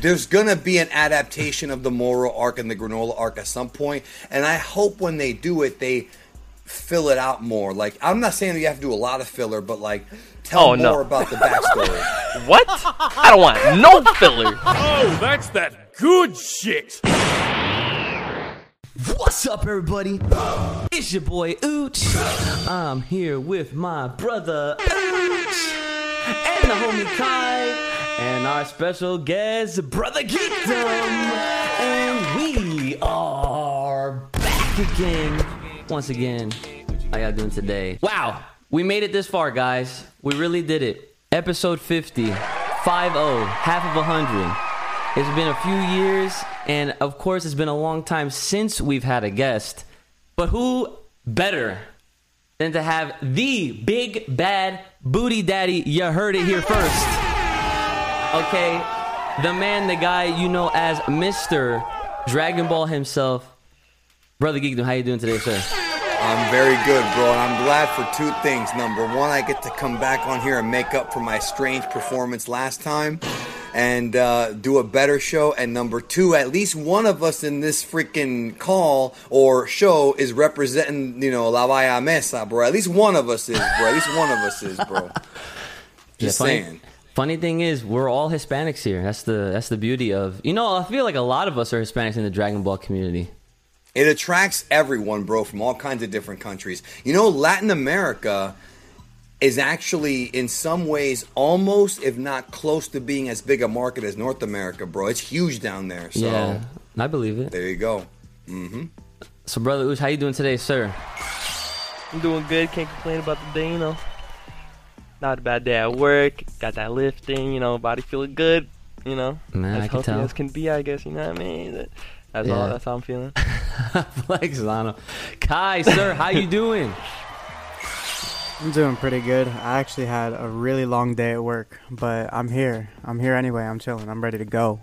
there's gonna be an adaptation of the Moro arc and the Granola arc at some point, and I hope when they do it, they fill it out more. Like I'm not saying that you have to do a lot of filler, but like tell Oh, more no. about the backstory. What? I don't want no filler. Oh, that's that good shit. What's up, everybody? It's your boy Ooch. I'm here with my brother Ooch and the homie Kai and our special guest, Brother Geekdom. And we are back again. Once again, how y'all doing today? Wow, we made it this far, guys. We really did it. Episode 50, 5 half of a 100. It's been a few years, and of course, it's been a long time since we've had a guest. But who better than to have the big bad booty daddy? You heard it here first. Okay, the man, the guy you know as Mister Dragon Ball himself, brother Geekdom. How you doing today, sir? I'm very good, bro, and I'm glad for two things. Number one, I get to come back on here and make up for my strange performance last time and uh, do a better show. And number two, at least one of us in this freaking call or show is representing, you know, La Vaya Mesa, bro. At least one of us is, bro. At least one of us is, bro. Just funny, saying. Funny thing is, we're all Hispanics here. That's the that's the beauty of you know. I feel like a lot of us are Hispanics in the Dragon Ball community. It attracts everyone, bro, from all kinds of different countries. You know, Latin America is actually, in some ways, almost, if not close to being as big a market as North America, bro. It's huge down there. So yeah, I believe it. there you go. Mm-hmm. So, brother Ush, how you doing today, sir? I'm doing good. Can't complain about the day, you know. Not a bad day at work. Got that lifting, you know. Body feeling good, you know. Man, as I can healthy tell. as can be, I guess. You know what I mean? That- That's all. That's how I'm feeling. Flex on him. Kai, sir, how you doing? I'm doing pretty good. I actually had a really long day at work, but I'm here. I'm here anyway. I'm chilling. I'm ready to go.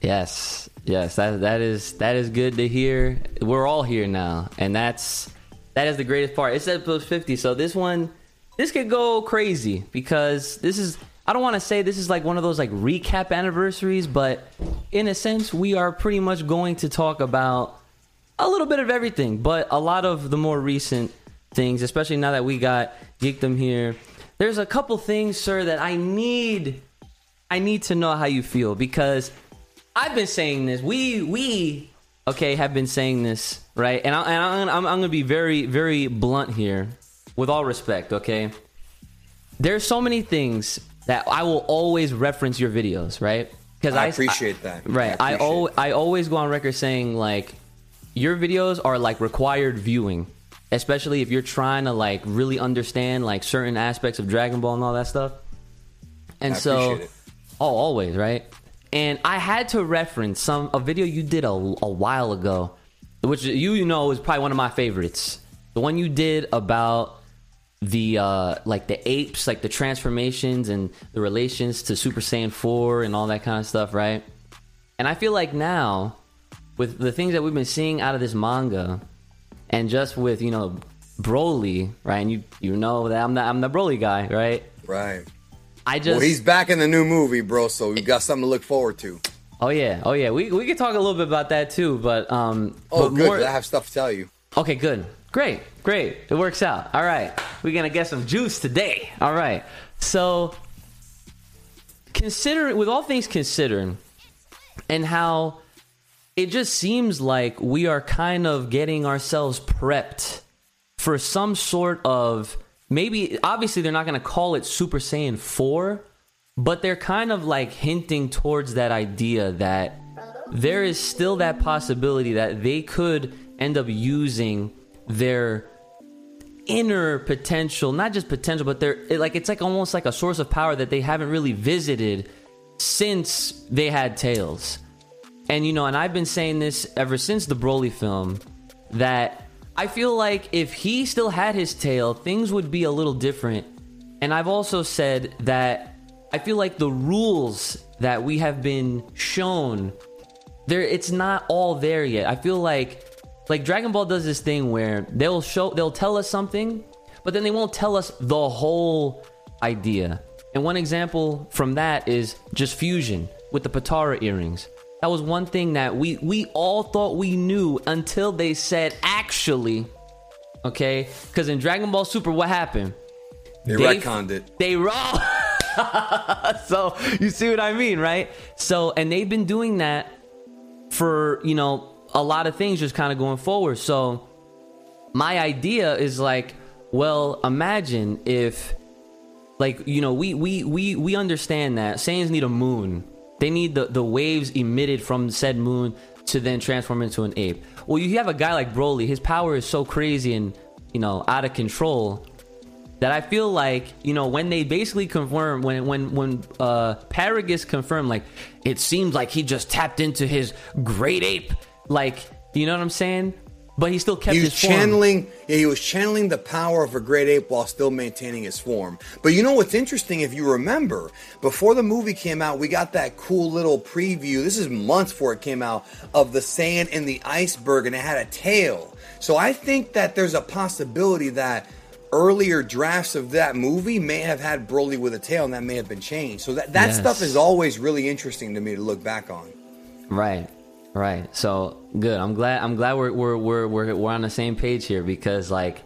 Yes, yes, that that is that is good to hear. We're all here now, and that's that is the greatest part. It's episode fifty, so this one, this could go crazy because this is. I don't want to say this is like one of those like recap anniversaries, but in a sense, we are pretty much going to talk about a little bit of everything, but a lot of the more recent things, especially now that we got Geekdom here. There's a couple things, sir, that I need I need to know how you feel because I've been saying this. We we okay have been saying this right, and, I, and I'm, I'm going to be very very blunt here, with all respect. Okay, there's so many things that I will always reference your videos, right? Because I appreciate that. Right, I, al- I always go on record saying like your videos are like required viewing, especially if you're trying to like really understand like certain aspects of Dragon Ball and all that stuff. And I so, it. oh, always right. And I had to reference some a video you did a, a while ago, which you know is probably one of my favorites. The one you did about the uh like the apes, like the transformations and the relations to Super Saiyan 4 and all that kind of stuff, right? And I feel like now with the things that we've been seeing out of this manga and just with, you know, Broly, right? And you you know that I'm the I'm the Broly guy, right? Right. I just Well, he's back in the new movie, bro, so we got something to look forward to. Oh yeah, oh yeah. We we could talk a little bit about that too, but um. Oh, but good. more- I have stuff to tell you. Okay, good, great, great. It works out. All right, we're gonna get some juice today. All right. So, consider with all things considered, and how it just seems like we are kind of getting ourselves prepped for some sort of maybe. Obviously, they're not gonna call it Super Saiyan four, but they're kind of like hinting towards that idea that there is still that possibility that they could end up using their inner potential not just potential but they're it, like it's like almost like a source of power that they haven't really visited since they had tails and you know and i've been saying this ever since the broly film that i feel like if he still had his tail things would be a little different and i've also said that i feel like the rules that we have been shown there it's not all there yet. I feel like like Dragon Ball does this thing where they'll show they'll tell us something, but then they won't tell us the whole idea. And one example from that is just fusion. with the Potara earrings. That was one thing that we we all thought we knew until they said actually. Okay, because in Dragon Ball Super, what happened? They, They- retconned it. They raw. so you see what I mean, right? So and they've been doing that for you know a lot of things, just kind of going forward. So my idea is like, well, imagine if like you know we we we we understand that Saiyans need a moon. They need the the waves emitted from said moon to then transform into an ape. Well, you have a guy like Broly. His power is so crazy and you know out of control that I feel like you know when they basically confirm when when when uh Paragus confirmed like it seems like he just tapped into his great ape like you know what I'm saying but he still kept He was his form. channeling, yeah, he was channeling the power of a great ape while still maintaining his form. But you know what's interesting? If you remember, before the movie came out, we got that cool little preview. This is months before it came out of the sand in the iceberg, and it had a tail. So I think that there's a possibility that earlier drafts of that movie may have had Broly with a tail, and that may have been changed. So that that Yes. stuff is always really interesting to me to look back on. Right. Right. So good. I'm glad I'm glad we're we're we're we're, we're on the same page here because like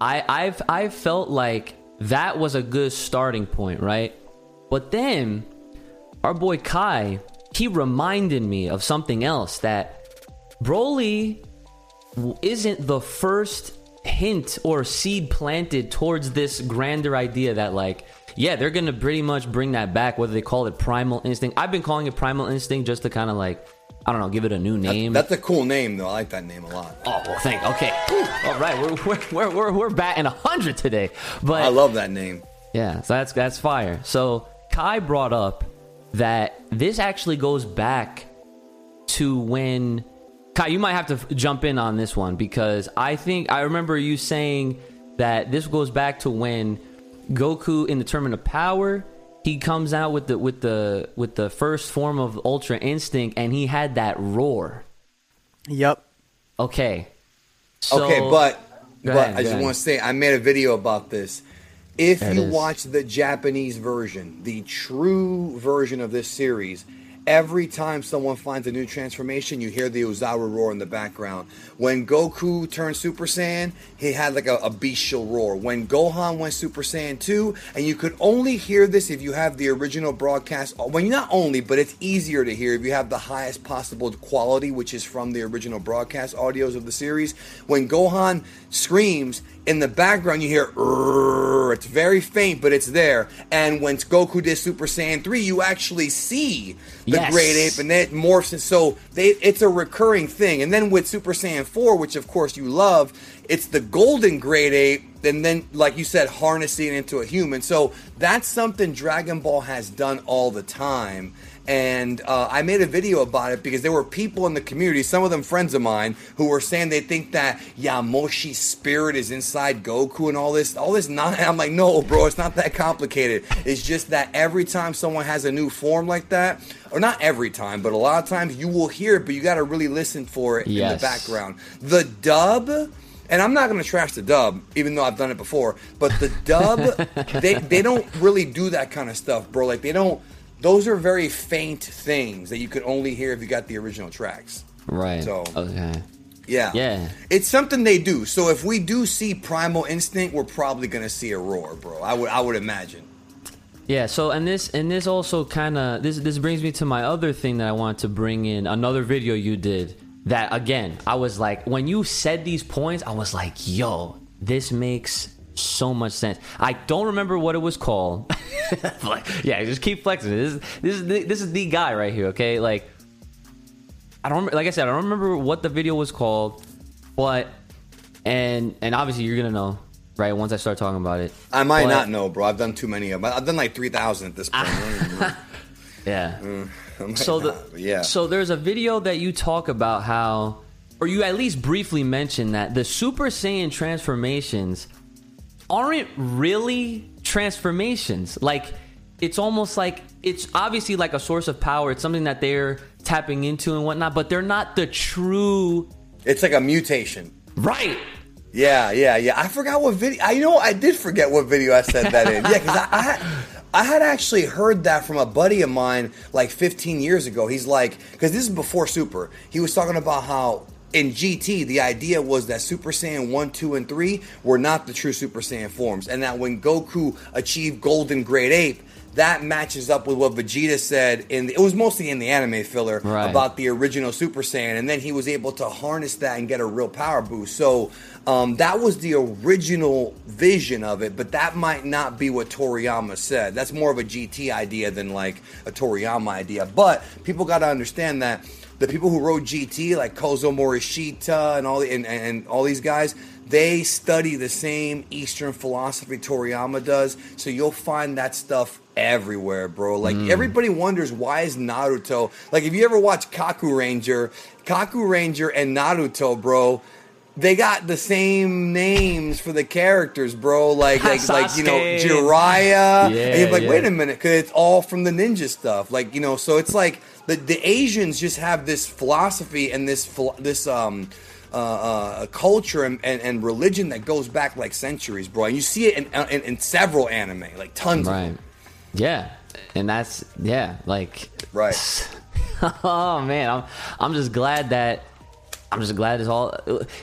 I I've I felt like that was a good starting point, right? But then our boy Kai, he reminded me of something else that Broly isn't the first hint or seed planted towards this grander idea that like yeah they're gonna pretty much bring that back whether they call it primal instinct i've been calling it primal instinct just to kind of like i don't know give it a new name That's a cool name, though. I like that name a lot. oh well thank okay Whew. all right we're we're we're, we're, we're batting 100 today but I love that name. yeah, so that's that's fire. So Kai brought up that this actually goes back to when Kai, you might have to f- jump in on this one because I think I remember you saying that this goes back to when Goku in the Tournament of Power he comes out with the with the with the first form of Ultra Instinct and he had that roar. Yep. Okay. So, okay, but but ahead, I just ahead. want to say I made a video about this. If That you is- watch the Japanese version, the true version of this series, every time someone finds a new transformation, you hear the Oozaru roar in the background. When Goku turned Super Saiyan, he had like a, a bestial roar. When Gohan went Super Saiyan 2, and you could only hear this if you have the original broadcast. When not only, but it's easier to hear if you have the highest possible quality, which is from the original broadcast audios of the series. When Gohan screams, in the background you hear it's very faint but it's there and when goku did super saiyan 3 you actually see the Yes. great ape and it morphs and so they it's a recurring thing. And then with super saiyan 4 which of course you love it's the golden great ape and then like you said harnessing it into a human. So that's something dragon ball has done all the time and uh, I made a video about it because there were people in the community, some of them friends of mine, who were saying they think that Yamoshi spirit is inside Goku and all this, all this. Not, I'm like, no, bro, it's not that complicated. It's just that every time someone has a new form like that, or not every time, but a lot of times you will hear it, but you got to really listen for it in the background. The dub. And I'm not going to trash the dub, even though I've done it before. But the dub, they they don't really do that kind of stuff, bro. Like they don't. Those are very faint things that you could only hear if you got the original tracks. right. So- okay. Yeah. Yeah. It's something they do. So if we do see Primal Instinct, we're probably going to see a roar, bro. I would I would imagine. Yeah, so and this and this also kind of this this brings me to my other thing that I want to bring in another video you did that again I was like when you said these points I was like yo this makes so much sense. I don't remember what it was called. yeah, just keep flexing. This is this is the, this is the guy right here. Okay, like I don't like I said I don't remember what the video was called, but and and obviously you're gonna know right once I start talking about it. I might But- not know, bro. I've done too many of them. I've done like 3,000 at this point. I don't even remember. Yeah. Mm, might so the not, but yeah. so there's a video that you talk about how or you at least briefly mention that the super saiyan transformations aren't really transformations like it's almost like it's obviously like a source of power it's something that they're tapping into and whatnot but they're not the true it's like a mutation. right Yeah, yeah, yeah. I forgot what video. I you know I did forget what video I said that in. Yeah, because I, I I had actually heard that from a buddy of mine like 15 years ago. He's like, because this is before Super. He was talking about how in GT, the idea was that Super Saiyan 1, 2, and 3 were not the true Super Saiyan forms. And that when Goku achieved Golden Great Ape, that matches up with what Vegeta said in the, it was mostly in the anime filler Right. about the original Super Saiyan, and then he was able to harness that and get a real power boost. So um, that was the original vision of it, but that might not be what Toriyama said. That's more of a GT idea than like a Toriyama idea. But people got to understand that the people who wrote GT, like Kozo Morishita and all the, and, and, all these guys, they study the same Eastern philosophy Toriyama does. So you'll find that stuff everywhere, bro. Like mm. everybody wonders why is Naruto like if you ever watch Kaku Ranger, Kaku Ranger and Naruto, bro. They got the same names for the characters, bro. Like, like, like you know. Jiraiya. Yeah, and you're like, yeah. wait a minute, because it's all from the ninja stuff. Like, you know, so it's like the the Asians just have this philosophy and this this um uh, uh, culture and, and, and religion that goes back like centuries, bro. And you see it in, in, in several anime, like tons of Right. them. Yeah. And that's yeah, like Right. oh man, I'm I'm just glad that I'm just glad it's all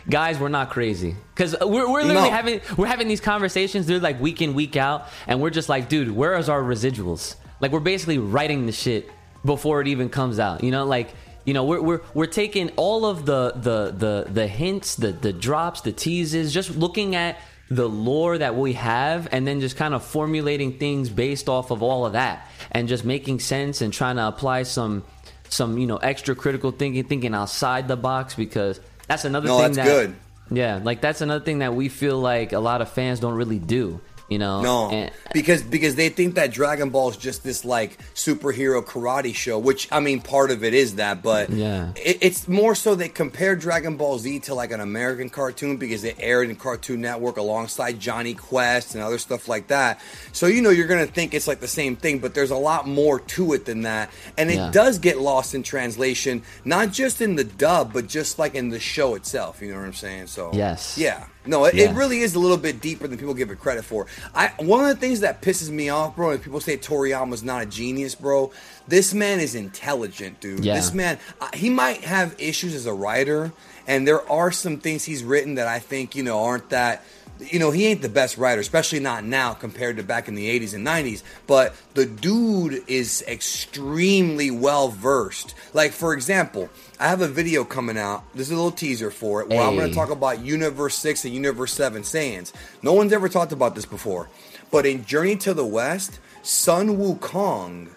guys. We're not crazy because we're, we're literally No. having we're having these conversations, dude, like week in week out, and we're just like, dude, where is our residuals? Like we're basically writing the shit before it even comes out. You know, like you know, we're we're we're taking all of the the the the hints, the the drops, the teases, just looking at the lore that we have and then just kind of formulating things based off of all of that and just making sense and trying to apply some some you know extra critical thinking thinking outside the box because that's another No, thing that's that good. yeah like that's another thing that we feel like a lot of fans don't really do you know No, And- because because they think that Dragon Ball is just this like superhero karate show, which I mean, part of it is that, but Yeah. it, it's more so they compare Dragon Ball Z to like an American cartoon because it aired in Cartoon Network alongside Jonny Quest and other stuff like that. So you know you're gonna think it's like the same thing, but there's a lot more to it than that, and it Yeah. does get lost in translation, not just in the dub, but just like in the show itself. You know what I'm saying? So Yes. yeah. No, it, Yeah. it really is a little bit deeper than people give it credit for. I one of the things that pisses me off, bro, is people say Toriyama's not a genius, bro. This man is intelligent, dude. Yeah. This man, uh, he might have issues as a writer, and there are some things he's written that I think you know aren't that. You know, he ain't the best writer, especially not now compared to back in the 80s and 90s. But the dude is extremely well versed. Like, for example, I have a video coming out. This is a little teaser for it where I'm going to talk about Universe 6 and Universe 7 Saiyans. No one's ever talked about this before. But in Journey to the West, Sun Wukong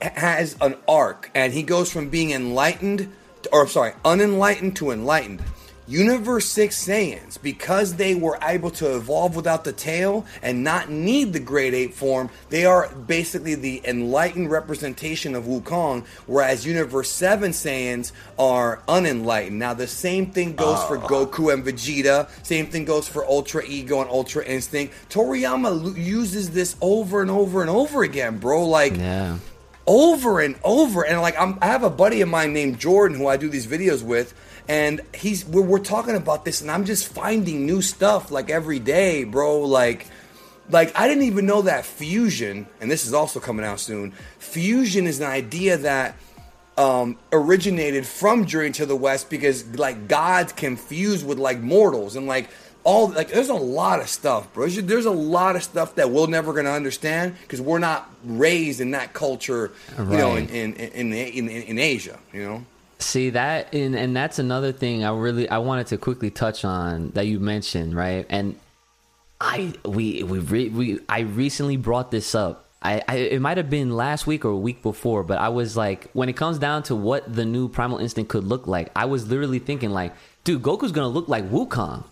has an arc and he goes from being enlightened or sorry, unenlightened to enlightened. Universe 6 Saiyans, because they were able to evolve without the tail and not need the Great Ape form, they are basically the enlightened representation of Wukong, whereas Universe 7 Saiyans are unenlightened. Now, the same thing goes for ah. Goku and Vegeta, same thing goes for Ultra Ego and Ultra Instinct. Toriyama uses this over and over and over again, bro. Like, yeah over and over and like I'm, i have a buddy of mine named jordan who i do these videos with and he's we're, we're talking about this and i'm just finding new stuff like every day bro like like i didn't even know that fusion and this is also coming out soon fusion is an idea that um, originated from Journey to the West because like gods confused with like mortals and like all like there's a lot of stuff, bro. There's, a lot of stuff that we're never gonna understand because we're not raised in that culture, you know, in in, in in in in Asia, you know. See that, and and that's another thing I really I wanted to quickly touch on that you mentioned, right? And I we we re, we I recently brought this up. I, I it might have been last week or a week before, but I was like, when it comes down to what the new Primal Instinct could look like, I was literally thinking like, dude, Goku's gonna look like Wukong,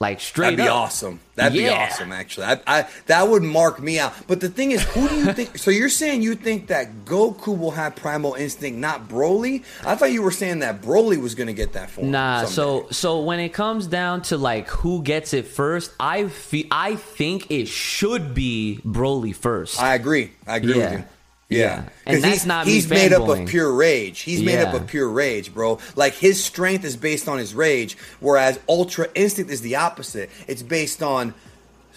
like straight That'd be up. awesome. That'd be awesome, actually. I, I that would mark me out. But the thing is, who do you think? so you're saying you think that Goku will have Primal Instinct, not Broly? I thought you were saying that Broly was going to get that form. Nah, someday. so so when it comes down to like who gets it first, I fe- I think it should be Broly first. I agree. I agree Yeah. with you. Yeah. Yeah, And because that's he's, not he's made up of pure rage. He's made up of pure rage, bro. Like his strength is based on his rage, whereas Ultra Instinct is the opposite. It's based on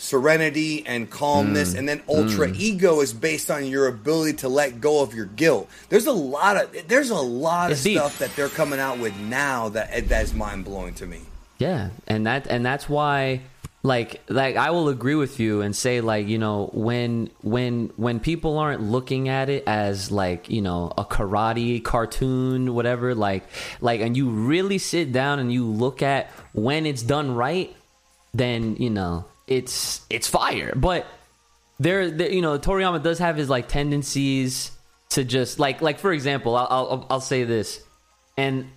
serenity and calmness, mm. and then ultra mm. ego is based on your ability to let go of your guilt. There's a lot of there's a lot It's of deep. stuff that they're coming out with now that that is mind blowing to me. Yeah, and that and that's why like like I will agree with you and say like, you know, when when when people aren't looking at it as like, you know, a karate cartoon whatever like like and you really sit down and you look at when it's done right, then, you know, it's it's fire. But there, there you know, Toriyama does have his like tendencies to just like like for example, I'll I'll, I'll say this. And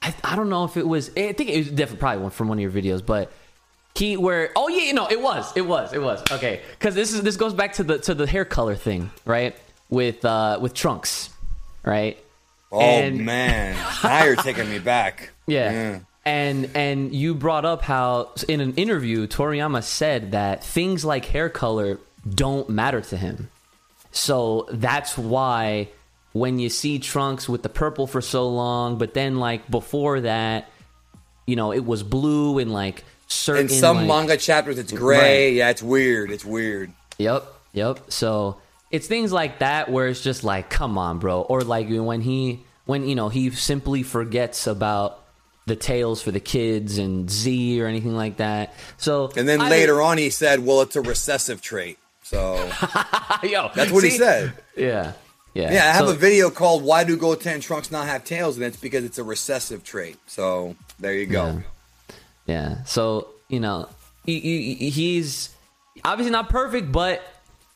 I, I don't know if it was. I think it was definitely probably one from one of your videos, but he where oh yeah no it was it was it was okay because this is this goes back to the to the hair color thing right with uh with trunks right Oh And- man, now you're taking me back. yeah. And and you brought up how in an interview Toriyama said that things like hair color don't matter to him. So that's why when you see Trunks with the purple for so long, but then like before that, you know, it was blue and like certain In some like- manga chapters, it's gray. Right. Yeah, it's weird. It's weird. Yep, yep. So it's things like that where it's just like, come on, bro. Or like when he, when you know, he simply forgets about the tails for the kids and Z or anything like that. So And then I- later on, he said, "Well, it's a recessive trait." So yo, that's what he said. Yeah, yeah. Yeah, I have So- a video called "Why Do Goten Trunks Not Have Tails?" and it's because it's a recessive trait. So there you go. Yeah. Yeah. So you know, he, he, he's obviously not perfect, but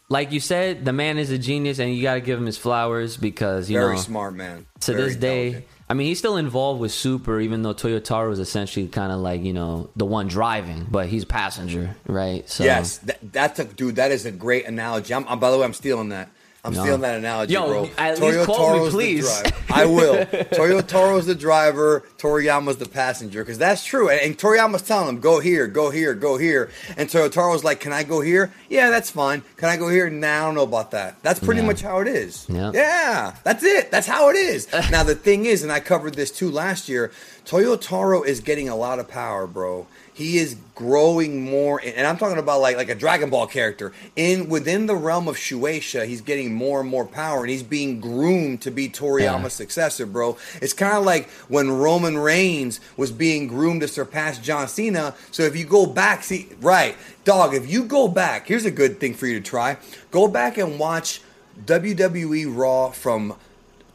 like you said, the man is a genius, and you got to give him his flowers because you Very know smart man. to Very this day. I mean, he's still involved with Super, even though Toyotaro is essentially kind of like you know the one driving, but he's passenger, right? So Yes, that, that's a dude. That is a great analogy. I'm, I'm- by the way, I'm stealing that. I'm No. stealing that analogy, Yo, bro. at least quote me, Toyotaro's the please. driver. I will. Toyotaro's the driver. Toriyama's the passenger, because that's true. And, and Toriyama's telling him, "Go here, go here, go here." And Toyotaro's like, "Can I go here? Yeah, that's fine. Can I go here? Nah, I don't know about that." That's pretty Yeah. much how it is. Yeah. Yeah, that's it. That's how it is. now the thing is, and I covered this too last year. Toyotaro is getting a lot of power, bro. He is growing more, and I'm talking about like like a Dragon Ball character in within the realm of Shueisha. He's getting more and more power, and he's being groomed to be Toriyama's Yeah. successor, bro. It's kind of like when Roman Reigns was being groomed to surpass John Cena. So if you go back, see, right, dog. If you go back, here's a good thing for you to try. Go back and watch WWE Raw from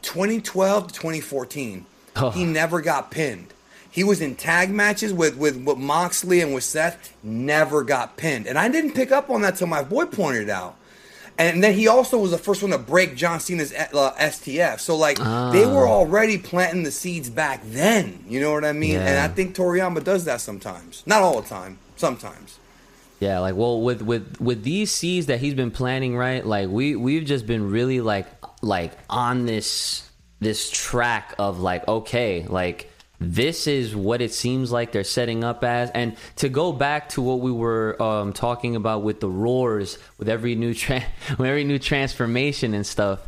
2012 to 2014. Oh. He never got pinned. He was in tag matches with, with, with Moxley and with Seth, never got pinned. And I didn't pick up on that till my boy pointed it out. And then he also was the first one to break John Cena's uh, STF. So, like, they were already planting the seeds back then. You know what I mean? And I think Toriyama does that sometimes. Not all the time, sometimes. Yeah, like well with with with these seeds that he's been planting, right? Like we we've just been really like like on this this track of like okay, like this is what it seems like they're setting up as and to go back to what we were um talking about with the roars with every new tra- with every new transformation and stuff.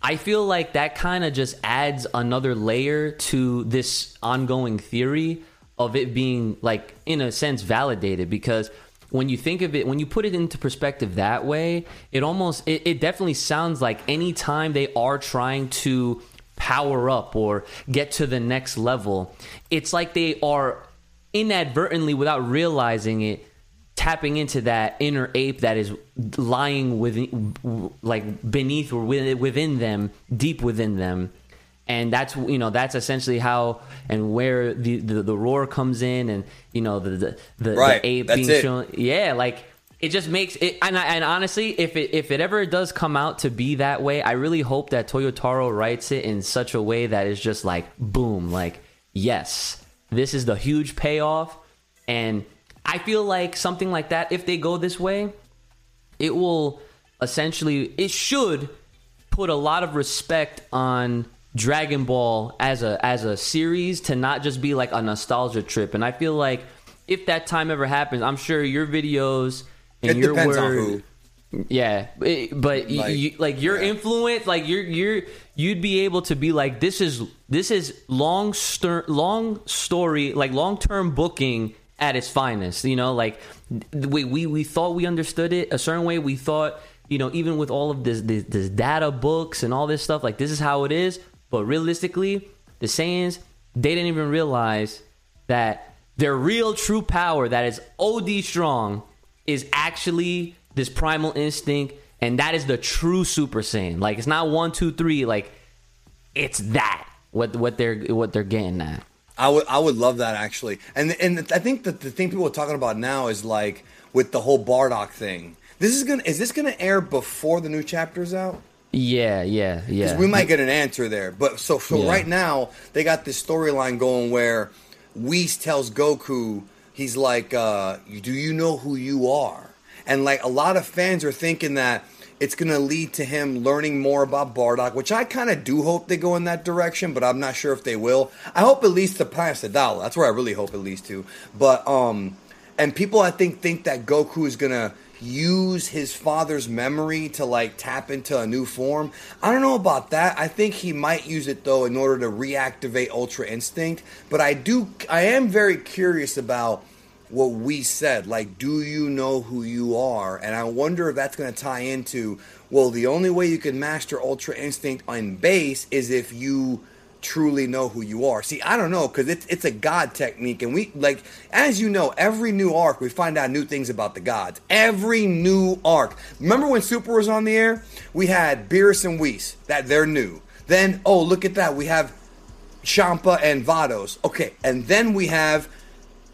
I feel like that kind of just adds another layer to this ongoing theory of it being like in a sense validated because when you think of it when you put it into perspective that way it almost it, it definitely sounds like anytime they are trying to power up or get to the next level. It's like they are inadvertently without realizing it tapping into that inner ape that is lying within like beneath or within within them deep within them. And that's you know that's essentially how and where the the, the roar comes in and you know the the, the, Right, the ape that's being it. shown. Yeah like it just makes it and, and honestly if it if it ever does come out to be that way i really hope that toyotaro writes it in such a way that is just like boom like yes this is the huge payoff and i feel like something like that if they go this way it will essentially it should put a lot of respect on Dragon Ball as a as a series to not just be like a nostalgia trip. And I feel like if that time ever happens, I'm sure your videos and It your depends on word, yeah, it- but y- Like, you, like your yeah. influence, like you're you're you'd be able to be like this is this is long stir, long story like long term booking at its finest. You know, like we we we thought we understood it a certain way. We thought, you know, even with all of this this, this data books and all this stuff, like this is how it is. But realistically, the Saiyans they didn't even realize that their real true power that is OD strong is actually this primal instinct, and that is the true Super Saiyan. Like it's not one, two, three. Like it's that what what they're what they're getting at. I would I would love that actually, and and I think that the thing people are talking about now is like with the whole Bardock thing. This is gonna is this gonna air before the new chapter's out? Yeah, yeah, yeah. We might get an answer there. But so so Yeah. right now they got this storyline going where Whis tells Goku, he's like, uh, "Do you know who you are?" And like a lot of fans are thinking that it's gonna lead to him learning more about Bardock, which I kind of do hope they go in that direction, but I'm not sure if they will. I hope at least to Planet Sadala. That's where I really hope it leads to. But um, and people I think think that Goku is gonna use his father's memory to like tap into a new form. I don't know about that. I think he might use it though in order to reactivate Ultra Instinct. But I do I am very curious about what we said. Like, do you know who you are? And I wonder if that's gonna tie into well, the only way you can master Ultra Instinct on base is if you truly know who you are. See, I don't know because it's it's a god technique, and we like as you know, every new arc we find out new things about the gods. Every new arc. Remember when Super was on the air? We had Beerus and Whis that they're new. Then oh look at that, we have Champa and Vados. Okay, and then we have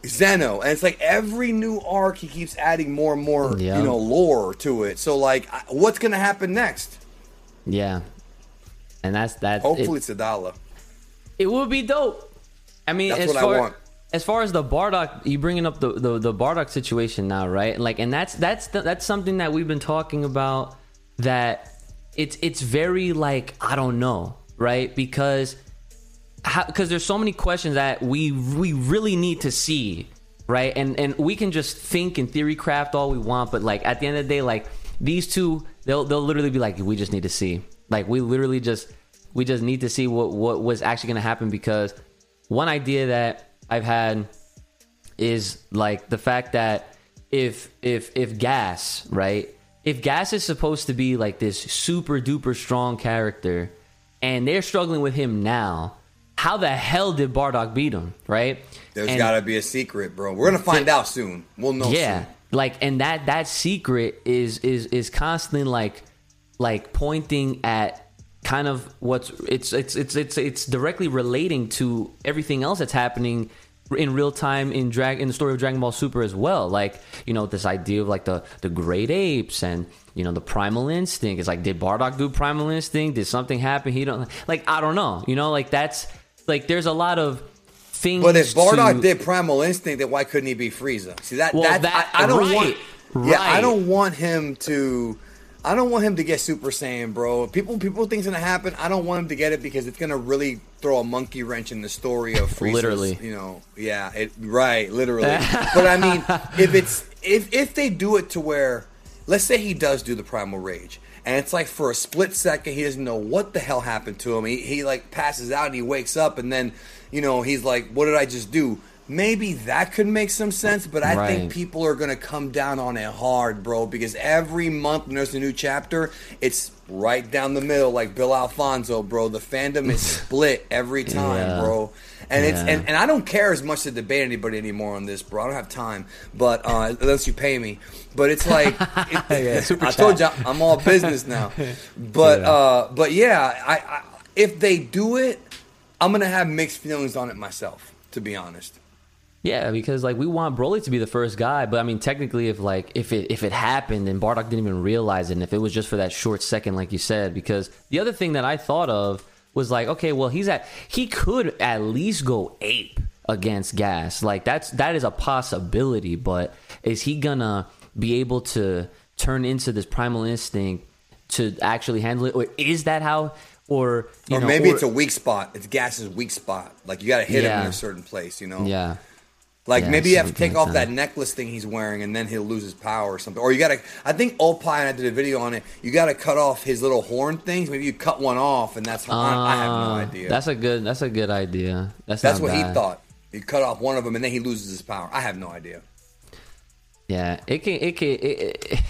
Zeno, and it's like every new arc he keeps adding more and more, Yeah. you know, lore to it. So like, what's gonna happen next? Yeah, and that's that. Hopefully, it, it's dollar. it would be dope. I mean, That's as what I far want. as far as the Bardock, you bringing up the, the the Bardock situation now, right? Like, and that's that's that's something that we've been talking about. That it's it's very like I don't know, right? Because because there's so many questions that we we really need to see, right? And and we can just think and theory craft all we want, but like at the end of the day, like these two, they'll they'll literally be like, we just need to see, like we literally just we just need to see what what was actually going to happen because one idea that I've had is like the fact that if if if gas right if gas is supposed to be like this super duper strong character and they're struggling with him now how the hell did bardock beat him right There's And- got to be a secret, bro. We're gonna find out soon. We'll know. yeah soon. like and that that secret is is is constantly like like pointing at kind of what's it's it's it's it's it's directly relating to everything else that's happening in real time in drag in the story of Dragon Ball Super as well like you know this idea of like the the great apes and you know the primal instinct it's like did Bardock do primal instinct did something happen he don't like I don't know you know like that's like there's a lot of things But if Bardock to- did Primal Instinct, then why couldn't he be Frieza? See that? Well, that, that- I, I don't right, want. Yeah, I don't want him to. I don't want him to get Super Saiyan, bro. People, people think it's gonna happen. I don't want him to get it because it's gonna really throw a monkey wrench in the story of Frieza's, Literally. You know, yeah, it right, literally. but I mean, if it's if if they do it to where, let's say he does do the Primal Rage, and it's like for a split second he doesn't know what the hell happened to him. He he like passes out and he wakes up, and then you know he's like, "What did I just do?" Maybe that could make some sense, but I Right. think people are gonna come down on it hard, bro, because every month when there's a new chapter, it's right down the middle, like Bill Alfonso, bro. The fandom is split every time, Yeah. bro. And it's and, and I don't care as much to debate anybody anymore on this, bro. I don't have time, but uh, unless you pay me. But it's like it- I told you I'm all business now. But uh, but yeah, I, I if they do it, I'm gonna have mixed feelings on it myself, to be honest. Yeah, because like we want Broly to be the first guy, but I mean technically if like if it if it happened and Bardock didn't even realize it and if it was just for that short second like you said, because the other thing that I thought of was like, okay, well he's at he could at least go ape against gas. Like that's that is a possibility, but is he gonna be able to turn into this primal instinct to actually handle it? Or is that how or you or know, maybe or- it's a weak spot. It's Gas's weak spot. Like you got to hit him in a certain place, you know. Yeah. Like Yeah, maybe you have to take like off that. that. necklace thing he's wearing, and then he'll lose his power or something. Or you got to. I think Opie and I did a video on it. You got to cut off his little horn things. Maybe you cut one off, and that's. I, I have no Uh, idea. That's a good. That's a good idea. That's That's what he thought. You cut off one of them, and then he loses his power. I have no idea. Yeah, it can it can it, it,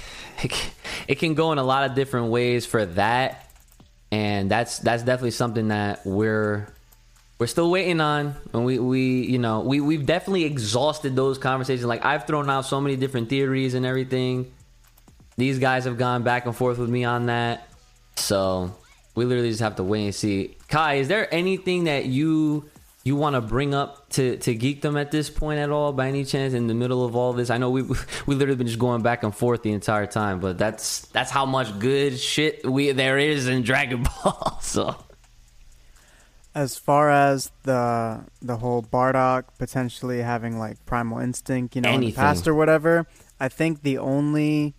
it, can, it can go in a lot of different ways for that, and that's that's definitely something that we're we're still waiting on. And we we you know we we've definitely exhausted those conversations. Like I've thrown out so many different theories and everything. These guys have gone back and forth with me on that, so we literally just have to wait and see. Kai, is there anything that you you want to bring up to to geekdom at this point at all by any chance in the middle of all this i know we we literally been just going back and forth the entire time but that's that's how much good shit we there is in dragon ball so As far as the the whole Bardock potentially having like primal instinct, you know, in the past or whatever, I think the only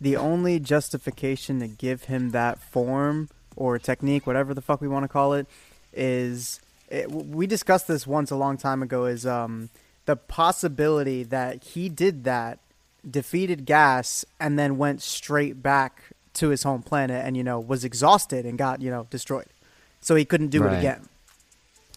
the only justification to give him that form or technique, whatever the fuck we want to call it, is it, we discussed this once a long time ago. Is um, the possibility that he did that, defeated Gas, and then went straight back to his home planet, and you know was exhausted and got you know destroyed, so he couldn't do Right. it again.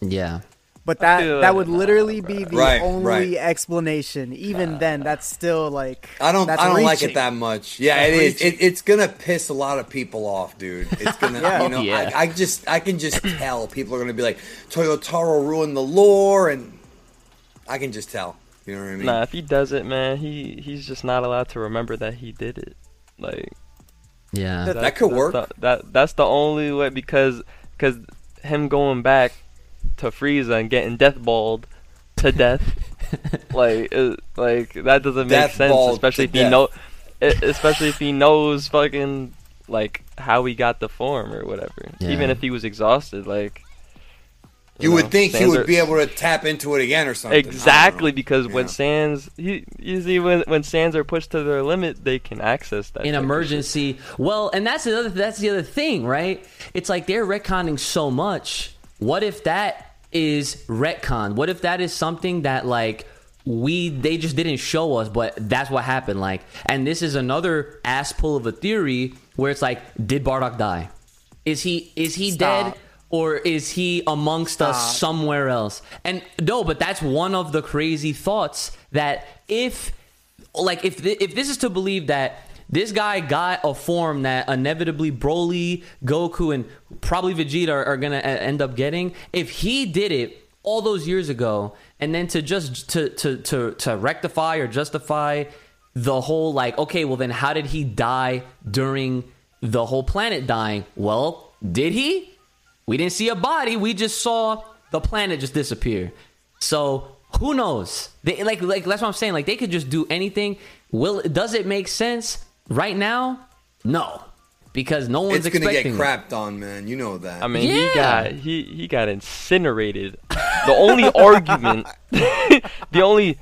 yeah But that that would literally be the Right, only right. explanation. Even then, that's still like I don't. I don't like it that much. Yeah, That's it is. reaching. It, it's gonna piss a lot of people off, dude. It's gonna. Yeah. You know, Yeah. I, I just. I can just tell people are gonna be like, Toyotaro ruined the lore, and I can just tell. You know what I mean? Nah, if he does it, man, he he's just not allowed to remember that he did it. Like yeah That- That could that's work. the- that that's the only way because because him going back to Frieza and getting death balled to death, like it, like that doesn't make sense. Especially if he death. know, e- especially if he knows fucking like how he got the form or whatever. Yeah. Even if he was exhausted, like you know, would think he would are- be able to tap into it again or something. Exactly know. because when Saiyans, he, you see when when sands are pushed to their limit, they can access that. in emergency well and that's the other that's the other thing right it's like they're retconning so much what if that is retcon what if that is something that like we they just didn't show us but that's what happened like and this is another ass pull of a theory where it's like did bardock die is he is he Stop. dead or is he amongst us uh, somewhere else and no but that's one of the crazy thoughts that if like if thi- if this is to believe that this guy got a form that inevitably Broly, Goku, and probably Vegeta are, are gonna e- end up getting, if he did it all those years ago, and then to just to to to to rectify or justify the whole like, okay, well then how did he die during the whole planet dying? Well, did he? We didn't see a body. We just saw the planet just disappear. So who knows? They, like, like that's what I'm saying. Like they could just do anything. Will does it make sense right now? No, because no one's It's gonna get expecting. it. crapped on, man. You know that. I mean, Yeah. he got he he got incinerated. The only argument, the only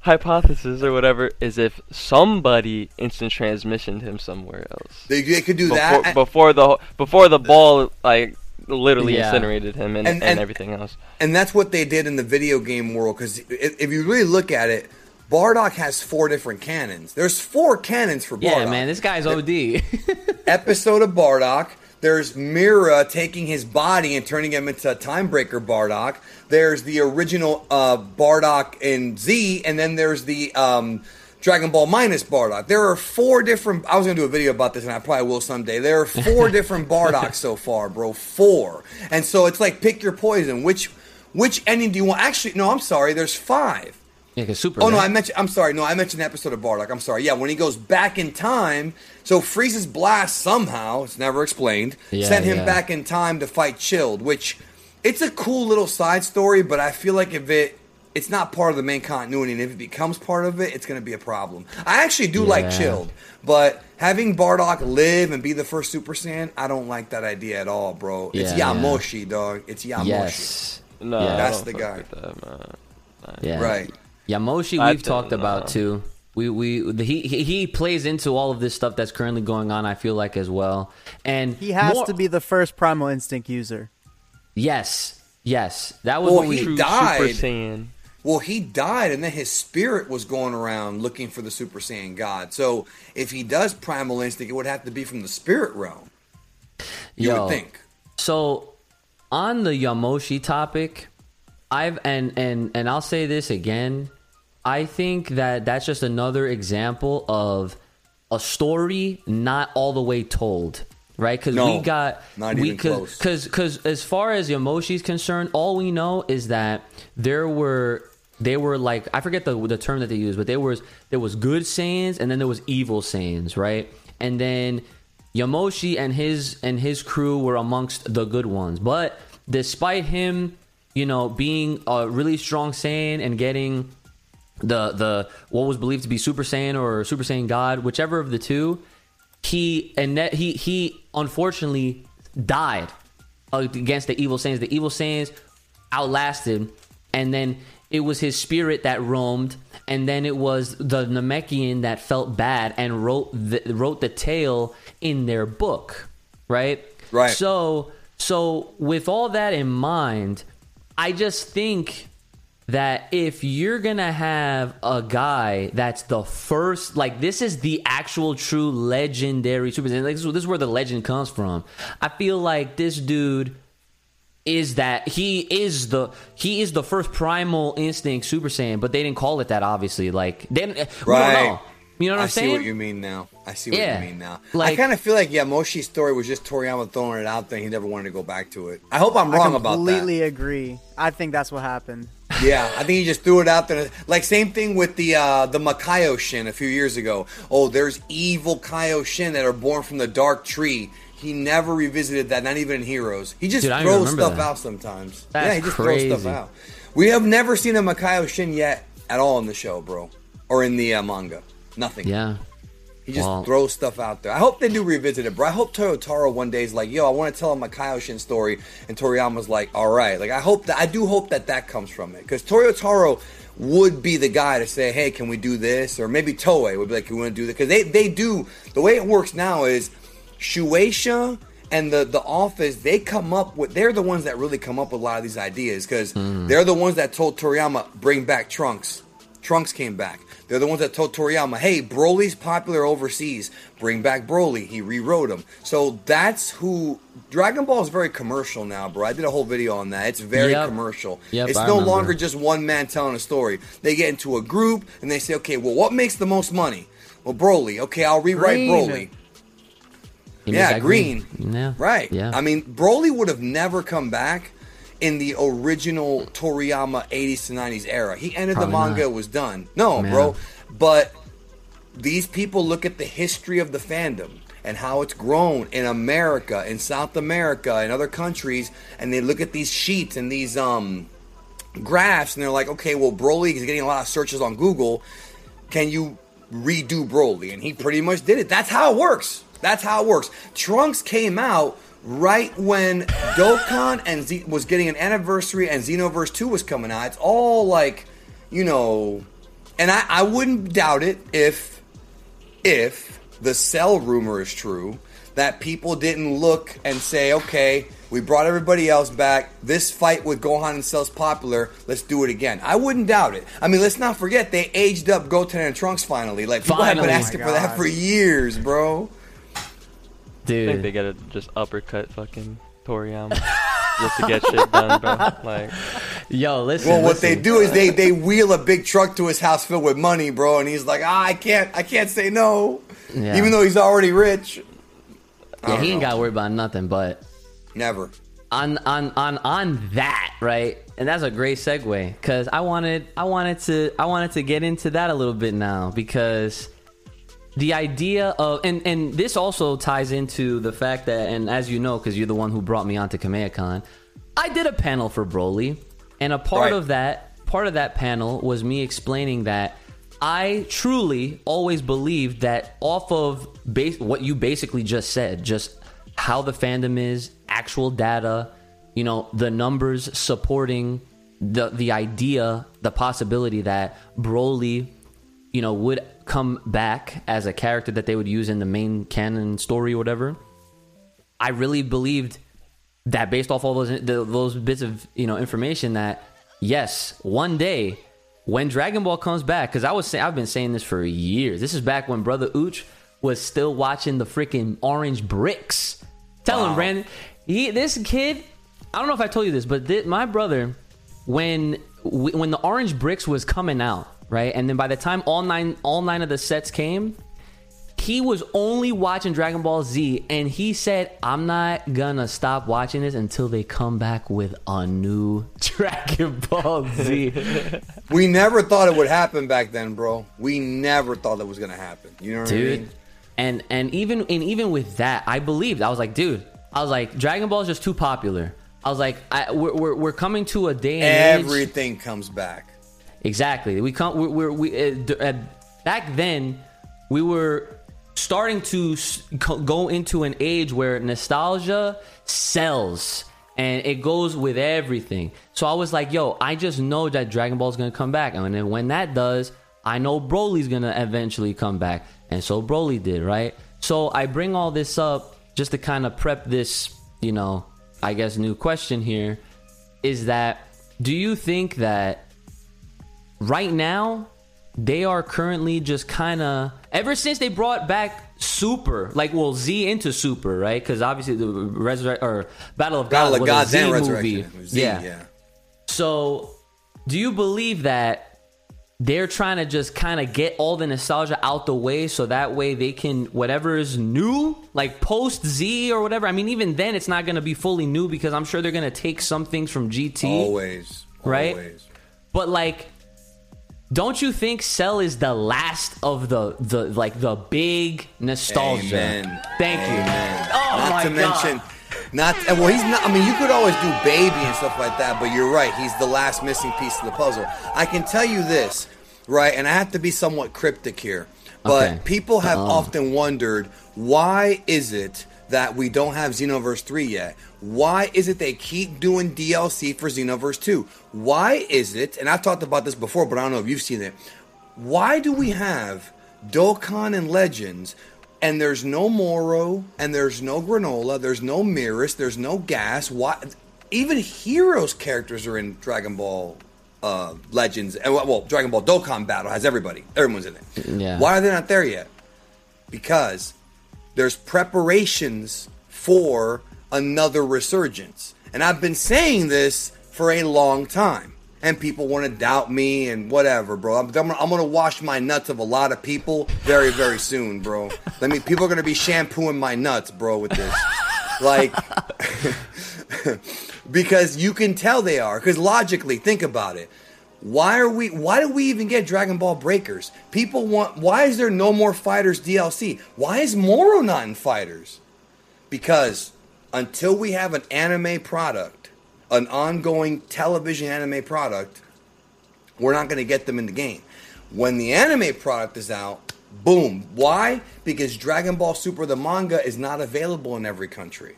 hypothesis or whatever, is if somebody instant transmissioned him somewhere else they, they could do before that. before the before the ball like literally Yeah. incinerated him and, And- and, and- everything else. And that's what they did in the video game world. Because if, if you really look at it, Bardock has four different canons. There's four canons for Bardock. Yeah, man, this guy's OD. episode of Bardock. There's Mira taking his body and turning him into a time breaker Bardock. There's the original uh, Bardock in Z, and then there's the um, Dragon Ball minus Bardock. There are four different. I was gonna do a video about this, and I probably will someday. There are four different Bardocks so far, bro. Four, and so it's like pick your poison. Which which ending do you want? Actually, no, I'm sorry. There's five. yeah, cause super. Oh no. I mentioned. I'm sorry. No, I mentioned an episode of Bardock. I'm sorry. Yeah, when he goes back in time, so Frieza's blast somehow it's never explained Yeah, sent him yeah. back in time to fight Chilled, which it's a cool little side story. But I feel like if it it's not part of the main continuity, and if it becomes part of it, it's going to be a problem. I actually do like Chilled, but having Bardock live and be the first Super Saiyan, I don't like that idea at all, bro. It's Yeah, yeah. Yamoshi, dog. It's Yamoshi. yes. No, Yeah. That's the guy. that, man. Yeah. Right. Yamoshi, we've don't talked about too. We we the, he he he plays into all of this stuff that's currently going on. I feel like as well, and he has more- to be the first primal instinct user. Yes, yes, that was Well, what we. he True died. Super Saiyan. Well, he died, and then his spirit was going around looking for the Super Saiyan God. So, if he does primal instinct, it would have to be from the spirit realm. You Yo, would think. So, on the Yamoshi topic, I've and and and I'll say this again. I think that that's just another example of a story not all the way told, right? Because No, we got not we even close. Because because as far as Yamoshi's concerned, all we know is that there were they were like I forget the the term that they used, but there was there was good Saiyans and then there was evil Saiyans, right? And then Yamoshi and his and his crew were amongst the good ones. But despite him, you know, being a really strong Saiyan and getting the the what was believed to be Super Saiyan or Super Saiyan God, whichever of the two, he and that he he unfortunately died against the evil Saiyans. The evil Saiyans outlasted, and then it was his spirit that roamed, and then it was the Namekian that felt bad and wrote the, wrote the tale in their book, right? Right. So so with all that in mind, I just think that if you're gonna have a guy that's the first, like this is the actual true legendary Super Like this, this is where the legend comes from. I feel like this dude is that he is the he is the first primal instinct Super Saiyan, but they didn't call it that. Obviously, like they didn't, we don't Right. know. You know what I I'm see saying? what you mean now. I see what Yeah. you mean now. I kind of feel like Yamoshi's story was just Toriyama throwing it out there. He never wanted to go back to it. I hope I'm wrong about that. completely agree. I think that's what happened. Yeah, I think he just threw it out there. Like same thing with the uh, the Makaioshin a few years ago. Oh, there's evil Kaioshin that are born from the dark tree. He never revisited that, not even in Heroes. He just Dude, throws stuff that. out sometimes. That's yeah, he just throws stuff out. We have never seen a Makaioshin yet at all in the show, bro, or in the uh, manga. Nothing. yeah. He just Well- throws stuff out there. I hope they do revisit it, bro. I hope Toyotaro one day is like, yo, I want to tell him a Kaioshin story, and Toriyama's like, all right. Like, I hope that I do hope that that comes from it because Toyotaro would be the guy to say, hey, can we do this? Or maybe Toei would be like, we want to do this because they they do the way it works now is Shueisha and the the office they come up with they're the ones that really come up with a lot of these ideas because hmm. they're the ones that told Toriyama bring back Trunks. Trunks came back. They're the ones that told Toriyama, "Hey, Broly's popular overseas. Bring back Broly." He rewrote him. So that's who Dragon Ball is very commercial now, bro. I did a whole video on that. It's very Yep. commercial. Yep, it's I no remember. longer just one man telling a story. They get into a group and they say, "Okay, well, what makes the most money?" Well, Broly. Okay, I'll rewrite Green. Broly. Yeah, that green. Yeah. Right. Yeah. I mean, Broly would have never come back in the original Toriyama 80s to 90s era. He ended Probably the manga, not. it was done. No, Yeah. bro. But these people look at the history of the fandom and how it's grown in America, in South America, in other countries, and they look at these sheets and these um graphs and they're like, okay, well, Broly is getting a lot of searches on Google. Can you redo Broly? And he pretty much did it. That's how it works. That's how it works. Trunks came out right when Dokkan and Z- was getting an anniversary and Xenoverse 2 was coming out. It's all like, you know, and I, I wouldn't doubt it if if the cell rumor is true that people didn't look and say, okay, we brought everybody else back. This fight with Gohan and Cell's popular. Let's do it again. I wouldn't doubt it. I mean, let's not forget they aged up Goten and Trunks finally. Like people have been asking Oh for that for years, bro. I think they gotta just uppercut fucking Toriyama just to get shit done, bro. Like, Yo, listen. Well, what they do is they they wheel a big truck to his house filled with money, bro, and he's like, ah, I can't, I can't say no, Yeah. even though he's already rich. Yeah, don't he ain't got to worry about nothing, but Never. on on on on that right and that's a great segue because i wanted i wanted to i wanted to get into that a little bit now because the idea of and and this also ties into the fact that and as you know because you're the one who brought me onto Kamehacon, i did a panel for broly and a part Right. of that part of that panel was me explaining that I truly always believed that off of base what you basically just said, just how the fandom is, actual data, you know, the numbers supporting the the idea, the possibility that Broly, you know, would come back as a character that they would use in the main canon story or whatever. I really believed that based off all those the, those bits of you know information that yes, one day when Dragon Ball comes back, because I was say, I've been saying this for years. This is back when Brother Ooch was still watching the freaking Orange Bricks. Tell him, Wow. Brandon, he this kid. I don't know if I told you this, but thi- my brother when when the orange bricks was coming out, right? And then by the time all nine all nine of the sets came, he was only watching Dragon Ball Z and he said, "I'm not gonna stop watching this until they come back with a new Dragon Ball Z." We never thought it would happen back then, bro. We never thought it was gonna happen. You know what I mean? And and even and even with that, I believed. I was like, dude, I was like, Dragon Ball is just too popular. I was like, I, we're, we're we're coming to a day and age. Everything comes back. Exactly. We come. We're, we uh, uh, back then. We were starting to go into an age where nostalgia sells and it goes with everything. So I was like, yo, I just know that Dragon Ball is gonna come back, and then when that does, I know Broly's gonna eventually come back, and so Broly did, right? So I bring all this up just to kind of prep this, you know, I guess new question here is that do you think that right now they are currently just kind of ever since they brought back super like well z into super right because obviously the resurrect or battle of Battle god of Gods and Resurrection. movie Z, yeah. yeah. so do you believe that they're trying to just kind of get all the nostalgia out the way so that way they can whatever is new like post z or whatever i mean even then it's not going to be fully new because i'm sure they're going to take some things from gt Always. Right? Always. but like, don't you think Cell is the last of the the like the big nostalgia? Amen. Thank you. Amen. Oh not my to God. mention, not well, he's not. I mean, you could always do baby and stuff like that, but you're right. He's the last missing piece of the puzzle. I can tell you this, right? And I have to be somewhat cryptic here, but Okay. people have often wondered why is it that we don't have Xenoverse 3 yet? Why is it they keep doing DLC for Xenoverse 2? Why is it, and I've talked about this before, but I don't know if you've seen it. Why do we have Dokkan and Legends and there's no Moro and there's no Granola, there's no Miris, there's no Gas? Why even Heroes characters are in Dragon Ball uh, Legends and well, Dragon Ball Dokkan Battle has everybody. Everyone's in it. Yeah. Why are they not there yet? Because there's preparations for another resurgence. And I've been saying this for a long time. And people want to doubt me and whatever, bro. I'm, I'm, I'm gonna wash my nuts of a lot of people very, very soon, bro. Let me. People are gonna be shampooing my nuts, bro, with this. Like, because you can tell they are. Because logically, think about it. Why are we? Why do we even get Dragon Ball Breakers? People want. Why is there no more Fighters DLC? Why is Moro not in Fighters? Because until we have an anime product, an ongoing television anime product, we're not going to get them in the game. When the anime product is out, boom. Why? Because Dragon Ball Super the manga is not available in every country.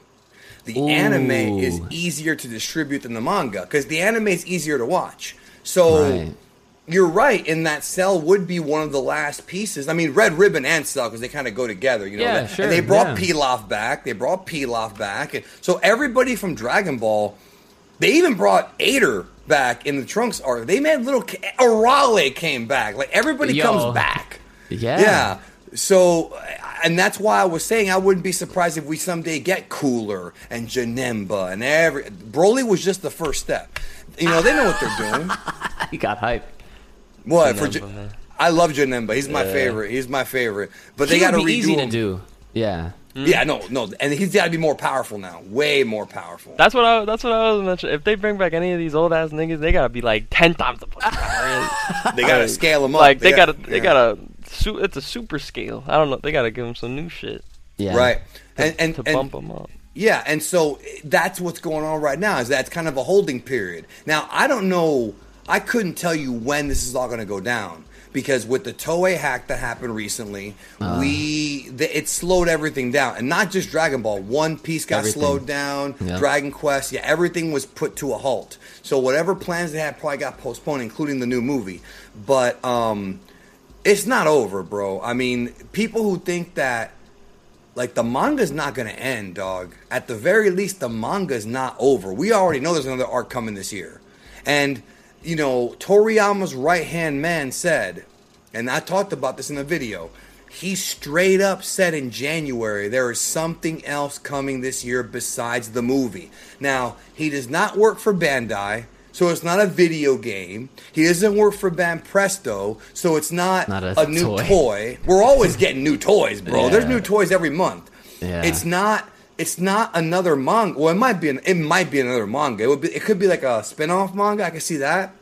The Ooh. anime is easier to distribute than the manga because the anime is easier to watch. So Right. you're right in that Cell would be one of the last pieces. I mean, Red Ribbon and Cell because they kind of go together, you know. Yeah, that- sure, and they brought yeah. Pilaf back. They brought Pilaf back, and so everybody from Dragon Ball. They even brought Ader back in the Trunks arc. They made little Arale came back. Like everybody Yo. comes back. Yeah. Yeah. So, and that's why I was saying I wouldn't be surprised if we someday get Cooler and Janemba and every. Broly was just the first step. You know, they know what they're doing. He got hype. What for? Janemba, Ja- I love Janemba. He's my Yeah. favorite. He's my favorite. But they got to be redo easy him. to do. Yeah. Yeah, no, no, and he's got to be more powerful now. Way more powerful. That's what I. That's what I was mentioning. If they bring back any of these old ass niggas, they gotta be like ten times the fucking power. they got to scale them up. like they, gotta. They yeah. gotta. Su- it's a super scale. I don't know. They gotta give them some new shit Yeah. Right. And and, to and bump them up. Yeah, and so that's what's going on right now. Is that's kind of a holding period. Now I don't know. I couldn't tell you when this is all going to go down because with the Toei hack that happened recently, Uh. we the, it slowed everything down, and not just Dragon Ball. One Piece got Everything. slowed down. Yeah. Dragon Quest, yeah, everything was put to a halt. So whatever plans they had probably got postponed, including the new movie. But um, it's not over, bro. I mean, people who think that like the manga's not gonna end, dog. At the very least, the manga's not over. We already know there's another arc coming this year, and you know Toriyama's right hand man said, and I talked about this in the video. He straight up said in January there is something else coming this year besides the movie. Now he does not work for Bandai, so it's not a video game. He doesn't work for Banpresto, so it's not, Not a a, new toy. toy. We're always getting new toys, bro. There's new toys every month. Yeah. It's not. It's not another manga. Well, it might be. An, it might be another manga. It would be. It could be like a spin-off manga. I can see that.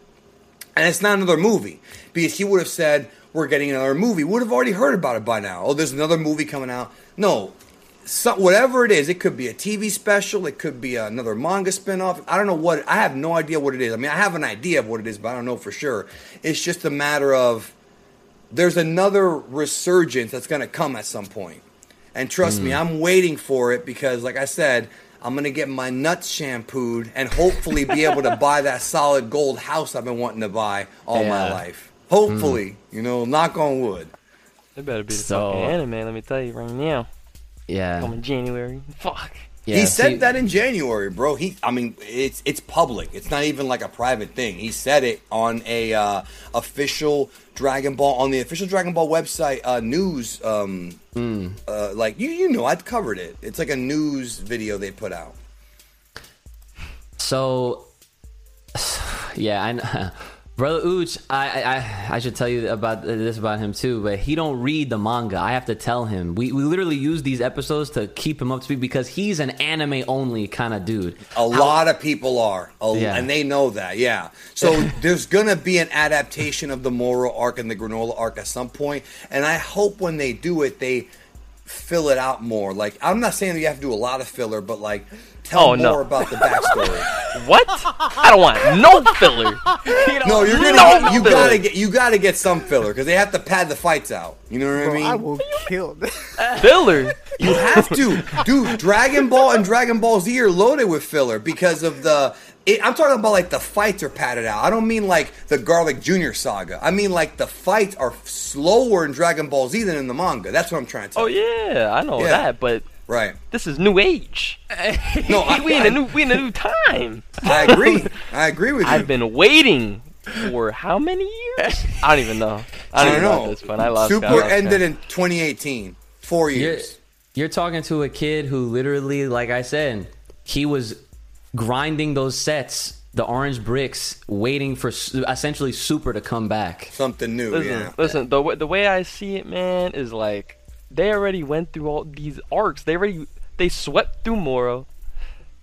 And it's not another movie because he would have said we're getting another movie. We would have already heard about it by now. Oh, there's another movie coming out. No, so, whatever it is, it could be a TV special. It could be another manga spinoff. I don't know what. I have no idea what it is. I mean, I have an idea of what it is, but I don't know for sure. It's just a matter of there's another resurgence that's going to come at some point. And trust me, hmm. I'm waiting for it because, like I said, I'm going to get my nuts shampooed and hopefully be able to buy that solid gold house I've been wanting to buy all my life. Hopefully, hmm. you know, knock on wood. It better be the So- fucking anime. Let me tell you right now. Yeah. Coming January. Fuck. yeah. he said see- that in January, bro. He, I mean, it's it's public. It's not even like a private thing. He said it on a uh, official Dragon Ball on the official Dragon Ball website uh, news. Um, Hmm. uh, like you, you know, I'd covered it. It's like a news video they put out. So, yeah, I know. Brother Ooch, I, I I should tell you about uh, this about him too, but he don't read the manga. I have to tell him. We we literally use these episodes to keep him up to speed because he's an anime only kind of dude. A lot of people are, a- Yeah. and they know that. Yeah. So there's gonna be an adaptation of the Moro arc and the Granola arc at some point, and I hope when they do it, they fill it out more. Like I'm not saying that you have to do a lot of filler, but like tell Oh, more no. about the backstory. What? I don't want no filler. no, you're gonna No get, you filler. gotta get you gotta get some filler because they have to pad the fights out. You know what I mean? I will kill. filler. You have to, dude. Dragon Ball and Dragon Ball Z are loaded with filler because of the. It, I'm talking about like the fights are padded out. I don't mean like the Garlic Junior saga. I mean like the fights are slower in Dragon Ball Z than in the manga. That's what I'm trying to tell Oh you. yeah, I know Yeah. that, but Right. this is new age. No, I, we in a new we in a new time. I agree. I agree with you. I've been waiting for how many years? I don't even know. I I don't don't even know at know. this point. I lost. Super I lost ended count. in 2018. Four You're, years. you're talking to a kid who literally, like I said, he was grinding those sets, the orange bricks, waiting for su- essentially Super to come back. Something new. Listen, yeah. listen. The way, the way I see it, man, is like they already went through all these arcs. They already they swept through Moro.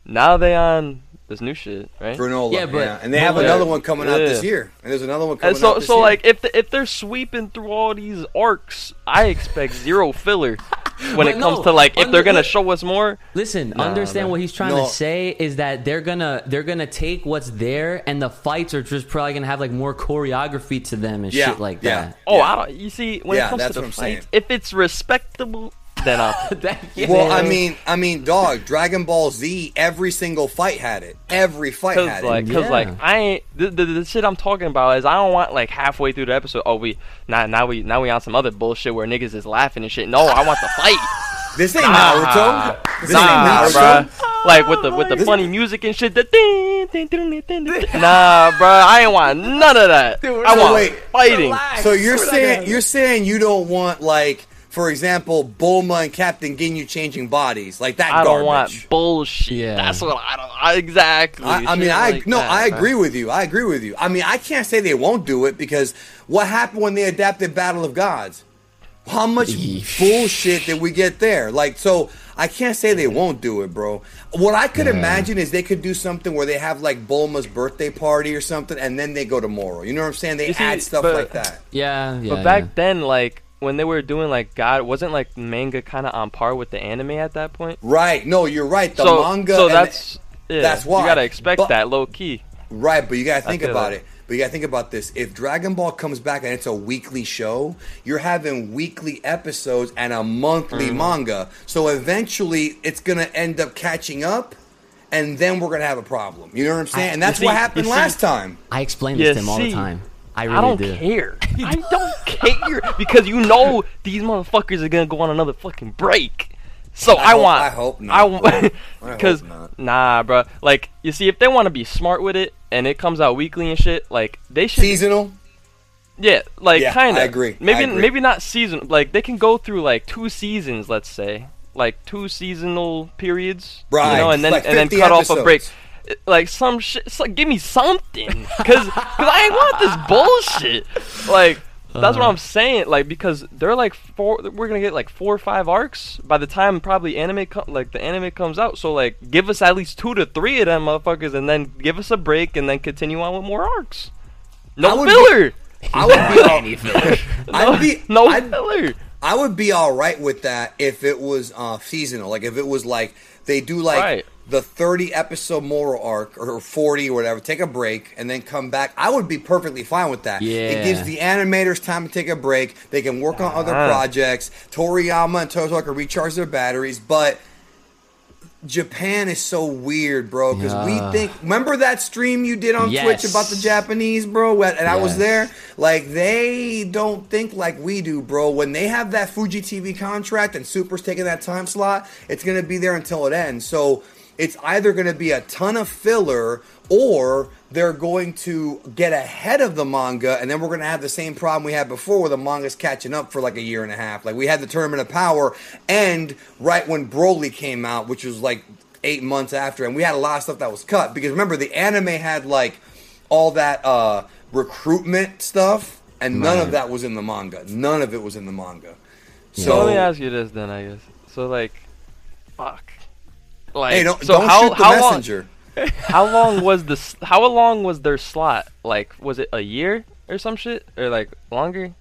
Now they on this new shit, right? Granola. Yeah, Yeah, but- and they have but- another one coming out this year. And there's another one coming And so, out this so year. like, if the, if they're sweeping through all these arcs, I expect zero filler when it But comes no, to like if they're gonna show us more. Listen, Nah, understand man. what he's trying No. to say is that they're gonna they're gonna take what's there, and the fights are just probably gonna have like more choreography to them and Yeah, shit like yeah. that. Oh, Yeah. I don't. You see, when Yeah, it comes that's to the fights, if it's respectable, then I'll. That- Well, I mean, I mean, dog. Dragon Ball Z. Every single fight had it. Every fight Cause had like, it. cause Yeah. like, I ain't the, the the shit I'm talking about is I don't want like halfway through the episode. Oh, we now now we now we on some other bullshit where niggas is laughing and shit. No, I want the fight. This ain't Nah, Naruto. This nah, ain't bruh. Naruto. Like with the with the funny music and shit. The ding, ding, ding, ding, ding, ding. Nah, bro, I ain't want none of that. I so want wait. fighting. So you're saying you're saying you don't want like, for example, Bulma and Captain Ginyu changing bodies like that I don't want bullshit. Yeah. That's what I don't. I, exactly. I, I mean, I like no, that, I bruh. agree with you. I agree with you. I mean, I can't say they won't do it because what happened when they adapted Battle of Gods? How much bullshit did we get there? Like, so I can't say they won't do it, bro. What I could imagine is they could do something where they have like Bulma's birthday party or something, and then they go to Moro. You know what I'm saying? They You see, add stuff but- like that. Yeah, yeah. But back yeah. then, like when they were doing like God, wasn't like manga kind of on par with the anime at that point. Right? No, you're right. The so manga. so and that's yeah, that's why. you gotta expect But- that low key. Right, but you gotta think about that. it. But you gotta think about this. If Dragon Ball comes back and it's a weekly show, you're having weekly episodes and a monthly Mm-hmm. manga. So eventually it's gonna end up catching up and then we're gonna have a problem. You know what I'm saying? I- and that's you what happened see- last time. I explain You this to him all the time. I really I don't do. care. I don't care because you know these motherfuckers are gonna go on another fucking break. So I I, hope- want. I hope not, I want because nah, bro. Like you see, if they want to be smart with it and it comes out weekly and shit, like they should. Seasonal? Yeah, like Yeah, kind of. I agree. Maybe I agree. maybe not season. Like they can go through like two seasons, let's say, like two seasonal periods. Right, You know, and then like and then 50 cut off a break. Episodes. like some shit. It's like, give me something, cause, cause I ain't want this bullshit. Like that's what I'm saying. Like because they're like four. We're gonna get like four or five arcs by the time probably anime co- like the anime comes out. So like give us at least two to three of them motherfuckers, and then give us a break, and then continue on with more arcs. I No be- filler. I would be all, No, I'd be no I'd, filler. I would be all right with that if it was uh, seasonal. Like if it was like they do like Right. the thirty episode Moro arc or forty or whatever, take a break and then come back. I would be perfectly fine with that. It gives the animators time to take a break. They can work on other Uh-huh. projects. Toriyama and Tozo can recharge their batteries, but. Japan is so weird, bro. Because Yeah. we think. Remember that stream you did on Yes. Twitch about the Japanese, bro? And I was there. Like they don't think like we do, bro. When they have that Fuji TV contract and Super's taking that time slot, it's gonna be there until it ends. So it's either gonna be a ton of filler or they're going to get ahead of the manga, and then we're gonna have the same problem we had before, where the manga's catching up for like a year and a half. Like we had the Tournament of Power, and right when Broly came out, which was like eight months after, and we had a lot of stuff that was cut because remember the anime had like all that uh recruitment stuff and none of that was in the manga none of it was in the manga So so let me ask you this then, I guess. So like, fuck. Like, hey don't, so don't how shoot the how messenger long how long was this? How long was their slot? Like, was it a year or some shit, or like longer?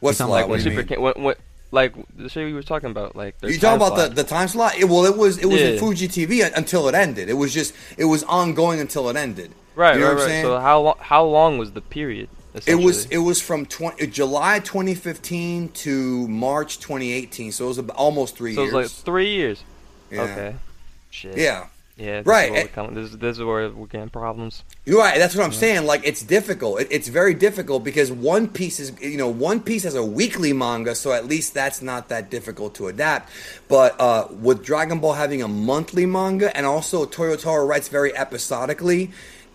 what's sound the like what do you Super mean? King, what, what, like the shit we were talking about, like you talking time about the, slot. the time slot? It, well, it was it was in Yeah. Fuji TV until it ended. It was just it was ongoing until it ended. right, you know right, what I'm right. saying? So how long? How long was the period? It was it was from uh, 20, July 2015 to March 2018. So it was about, almost three so it years. was like three years. yeah. Okay. Shit. Yeah. Yeah. This Right, Is where eh- coming, this, is- this is where we're getting problems. You're right. That's what I'm saying. Like it's difficult. It, it's very difficult because One Piece is, you know, One Piece has a weekly manga, so at least that's not that difficult to adapt. But uh, with Dragon Ball having a monthly manga and also Toyotaro writes very episodically,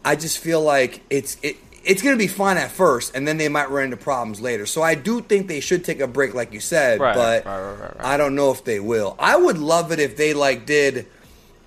I just feel like it's it. It's gonna be fine at first, and then they might run into problems later. So I do think they should take a break, like you said. Right, but right, right. I don't know if they will. I would love it if they like did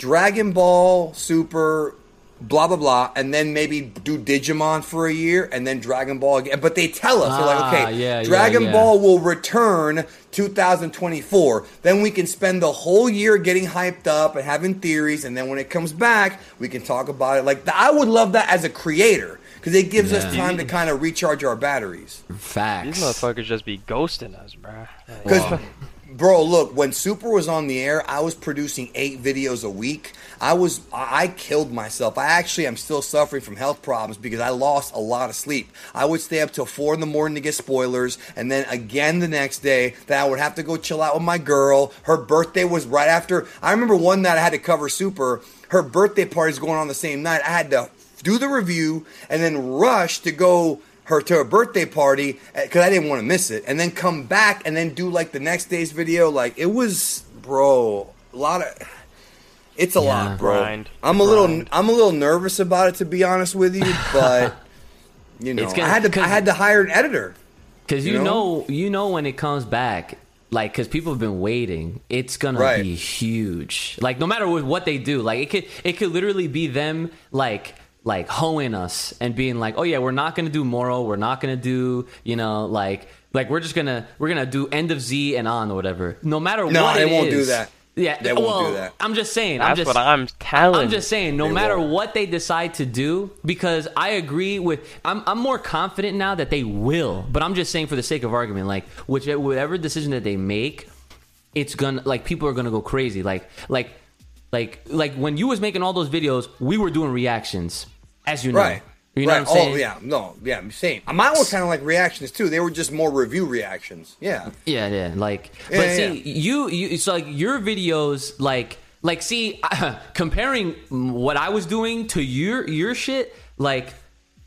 Dragon Ball Super, blah blah blah, and then maybe do Digimon for a year, and then Dragon Ball again. But they tell us they're like, Ah, okay, yeah, yeah, Dragon yeah. Ball will return 2024. Then we can spend the whole year getting hyped up and having theories, and then when it comes back, we can talk about it. Like I would love that as a creator because it gives us time to kind of recharge our batteries. Facts. These motherfuckers just be ghosting us, bruh. Because, bro, look, when Super was on the air, I was producing eight videos a week. I was, I killed myself. I actually am still suffering from health problems because I lost a lot of sleep. I would stay up till four in the morning to get spoilers, and then again the next day. that I would have to go chill out with my girl. Her birthday was right after. I remember one night I had to cover Super. Her birthday party's going on the same night. I had to do the review and then rush to go her to her birthday party eh, because I didn't want to miss it, and then come back and then do like the next day's video. Like it was, bro, a lot of. It's a Yeah. lot, bro. Grind. I'm a little, I'm a little nervous about it to be honest with you, but you know, It's gonna- I had to, I 'cause- had to hire an editor. Because You you, know? know? you know when it comes back, like, because people have been waiting, it's gonna Right. be huge. Like, no matter what, what they do, like, it could, it could literally be them, like, like hoeing us and being like, oh yeah, we're not gonna do Moro, we're not gonna do, you know, like, like we're just gonna, we're gonna do end of Z and on or whatever. No matter No, what, they it won't do that. Yeah, They won't well, do that. I'm just saying. I'm That's just, what I'm telling. I'm just saying, no matter won't. what they decide to do, because I agree with, I'm, I'm more confident now that they will. But I'm just saying, for the sake of argument, like which whatever decision that they make, it's gonna like people are gonna go crazy. Like like like like when you was making all those videos, we were doing reactions, as you know. Right. You know right. what I'm oh, saying? Oh yeah, no, yeah, same. Mine were kind of like reactions too. They were just more review reactions. Yeah. Yeah, yeah. Like, Yeah, but yeah, see, you, you, it's like your videos, like, like, see, comparing what I was doing to your your shit, like,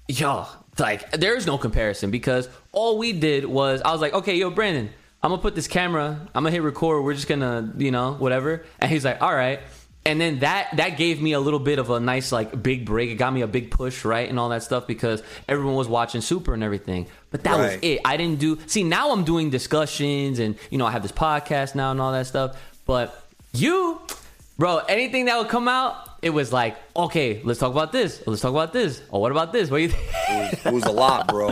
yo, like, there's no comparison because all we did was I was like, okay, yo, Brandon, I'm gonna put this camera, I'm gonna hit record, we're just gonna, you know, whatever, and he's like, all right. And then that that gave me a little bit of a nice like big break. It got me a big push, right, and all that stuff because everyone was watching Super and everything. But that was it. I didn't do. See, now I'm doing discussions, and you know, I have this podcast now and all that stuff. But you, bro, anything that would come out, it was like, okay, let's talk about this. Let's talk about this. Oh, what about this? What you think? It was, it was a lot, bro.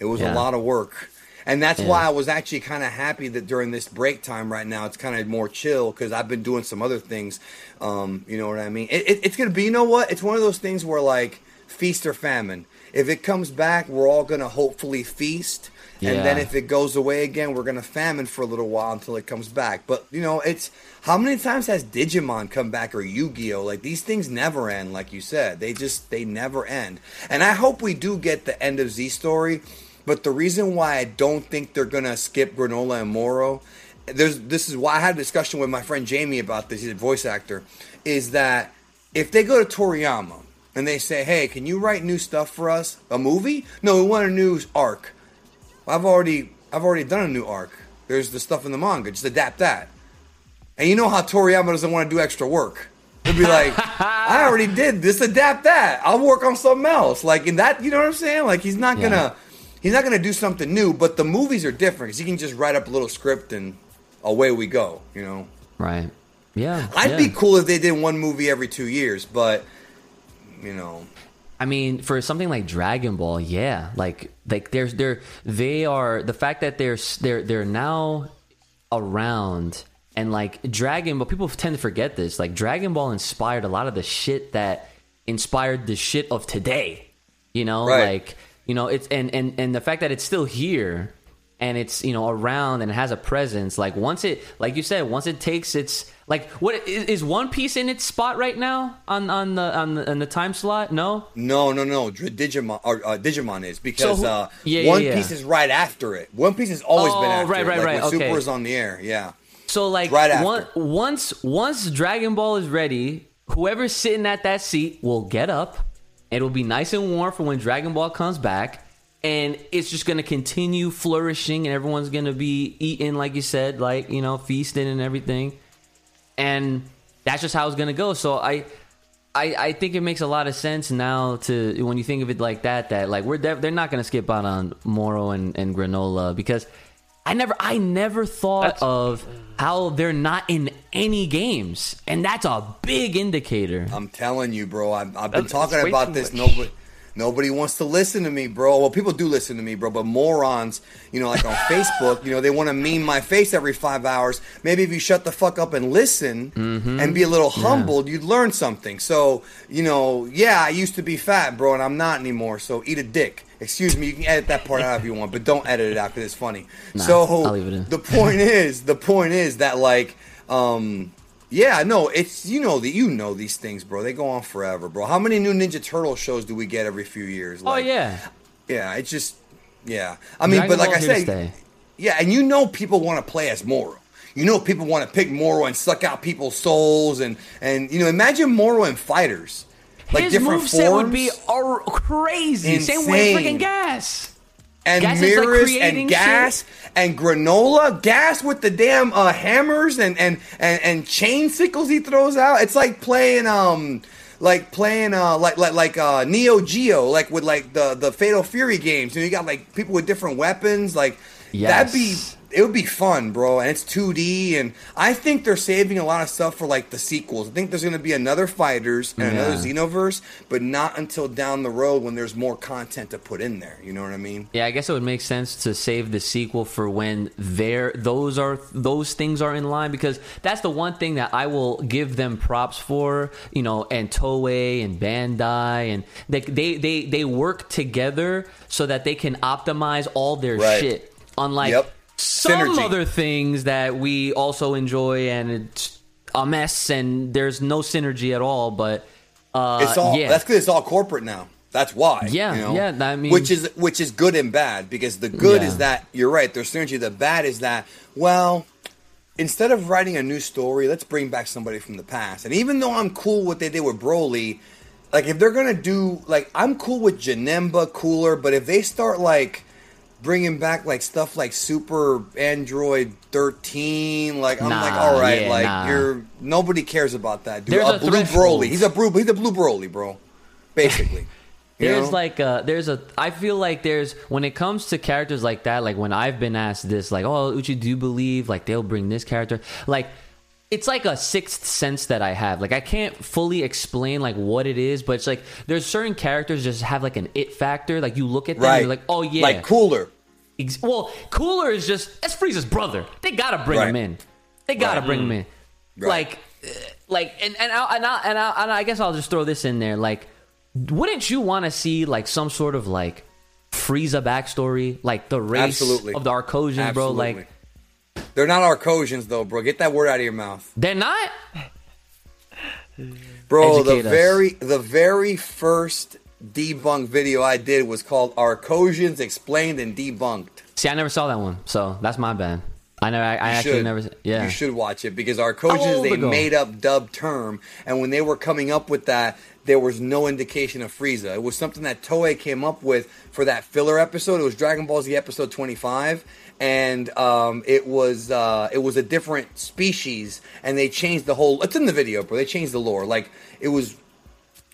It was Yeah. a lot of work. And that's Yeah. why I was actually kind of happy that during this break time right now, it's kind of more chill because I've been doing some other things. Um, you know what I mean? It, it, it's going to be, you know what? It's one of those things where, like, feast or famine. If it comes back, we're all going to hopefully feast. And then if it goes away again, we're going to famine for a little while until it comes back. But, you know, it's how many times has Digimon come back or Yu Gi Oh? Like, these things never end, like you said. They just, they never end. And I hope we do get the end of Z Story. But the reason why I don't think they're gonna skip Granola and Moro, there's this is why I had a discussion with my friend Jamie about this. He's a voice actor. Is that if they go to Toriyama and they say, "Hey, can you write new stuff for us? A movie? No, we want a new arc. I've already I've already done a new arc. There's the stuff in the manga. Just adapt that. And you know how Toriyama doesn't want to do extra work. He'll be like, I already did this. Adapt that. I'll work on something else. Like in that, you know what I'm saying? Like he's not Yeah. gonna, he's not gonna do something new. But the movies are different because he can just write up a little script and away we go. You know, Right. Yeah. I'd yeah. be cool if they did one movie every two years, but you know, I mean, for something like Dragon Ball, yeah, like like there's they're they are the fact that they're they're they're now around and like Dragon Ball. People tend to forget this. Like Dragon Ball inspired a lot of the shit that inspired the shit of today. You know, Right. like you know it's and and and the fact that it's still here and it's you know around and it has a presence. Like once it, like you said, once it takes its like what is, One Piece in its spot right now on on the on the, on the time slot? No. no, no, no. Digimon or uh, Digimon is because who- uh, yeah, yeah, One yeah. Piece is right after it. One Piece has always Oh, been after right, it. right, like right, When okay. Super is on the air, yeah. So like Right after. one, once once Dragon Ball is ready, whoever's sitting at that seat will get up. It'll be nice and warm for when Dragon Ball comes back, and it's just gonna continue flourishing, and everyone's gonna be eating, like you said, like you know, feasting and everything. And that's just how it's gonna go. So I. I, I think it makes a lot of sense now to when you think of it like that that like we're they're not gonna skip out on Moro and, and Granola because I never I never thought That's- of how they're not in any games and that's a big indicator. I'm telling you, bro. I've, I've been talking about this. much. Nobody, nobody wants to listen to me, bro. Well, people do listen to me, bro. But morons, you know, like on Facebook, you know, they want to meme my face every five hours. Maybe if you shut the fuck up and listen Mm-hmm. and be a little humbled, you'd learn something. So, you know, yeah, I used to be fat, bro, and I'm not anymore. So eat a dick. Excuse me, you can edit that part out if you want, but don't edit it out because it's funny. Nah, so I'll leave it in. the point is, the point is that like, um, yeah, no, it's you know that you know these things, bro. They go on forever, bro. How many new Ninja Turtle shows do we get every few years? oh Like, yeah. yeah. It's just, yeah. I mean, Dragon but like I here to said, yeah, and you know people want to play as Moro. You know people want to pick Moro and suck out people's souls, and and you know imagine Moro and fighters, like His different moveset forms. would be crazy. Same way freaking gas. And Gas is, like, mirrors and gas and granola gas with the damn uh, hammers and, and and and chain sickles he throws out. It's like playing um like playing uh like like like uh Neo Geo like with like the the Fatal Fury games. You you got like people with different weapons. Like that'd be Yes. It would be fun, bro. And it's 2D, and I think they're saving a lot of stuff for like the sequels. I think there's going to be another Fighters and another Xenoverse, but not until down the road when there's more content to put in there. You know what I mean? Yeah, I guess it would make sense to save the sequel for when there those are those things are in line because that's the one thing that I will give them props for, you know, and Toei and Bandai and they they they, they work together so that they can optimize all their Right. shit. Unlike Yep. Some Synergy. other things that we also enjoy and it's a mess and there's no synergy at all, but uh It's all yeah. that's because it's all corporate now. That's why. Yeah, you know? yeah, I mean- which is which is good and bad because the good Yeah. is that you're right. There's synergy. The bad is that well, instead of writing a new story, let's bring back somebody from the past. And even though I'm cool with what they did with Broly, like if they're gonna do like I'm cool with Janemba, cooler. But if they start like bringing back like stuff like Super Android 13, like I'm like, all right, yeah, like nah. you're nobody cares about that, dude. There's a a blue. Broly. He's a blue. He's a blue Broly, bro. Basically. There's know? like a there's a I feel like there's when it comes to characters like that, like when I've been asked this, like, oh Uchi, do you believe like they'll bring this character? Like it's like a sixth sense that I have. Like I can't fully explain like what it is, but it's like there's certain characters just have like an it factor. Like you look at them, Right. and you're like, oh yeah, Like cooler. Ex- well, Cooler is just that's Frieza's brother. They gotta bring Right. him in. They gotta Right. bring him in. Like, uh, like, and and I, and, I, and, I, and I guess I'll just throw this in there. Like, wouldn't you want to see like some sort of like Frieza backstory, like the race Absolutely. of the Arcosians, bro? Like, They're not Arcosians though, bro. Get that word out of your mouth. they're not. Bro, the us. very the very first debunk video I did was called Arcosians Explained and Debunked. See, I never saw that one, so that's my bad. I never. I, I actually should. never. Yeah. You should watch it because Arcosians old is a ago? made up dub term, and when they were coming up with that, there was no indication of Frieza. It was something that Toei came up with for that filler episode. It was Dragon Ball Z episode twenty five, and um, it was uh, it was a different species, and they changed the whole. It's in the video, bro. They changed the lore. Like it was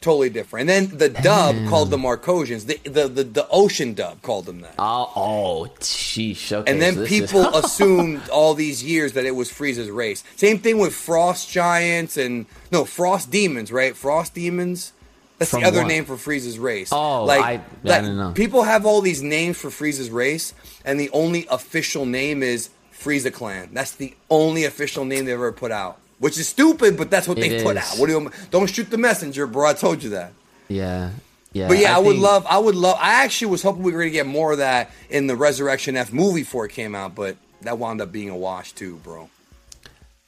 totally different. And then the dub called them Arcosians. The, the the the ocean dub called them that. Oh, oh, sheesh. Okay, And then so this is- people assumed all these years that it was Frieza's race. Same thing with Frost Giants and no Frost Demons, right? Frost Demons. That's the other what? name for Frieza's race. Oh, I- I didn't know. People have all these names for Frieza's race, and the only official name is Frieza Clan. That's the only official name they ever put out, which is stupid, but that's what It they put out. What do you? Don't shoot the messenger, bro. I told you that. yeah, yeah. But yeah, I, would think- love. I would love. I actually was hoping we were gonna get more of that in the Resurrection F movie before it came out, but that wound up being a wash too, bro.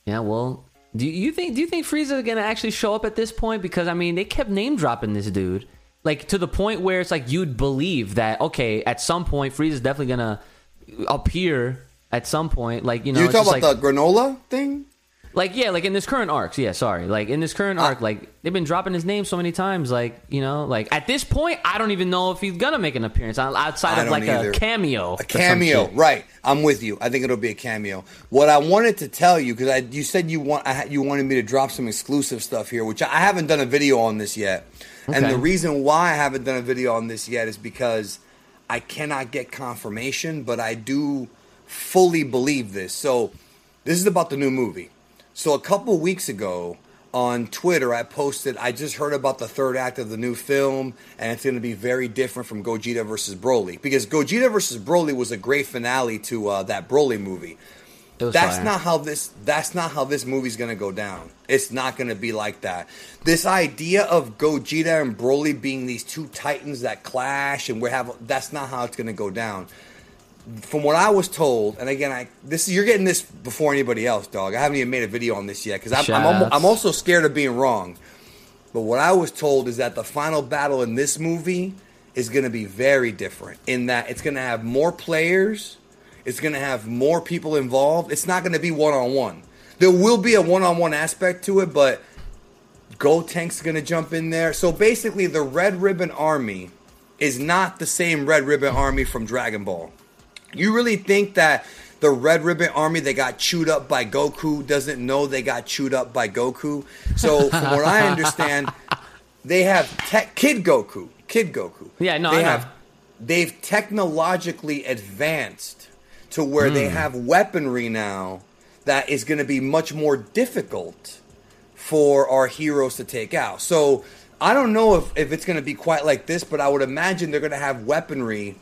Yeah, well, do you think do you think Frieza is gonna actually show up at this point? Because I mean, they kept name dropping this dude, like to the point where it's like you'd believe that okay, at some point Frieza's definitely gonna appear at some point. Like you know, you talk about like, the granola thing? Like yeah, like in this current arc, Yeah, sorry, like in this current uh, arc, like they've been dropping his name so many times. Like you know, like at this point, I don't even know if he's gonna make an appearance outside of like either. a cameo. A cameo, right? I'm with you. I think it'll be a cameo. What I wanted to tell you because I you said you want I, you wanted me to drop some exclusive stuff here, which I haven't done a video on this yet. And the reason why I haven't done a video on this yet is because I cannot get confirmation, but I do fully believe this. So this is about the new movie. So a couple weeks ago on Twitter, I posted I just heard about the third act of the new film, and it's going to be very different from Gogeta versus Broly because Gogeta versus Broly was a great finale to uh, that Broly movie. That's fire. not how this. That's not how this movie's gonna go down. It's not gonna be like that. This idea of Gogeta and Broly being these two titans that clash and we have. That's not how it's gonna go down. From what I was told, and again, I this you're getting this before anybody else, dog. I haven't even made a video on this yet because I'm, I'm, almo- I'm also scared of being wrong. But what I was told is that the final battle in this movie is going to be very different in that it's going to have more players, it's going to have more people involved. It's not going to be one on one. There will be a one on one aspect to it, but Gotenks's going to jump in there. So basically, the Red Ribbon Army is not the same Red Ribbon Army from Dragon Ball. You really think that the Red Ribbon Army that got chewed up by Goku doesn't know they got chewed up by Goku? So, from what I understand, they have tech Kid Goku, Kid Goku. Yeah, no, they I know. have. They've technologically advanced to where they hmm. have weaponry now that is going to be much more difficult for our heroes to take out. So I don't know if, if it's going to be quite like this, but I would imagine they're going to have weaponry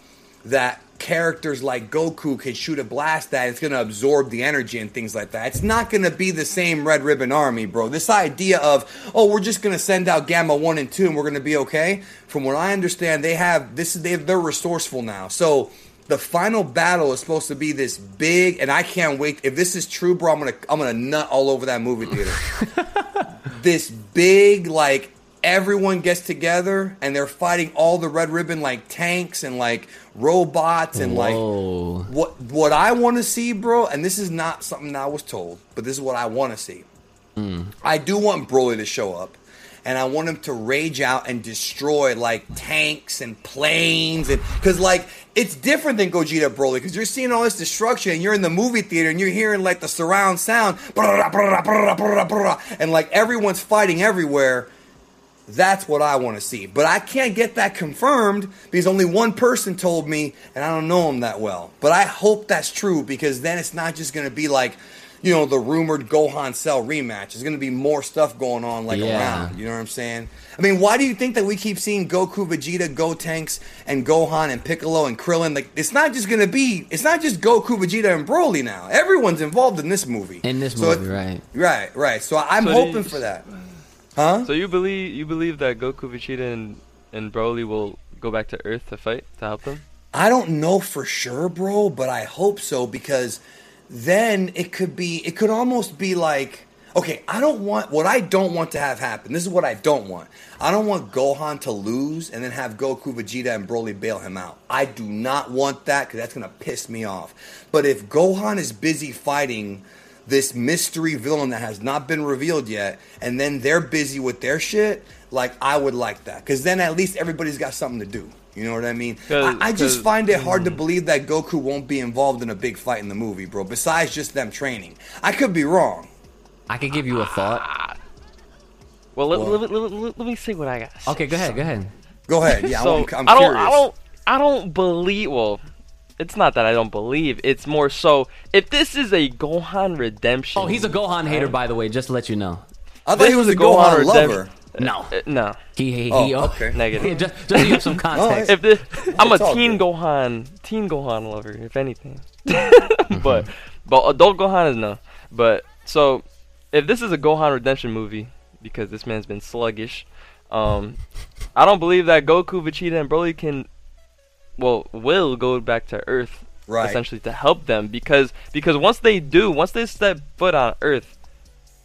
that characters like Goku can shoot a blast at. It's going to absorb the energy and things like that. It's not going to be the same Red Ribbon Army, bro. This idea of, oh, we're just going to send out Gamma 1 and 2 and we're going to be okay. From what I understand, they have this is they they're resourceful now. So the final battle is supposed to be this big and I can't wait. If this is true, bro, I'm going to I'm going to nut all over that movie theater this big like everyone gets together and they're fighting all the red ribbon like tanks and like robots and like what what I want to see, bro, and this is not something I was told, but this is what I want to see. Hmm. I do want Broly to show up, and I want him to rage out and destroy like tanks and planes, and because like it's different than Gogeta Broly because you're seeing all this destruction, and you're in the movie theater and you're hearing like the surround sound, and like everyone's fighting everywhere. That's what I want to see. But I can't get that confirmed because only one person told me, and I don't know him that well. But I hope that's true because then it's not just going to be like you know, the rumored Gohan Cell rematch. There's going to be more stuff going on like Yeah. around. You know what I'm saying? I mean, why do you think that we keep seeing Goku, Vegeta, Gotenks, and Gohan and Piccolo and Krillin? Like, it's not just going to be. It's not just Goku, Vegeta, and Broly now. Everyone's involved in this movie. In this So it- movie, right? Right, right. So I'm So hoping for that. Huh? So you believe you believe that Goku, Vegeta, and and Broly will go back to Earth to fight to help them? I don't know for sure, bro, but I hope so because then it could be it could almost be like okay, I don't want what I don't want to have happen. This is what I don't want. I don't want Gohan to lose and then have Goku, Vegeta, and Broly bail him out. I do not want that because that's gonna piss me off. But if Gohan is busy fighting this mystery villain that has not been revealed yet, and then they're busy with their shit, like I would like that because then at least everybody's got something to do. You know what I mean? I, I just 'cause- find it hard to mm. believe that Goku won't be involved in a big fight in the movie, bro. Besides just them training, I could be wrong. I could give you a thought. Well, let, Well- let, let, let, let me see what I got. Okay, go ahead, go ahead. Go ahead. Yeah, so I'm, I'm I don't, curious. I don't, I don't believe. Well, it's not that I don't believe. It's more so if this is a Gohan redemption. Oh, he's a Gohan hater, by the way, just to let you know. I thought This he was a a Gohan Gohan redemption. lover. No, Uh, no. he he, Oh, he okay. Negative. just just to give some context. If this, I'm a teen good. Gohan, teen Gohan lover, if anything. but, but adult Gohan is no. But so, if this is a Gohan redemption movie, because this man's been sluggish, um, I don't believe that Goku, Vegeta, and Broly can, well, will go back to Earth Right. essentially to help them because because once they do, once they step foot on Earth,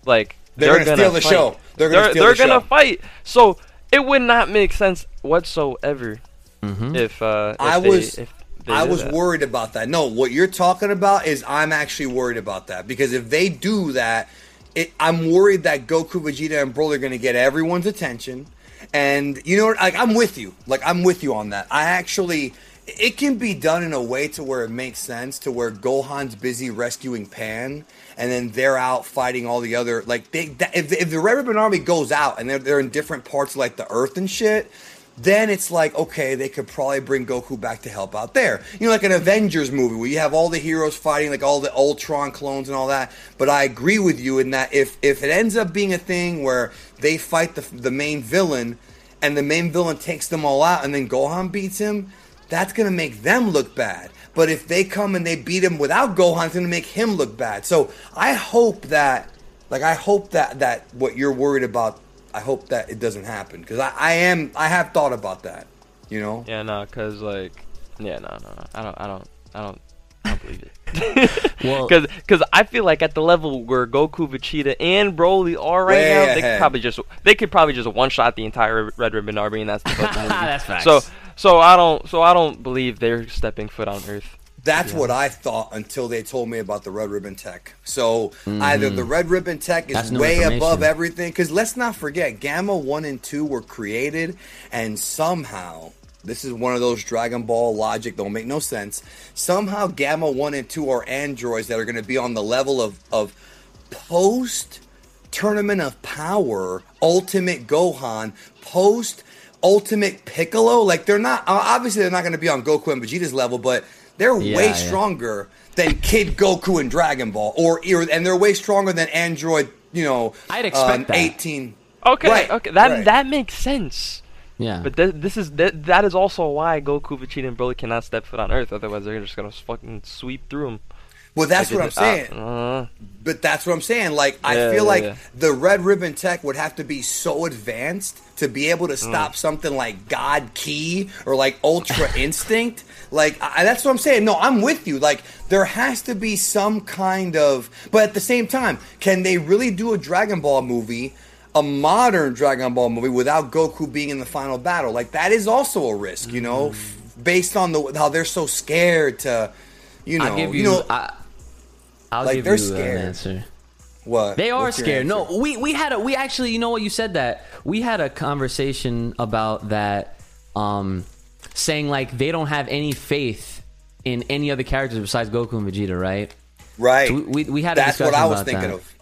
like They're they're, gonna steal the fight. show. They're gonna steal they're the gonna show. fight. So it would not make sense whatsoever Mhm. if uh if I they, was- if I was that. worried about that. No, what you're talking about is I'm actually worried about that because if they do that, it, I'm worried that Goku, Vegeta, and Broly are going to get everyone's attention. And you know, like I'm with you. Like I'm with you on that. I actually, it can be done in a way to where it makes sense. To where Gohan's busy rescuing Pan, and then they're out fighting all the other. Like they, if, if the Red Ribbon Army goes out and they're they're in different parts of like the Earth and shit, then it's like okay, they could probably bring Goku back to help out there. You know, like an Avengers movie where you have all the heroes fighting, like all the Ultron clones and all that. But I agree with you in that if if it ends up being a thing where they fight the the main villain, and the main villain takes them all out, and then Gohan beats him, that's gonna make them look bad. But if they come and they beat him without Gohan, it's gonna make him look bad. So I hope that, like, I hope that that what you're worried about, I hope that it doesn't happen because I, I am I have thought about that. You know. Yeah, no, cause like, yeah, no, no, no. I don't, I don't, I don't, I don't believe it. Well- cause, cause I feel like at the level where Goku, Vegeta, and Broly are right now, they could ahead. probably just, they could probably just one shot the entire Red Ribbon Army, and that's the fucking movie. That's facts. So, so I don't, so I don't believe they're stepping foot on Earth. That's what I thought until they told me about the red ribbon tech. So either the red ribbon tech is way above everything. Because let's not forget, Gamma 1 and 2 were created, and somehow, this is one of those Dragon Ball logic, don't make no sense. Somehow, Gamma 1 and 2 are androids that are going to be on the level of, of post Tournament of Power, Ultimate Gohan, post Ultimate Piccolo. Like they're not obviously they're not going to be on Goku and Vegeta's level, but they're Yeah, way yeah. stronger than Kid Goku and Dragon Ball, or, or and they're way stronger than Android. You know, I'd expect um, that. eighteen. Okay, Right, okay, that right. that makes sense. yeah. But th- this is that that is also why Goku, Vegeta, and Broly cannot step foot on Earth. Otherwise, they're just gonna fucking sweep through them. Well, that's what I'm saying. Uh, But that's what I'm saying. Like I feel yeah, like yeah. the red ribbon tech would have to be so advanced to be able to Mm. stop something like God Ki or like Ultra Instinct. Like I, that's what I'm saying. No, I'm with you. Like there has to be some kind of. But at the same time, can they really do a Dragon Ball movie? A modern Dragon Ball movie without Goku being in the final battle, like that is also a risk, you know, Mm. based on the how they're so scared to, you know, you. you know, I, I'll like, give they're you scared. an answer. what They are What's scared. No, we we had a we actually you know what you said that we had a conversation about that, um, saying like they don't have any faith in any other characters besides Goku and Vegeta, right? Right. So we- we- we had a That's what I was thinking that. of.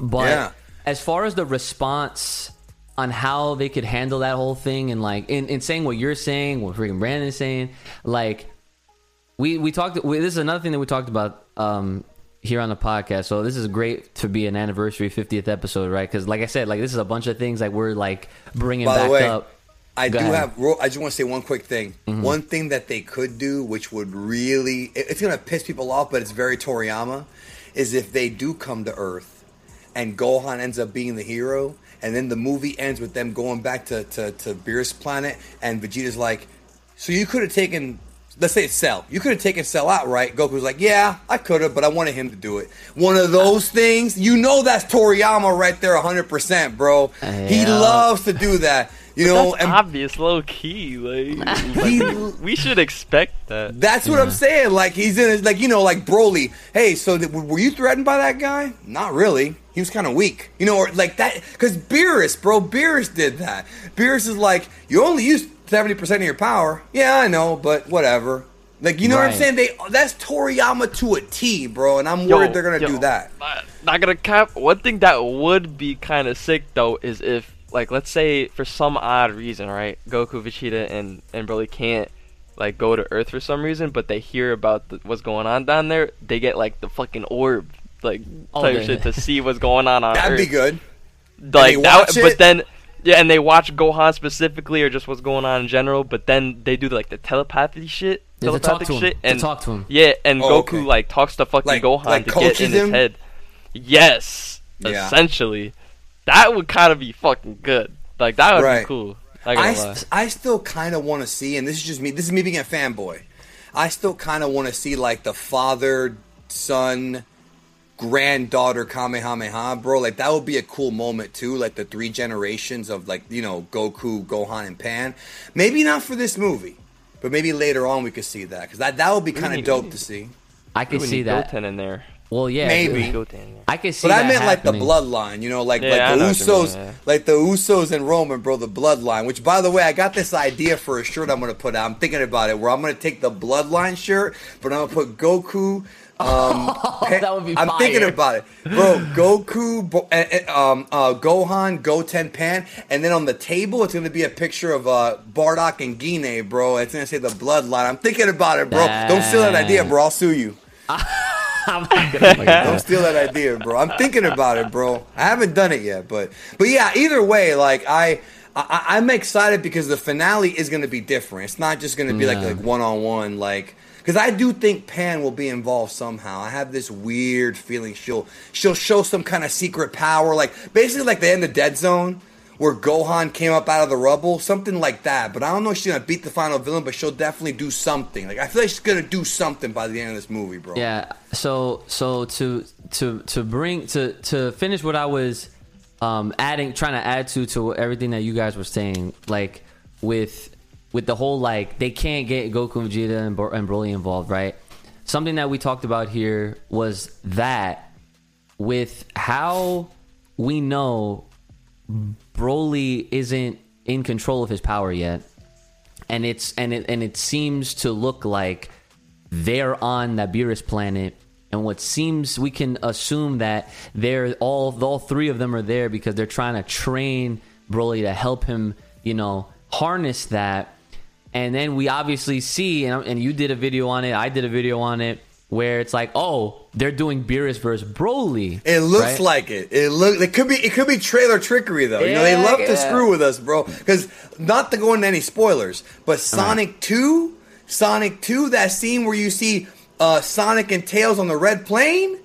But Yeah. as far as the response on how they could handle that whole thing and like in, in saying what you're saying, what freaking Brandon's saying, like we we talked. We, this is another thing that we talked about um, here on the podcast. So this is great to be an anniversary 50th episode, right? Because like I said, like this is a bunch of things like we're like bringing By the back way, up. I Go do ahead. have. I just want to say one quick thing. Mm-hmm. One thing that they could do, which would really, it's gonna piss people off, but it's very Toriyama, is if they do come to Earth, and Gohan ends up being the hero, and then the movie ends with them going back to to, to Beerus planet, and Vegeta's like, so you could have taken. Let's say it's Cell. You could have taken Cell out, right? Goku's like, yeah, I could have, but I wanted him to do it. One of those things, you know, that's Toriyama right there, 100%, bro. He loves to do that. You know, That's and obvious, low key. Like, He- like, we should expect that. That's what I'm saying. Like he's in, his, like you know, like Broly. Hey, so th- were you threatened by that guy? Not really. He was kind of weak, you know, or like that. Because Beerus, bro, Beerus did that. Beerus is like, you only use seventy percent of your power. Yeah, I know, but whatever. Like you know what I'm saying? They that's Toriyama to a T, bro, and I'm Yo, worried they're gonna yo, do that. Not, not gonna cap. One thing that would be kind of sick though is if, like, let's say for some odd reason, right, Goku, Vegeta, and and Broly can't like go to Earth for some reason, but they hear about the, what's going on down there. They get like the fucking orb, like Oh, type they- shit to see what's going on on That'd Earth. be good. Like they that, watch but then. Yeah, and they watch Gohan specifically, or just what's going on in general. But then they do like the telepathy shit, Yeah, to talk telepathic to him, shit, to and talk to him. Yeah, and Oh, Goku okay. like talks to fucking Like- Gohan like to get coaches in his head. Yes, Yeah. essentially, that would kind of be fucking good. Like that would Right. be cool. Not I, st- I still kind of want to see, and this is just me. This is me being a fanboy. I still kind of want to see like the father son granddaughter Kamehameha, bro. Like that would be a cool moment too. Like the three generations of like you know Goku, Gohan, and Pan. Maybe not for this movie, but maybe later on we could see that because that that would be kind of dope to see. I We could see that. Goten in there. Well, yeah, Maybe. Goten. I could see that. But I that meant like the bloodline, you know, like Yeah, like the know what you mean, Usos, yeah. like the Usos and Roman, bro, the bloodline. Which, by the way, I got this idea for a shirt I'm gonna put out. I'm thinking about it, where I'm gonna take the bloodline shirt, but I'm gonna put Goku. Um, That would be I'm thinking about it, bro. Goku, Bo- uh, uh, um, uh, Gohan, Goten, Pan, and then on the table it's gonna be a picture of uh, Bardock and Gine, bro. It's gonna say the bloodline. I'm thinking about it, bro. Don't steal that idea, bro. I'll sue you. Don't steal that idea, bro. I'm thinking about it, bro. I haven't done it yet, but but yeah. Either way, like I, I I'm excited because the finale is going to be different. It's not just going to be like like one on one, like because I do think Pan will be involved somehow. I have this weird feeling she'll she'll show some kind of secret power, like basically like the end of Dead Zone. Where Gohan came up out of the rubble, something like that. But I don't know if she's gonna beat the final villain, but she'll definitely do something. Like I feel like she's gonna do something by the end of this movie, bro. Yeah. So so to to to bring to to finish what I was um adding trying to add to to everything that you guys were saying like with with the whole like they can't get Goku and Vegeta and, Bro- and Broly involved, right? Something that we talked about here was that with how we know Broly isn't in control of his power yet, and it's and it and it seems to look like they're on that Beerus planet, and what seems we can assume that they're all all three of them are there because they're trying to train Broly to help him, you know, harness that. And then we obviously see, and, and you did a video on it, I did a video on it, where it's like, oh, they're doing Beerus versus Broly. It looks right? like it. It look. It could be. It could be trailer trickery though. you know, they Yeah, love to screw with us, bro. Because not to go into any spoilers, but Sonic Two, Sonic Two, that scene where you see uh, Sonic and Tails on the red plane.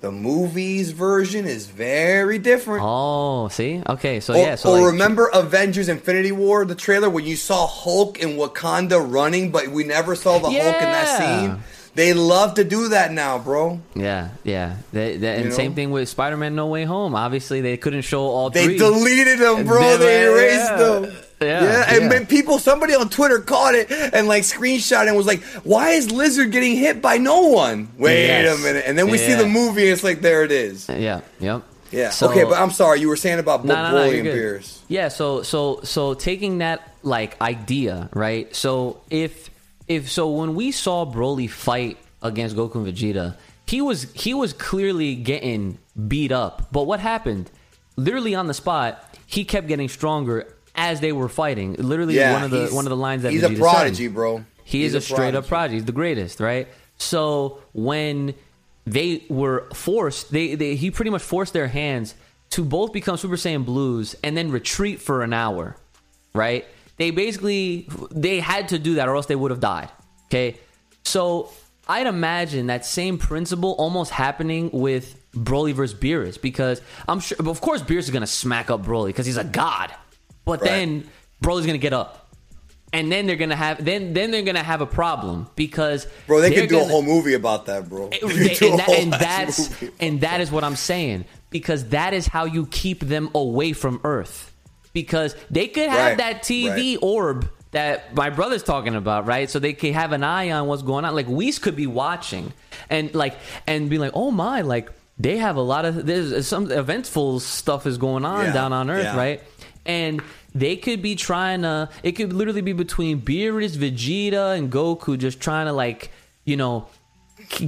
The movies version is very different. Oh, see, okay, so or, yeah, so or like, remember Avengers: Infinity War, the trailer when you saw Hulk in Wakanda running, but we never saw the Hulk in that scene. They love to do that now, bro. Yeah, yeah. They, they, and know? same thing with Spider-Man: No Way Home. Obviously, they couldn't show all They three. deleted them, bro. They- They erased yeah. them. Yeah, and yeah. people, somebody on Twitter caught it and like screenshot and was like, "Why is Lizard getting hit by no one?" Wait Yes. a minute, and then we see the movie, and it's like there it is. Yeah, yep. Yeah. So- okay, but I'm sorry, you were saying about No, Bo- no, no, Broly and good. Beerus. Yeah, so so so taking that like idea, right? So if if so when we saw Broly fight against Goku and Vegeta, he was he was clearly getting beat up. But what happened? Literally on the spot, he kept getting stronger as they were fighting. Literally Yeah, one of the one of the lines that he's Vegeta a prodigy, said. bro. He He's is a, straight up prodigy. He's the greatest, right? So when they were forced. They, they he pretty much forced their hands to both become Super Saiyan Blues and then retreat for an hour, right? They basically they had to do that or else they would have died. Okay, so I'd imagine that same principle almost happening with Broly versus Beerus because I'm sure, of course, Beerus is gonna smack up Broly because he's a god, but Right. then Broly's gonna get up. And then they're gonna have then then they're gonna have a problem because Bro, they could do a gonna- whole movie about that, bro. Eh, they could and, that- and that's and that is what I'm saying because that is how you keep them away from Earth because they could have Right, that TV right. orb that my brother's talking about, right? So they can have an eye on what's going on. Like Whis could be watching and like and be like, oh my, like they have a lot of there's some eventful stuff is going on Yeah, down on Earth, yeah. right? And they could be trying to. It could literally be between Beerus, Vegeta, and Goku, just trying to like, you know,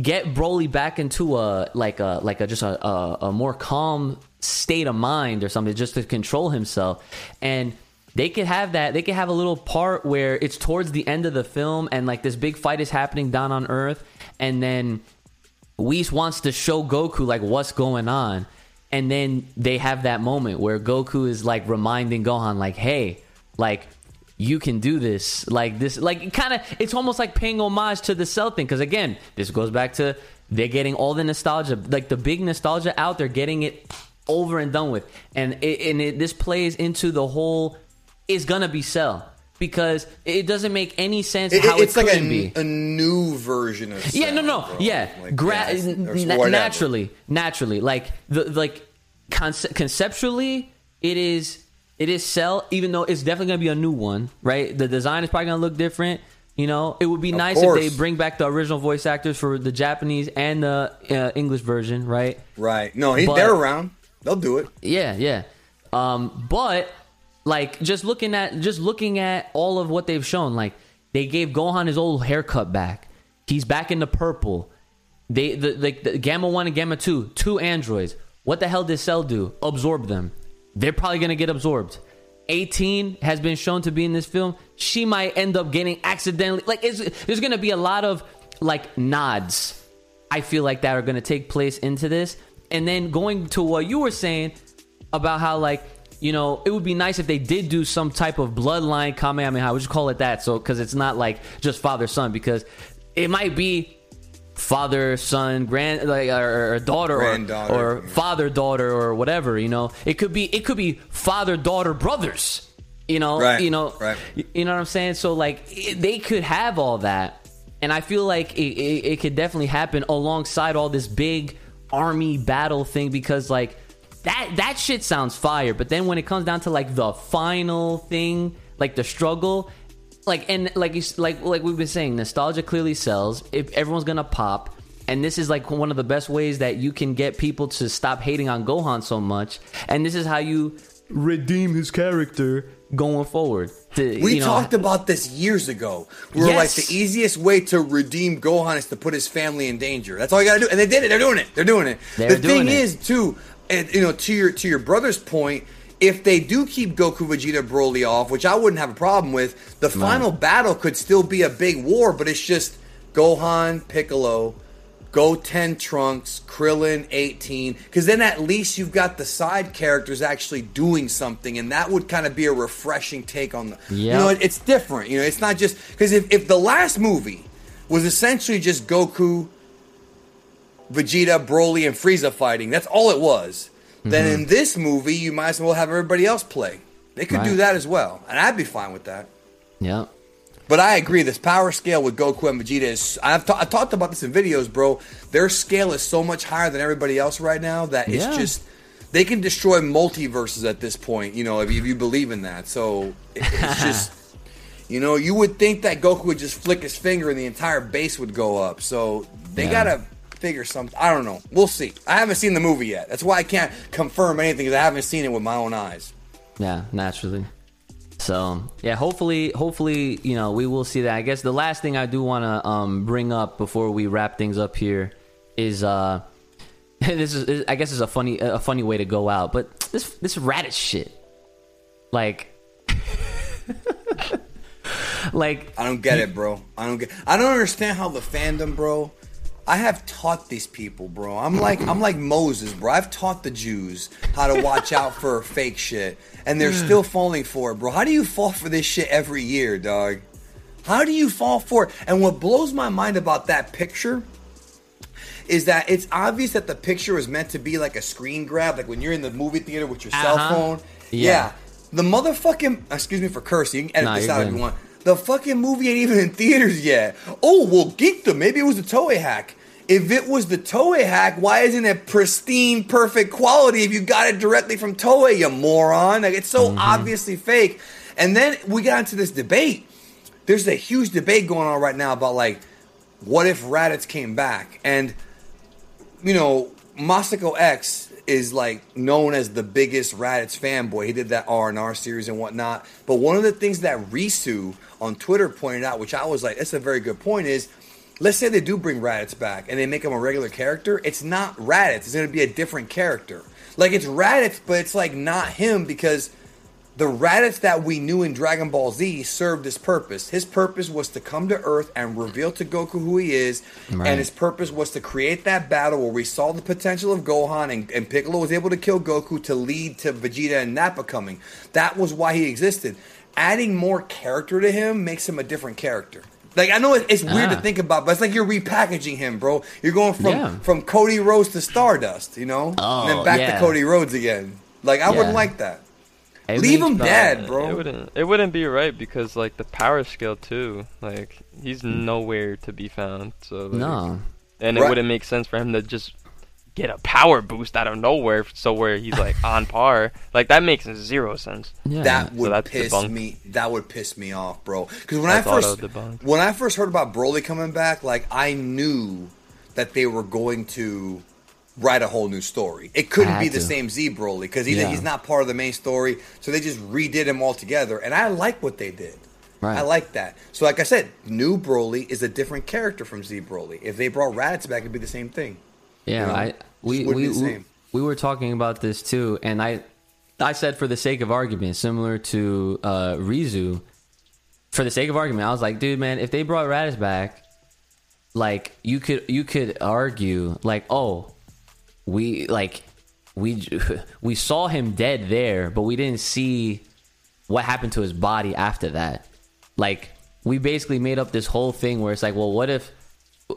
get Broly back into a like a like a just a, a, a more calm state of mind or something, just to control himself. And they could have that. They could have a little part where it's towards the end of the film, and like this big fight is happening down on Earth, and then Whis wants to show Goku like what's going on, and then they have that moment where Goku is like reminding Gohan like, "Hey, like you can do this." Like this, like kind of, it's almost like paying homage to the Cell thing because again, this goes back to they're getting all the nostalgia, like the big nostalgia out. They're getting it over and done with, and it, and it, this plays into the whole It's gonna be Cell. Because it doesn't make any sense It- how it's it like could a, be. a new version of Yeah, no, Cell, no, bro. yeah, Like, Gra- yeah, na- naturally, naturally, like the like conce- conceptually, it is it is Cell, even though it's definitely gonna be a new one, right? The design is probably gonna look different. You know, it would be nice if they bring back the original voice actors for the Japanese and the uh, English version, right? Right. No, he, But- they're around. They'll do it. Yeah, yeah. Um, but like just looking at just looking at all of what they've shown, like they gave Gohan his old haircut back. He's back in the purple. They the like the Gamma One and Gamma Two, two androids. What the hell did Cell do? Absorb them. They're probably gonna get absorbed. 18 has been shown to be in this film. She might end up getting accidentally like there's gonna be a lot of like nods I feel like that are to take place into this. And then going to what you were saying about how like you know it would be nice if they did do some type of bloodline Kamehameha. I would just call it that. So because it's not like just father son because it might be father son grand like or, or daughter or, or father daughter or whatever you know it could be it could be father daughter brothers you know Right, you know right. You know what I'm saying? So like it, they could have all that, and I feel like it, it, it could definitely happen alongside all this big army battle thing because like that that shit sounds fire. But then when it comes down to like the final thing, like the struggle, like and like you like like we've been saying, nostalgia clearly sells. If everyone's gonna pop. And this is like one of the best ways that you can get people to stop hating on Gohan so much. And this is how you redeem his character going forward. To, We you know, talked about this years ago. We were like, the easiest way to redeem Gohan is to put his family in danger. That's all you gotta do, and they did it. They're doing it. They're doing it. They're the doing thing it. is, too, and you know, to your to your brother's point, if they do keep Goku, Vegeta, Broly off, which I wouldn't have a problem with, the final battle could still be a big war. But it's just Gohan, Piccolo. Goten Trunks, Krillin 18, because then at least you've got the side characters actually doing something, and that would kind of be a refreshing take on the. You know, it- it's different. You know, it's not just because if, if the last movie was essentially just Goku, Vegeta, Broly, and Frieza fighting, that's all it was. Then in mm-hmm. this movie, you might as well have everybody else play. They could do that as well, and I'd be fine with that. Yeah. But I agree, this power scale with Goku and Vegeta is. I've, ta- I've talked about this in videos, bro. Their scale is so much higher than everybody else right now that it's Yeah. just. They can destroy multiverses at this point, you know, if you, if you believe in that. So it- it's just. You know, you would think that Goku would just flick his finger and the entire base would go up. So they Yeah. gotta figure something. I don't know. We'll see. I haven't seen the movie yet. That's why I can't confirm anything because I haven't seen it with my own eyes. Yeah, naturally. So yeah, hopefully, hopefully, you know, we will see that. I guess the last thing I do want to um, bring up before we wrap things up here is uh, this is I guess is a funny a funny way to go out, but this this Raditz shit, like, like I don't get it, bro. I don't get. I don't understand how the fandom, bro. I have taught these people, bro. I'm like I'm like Moses, bro. I've taught the Jews how to watch out for fake shit, and they're still falling for it, bro. How do you fall for this shit every year, dog? How do you fall for it? And what blows my mind about that picture is that it's obvious that the picture was meant to be like a screen grab, like when you're in the movie theater with your cell Uh-huh. phone. Yeah. Yeah. The motherfucking excuse me for cursing. You can edit Nah, this out if you want. The fucking movie ain't even in theaters yet. Oh well, geekdom. Maybe it was the Toei hack. If it was the Toei hack, why isn't it pristine, perfect quality? If you got it directly from Toei, you moron! Like it's so Mm-hmm. obviously fake. And then we got into this debate. There's a huge debate going on right now about like, what if Raditz came back? And you know, Masako X is like known as the biggest Raditz fanboy. He did that R and R series and whatnot. But one of the things that Risu on Twitter pointed out, which I was like, that's a very good point, is let's say they do bring Raditz back and they make him a regular character. It's not Raditz. It's going to be a different character. Like it's Raditz, but it's like not him because the Raditz that we knew in Dragon Ball Z served his purpose. His purpose was to come to Earth and reveal to Goku who he is, Right. and his purpose was to create that battle where we saw the potential of Gohan and, and Piccolo was able to kill Goku to lead to Vegeta and Nappa coming. That was why he existed. Adding more character to him makes him a different character. Like I know it's weird Ah. to think about, but it's like you're repackaging him, bro. You're going from Yeah. from Cody Rhodes to Stardust, you know, and Oh, then back yeah. to Cody Rhodes again. Like I wouldn't like that. It Leave him dead, bro. It wouldn't. It wouldn't be right because like the power scale too. Like he's nowhere to be found. So like, No. and it Right. wouldn't make sense for him to just get a power boost out of nowhere. So where he's like on par. Like that makes zero sense. Yeah. That would that's piss debunked. me. That would piss me off, bro. Because when That's I first when I first heard about Broly coming back, like I knew that they were going to write a whole new story. It couldn't Had be the to. same Z Broly because he's, Yeah. he's not part of the main story. So they just redid him all together, and I like what they did. Right. I like that. So, like I said, new Broly is a different character from Z Broly. If they brought Raditz back, it'd be the same thing. Yeah, You know, I we we, we we were talking about this too, and I I said for the sake of argument, similar to uh, Rizu, for the sake of argument, I was like, dude, man, if they brought Raditz back, like you could you could argue like, oh, we like we we saw him dead there, but we didn't see what happened to his body after that. Like we basically made up this whole thing where it's like, well, what if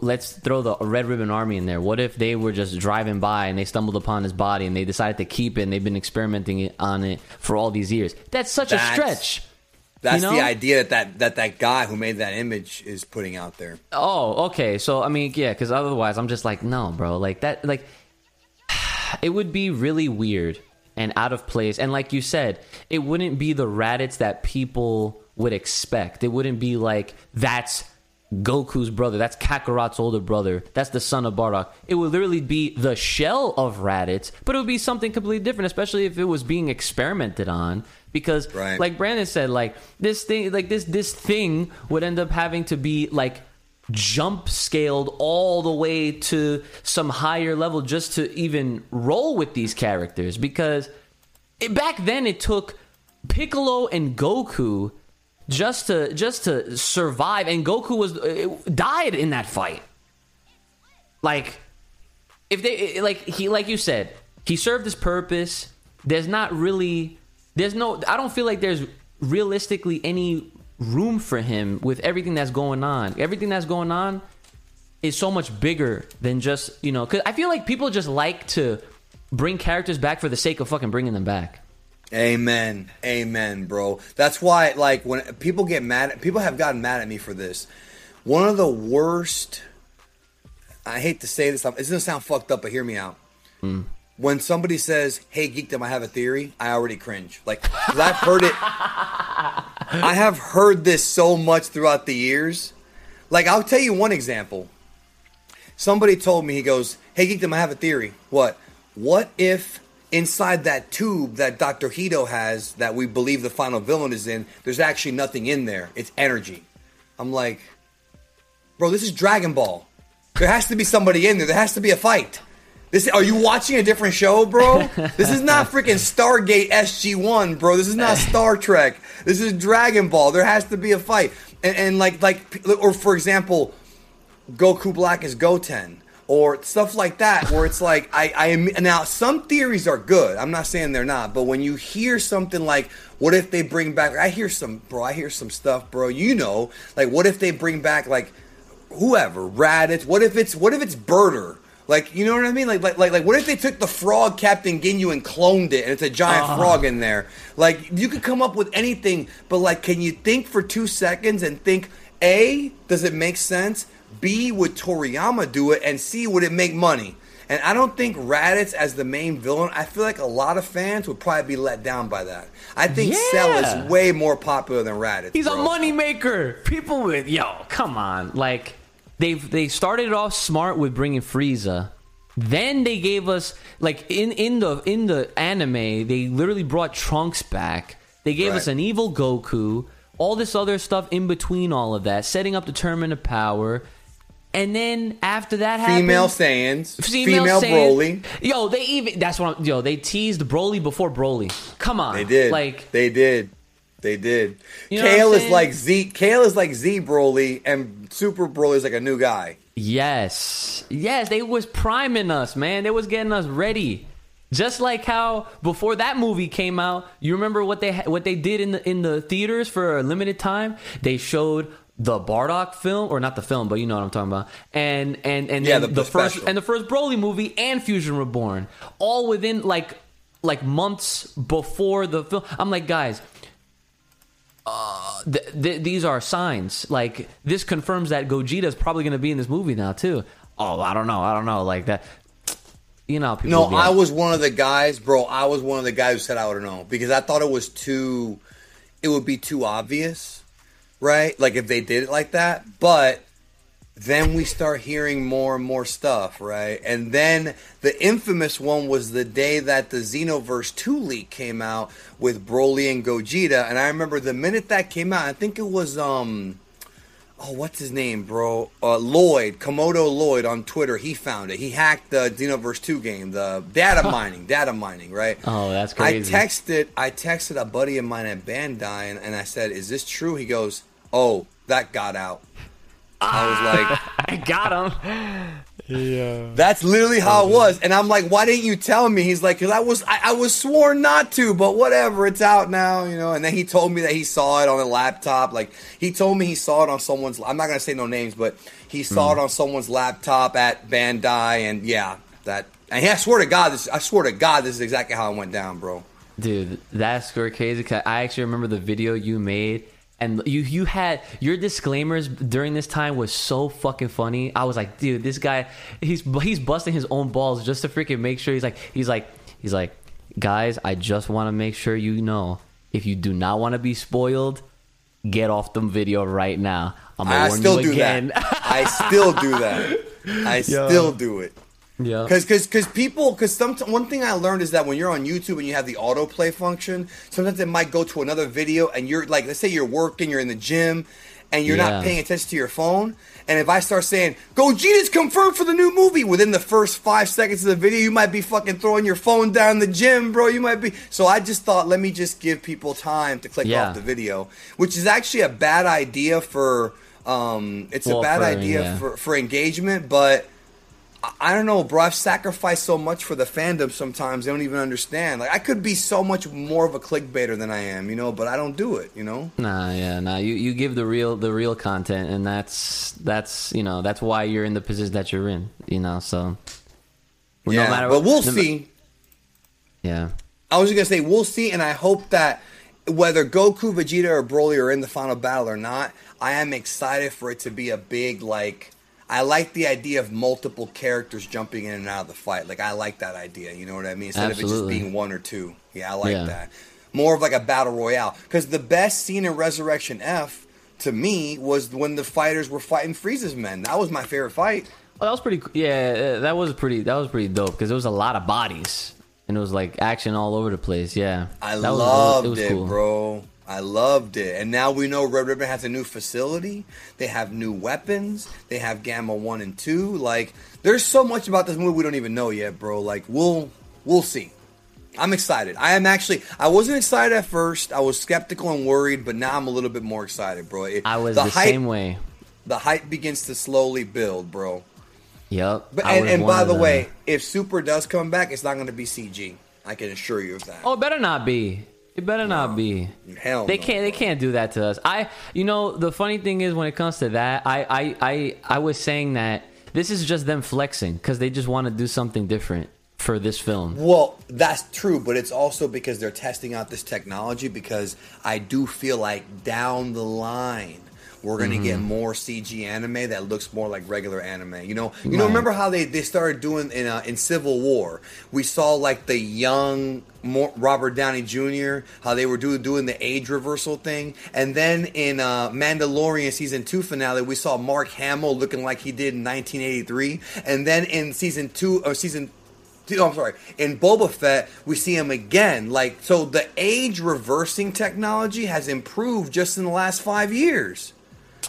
let's throw the Red Ribbon Army in there. What if they were just driving by and they stumbled upon his body and they decided to keep it and they've been experimenting on it for all these years? That's such a stretch. That's You the idea that, that that that guy who made that image is putting out there. Oh, okay. So I mean, yeah, because otherwise, I'm just like, no, bro. Like that, like it would be really weird and out of place. And like you said, it wouldn't be the Raditz that people would expect. It wouldn't be like that's Goku's brother, that's Kakarot's older brother, that's the son of Bardock. It would literally be the shell of Raditz, but it would be something completely different, especially if it was being experimented on. Because, Right. like Brandon said, like this thing, like this this thing would end up having to be like jump scaled all the way to some higher level just to even roll with these characters because it, back then it took Piccolo and Goku just to just to survive. And Goku was uh, died in that fight. Like if they like he like you said he served his purpose. There's not really there's no i don't feel like there's realistically any room for him with everything that's going on. Everything that's going on is so much bigger than just you know because i feel like people just like to bring characters back for the sake of fucking bringing them back Amen. Amen, bro. That's why, like, when people get mad, at, people have gotten mad at me for this. One of the worst. I hate to say this. It's gonna sound fucked up, but hear me out. Hmm. When somebody says, "Hey, geekdom, I have a theory," I already cringe. Like I've heard it. I have heard this so much throughout the years. Like, I'll tell you one example. Somebody told me, he goes, Hey, Geekdom, I have a theory. What? What if inside that tube that Dr. Hedo has that we believe the final villain is in, there's actually nothing in there? It's energy. I'm like, Bro, this is Dragon Ball. There has to be somebody in there. There has to be a fight. This are you watching a different show, bro? This is not freaking Stargate SG1, bro. This is not Star Trek. This is Dragon Ball. There has to be a fight. And, and like like or for example, Goku Black is Goten or stuff like that where it's like I, I am now some theories are good i'm not saying they're not but when you hear something like what if they bring back i hear some bro i hear some stuff bro you know like what if they bring back like whoever raditz what if it's what if it's Burter like you know what I mean? Like like like like what if they took the frog Captain Ginyu and cloned it and it's a giant uh-huh. frog in there? Like you could come up with anything, but like can you think for 2 seconds and think A, does it make sense? B, would Toriyama do it? And C, would it make money? And I don't think Raditz as the main villain. I feel like a lot of fans would probably be let down by that. I think Cell is way more popular than Raditz. He's a moneymaker. People with yo, come on. Like they've they started off smart with bringing Frieza. Then they gave us like in in the in the anime, they literally brought Trunks back. They gave us an evil Goku, all this other stuff in between all of that, setting up the tournament of power. And then after that Female happened, Saiyans, female, Saiyan- Broly. Yo, they even that's what I'm, yo they teased Broly before Broly. Come on, They did. like they did. They did. You know Kale is like Z. Kale is like Z Broly, and Super Broly is like a new guy. Yes, yes, they was priming us, man. They was getting us ready. Just like how before that movie came out, you remember what they what they did in the in the theaters for a limited time? They showed the Bardock film, or not the film, but you know what I'm talking about. And and and Yeah, then the- the first and the first Broly movie and Fusion Reborn, all within like like months before the film. I'm like, guys, uh, th- th- these are signs. Like this confirms that Gogeta's probably going to be in this movie now too. Oh, I don't know. I don't know. Like that. You know, people. No, I was one of the guys, bro. I was one of the guys who said I would know because I thought it was too, it would be too obvious, right? Like if they did it like that. But then we start hearing more and more stuff, right? And then the infamous one was the day that the Xenoverse 2 leak came out with Broly and Gogeta. And I remember the minute that came out, I think it was, um, oh, what's his name, bro? Uh, Lloyd, Komodo Lloyd on Twitter. He found it. He hacked the Xenoverse 2 game, the data mining, data mining, right? Oh, that's crazy. I texted, I texted a buddy of mine at Bandai, and, and I said, "Is this true?" He goes, "Oh, that got out." I was like, I got him. Yeah. That's literally how it was, and I'm like, "Why didn't you tell me?" He's like, "Cause I was, I, I was sworn not to, but whatever, it's out now, you know." And then he told me that he saw it on a laptop. Like he told me he saw it on someone's. I'm not gonna say no names, but he saw hmm. it on someone's laptop at Bandai, and yeah, that. And he, I swear to God, this. I swear to God, this is exactly how it went down, bro. Dude, that's crazy. I actually remember the video you made, and you you had your disclaimers during this time was so fucking funny. I was like, dude, this guy, he's he's busting his own balls just to freaking make sure he's like he's like he's like, guys, I just want to make sure you know if you do not want to be spoiled, get off the video right now. I'm gonna I warn still you do again. that. I still do that. I still do it. Yeah. Because because because people because some one thing I learned is that when you're on YouTube and you have the autoplay function, sometimes it might go to another video and you're like, let's say you're working, you're in the gym, and you're Yeah. not paying attention to your phone. And if I start saying Gogeta's confirmed for the new movie within the first five seconds of the video, you might be fucking throwing your phone down the gym, bro. You might be. So I just thought, let me just give people time to click Yeah. off the video, which is actually a bad idea for. Um, it's Well, a bad for- idea yeah. for for engagement, but. I don't know, bro. I've sacrificed so much for the fandom sometimes they don't even understand. Like I could be so much more of a clickbaiter than I am, you know, but I don't do it, you know? Nah, yeah, nah. You you give the real the real content, and that's that's you know that's why you're in the position that you're in. You know, so no yeah. matter but we'll no see. Yeah, I was just gonna say we'll see, and I hope that whether Goku, Vegeta, or Broly are in the final battle or not, I am excited for it to be a big like. I like the idea of multiple characters jumping in and out of the fight. Like I like that idea. You know what I mean? Instead of it just being one or two. Yeah, I like Yeah. that. More of like a battle royale. Because the best scene in Resurrection F to me was when the fighters were fighting Frieza's men. That was my favorite fight. well, that was pretty. Yeah, uh, that was pretty. That was pretty dope because it was a lot of bodies and it was like action all over the place. Yeah, I That was- loved it, was cool. bro. I loved it. And now we know Red Ribbon has a new facility. They have new weapons. They have Gamma 1 and 2. Like there's so much about this movie we don't even know yet, bro. Like we'll we'll see. I'm excited. I am actually I wasn't excited at first. I was skeptical and worried, but now I'm a little bit more excited, bro. It- I was the the, hype- same way. the hype begins to slowly build, bro. Yep. But and, and by the way, if Super does come back, it's not going to be CG. I can assure you of that. oh, it better not be. It better not be. Hell, They no, can't. They can't do that to us. I. You know, the funny thing is when it comes to that, I. I. I. I was saying that this is just them flexing because they just want to do something different for this film. Well, that's true, but it's also because they're testing out this technology. Because I do feel like down the line we're going to get Mm-hmm. more CG anime that looks more like regular anime. You know, you know. Remember how they, they started doing in uh, in Civil War? We saw like the young more, Robert Downey Jr. How they were doing doing the age reversal thing, and then in uh, Mandalorian season two finale, we saw Mark Hamill looking like he did in 1983, and then in season two or season Oh, I'm sorry. In Boba Fett, we see him again. Like so, the age reversing technology has improved just in the last five years.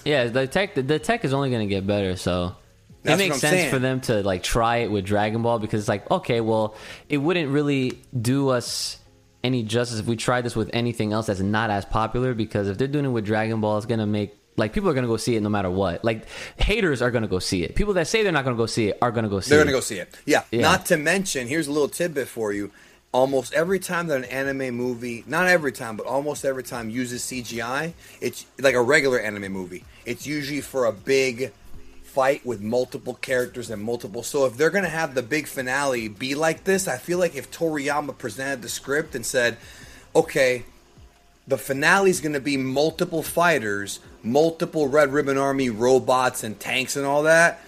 Yeah, the tech. The tech is only going to get better. So. That's it makes sense saying. for them to like try it with Dragon Ball because it's like okay, well, it wouldn't really do us any justice if we tried this with anything else that's not as popular because if they're doing it with Dragon Ball, it's gonna make like people are gonna go see it no matter what. Like haters are gonna go see it. People that say they're not gonna go see it are gonna go see it. They're gonna go see it. Yeah. Yeah. Not to mention, here's a little tidbit for you. Almost every time that an anime movie, not every time, but almost every time uses CGI, it's like a regular anime movie. It's usually for a big fight with multiple characters and multiple. So if they're gonna have the big finale be like this, I feel like if Toriyama presented the script and said, "Okay, the finale is going to be multiple fighters, multiple Red Ribbon Army robots and tanks and all that.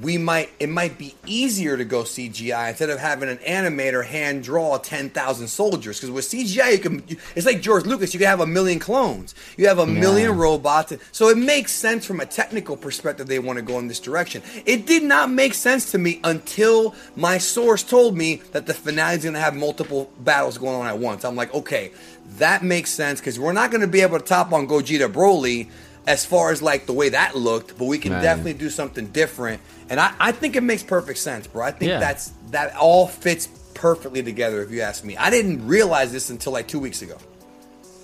We might it might be easier to go CGI instead of having an animator hand draw ten thousand soldiers. Because with CGI, you can it's like George Lucas. You can have a million clones. You have a million robots. So it makes sense from a technical perspective. They want to go in this direction. It did not make sense to me until my source told me that the finale is going to have multiple battles going on at once. I'm like, okay, that makes sense because we're not going to be able to top on Gogeta Broly as far as like the way that looked, but we can Right. definitely do something different. And I, I think it makes perfect sense, bro. I think Yeah. that's that all fits perfectly together. If you ask me, I didn't realize this until like two weeks ago.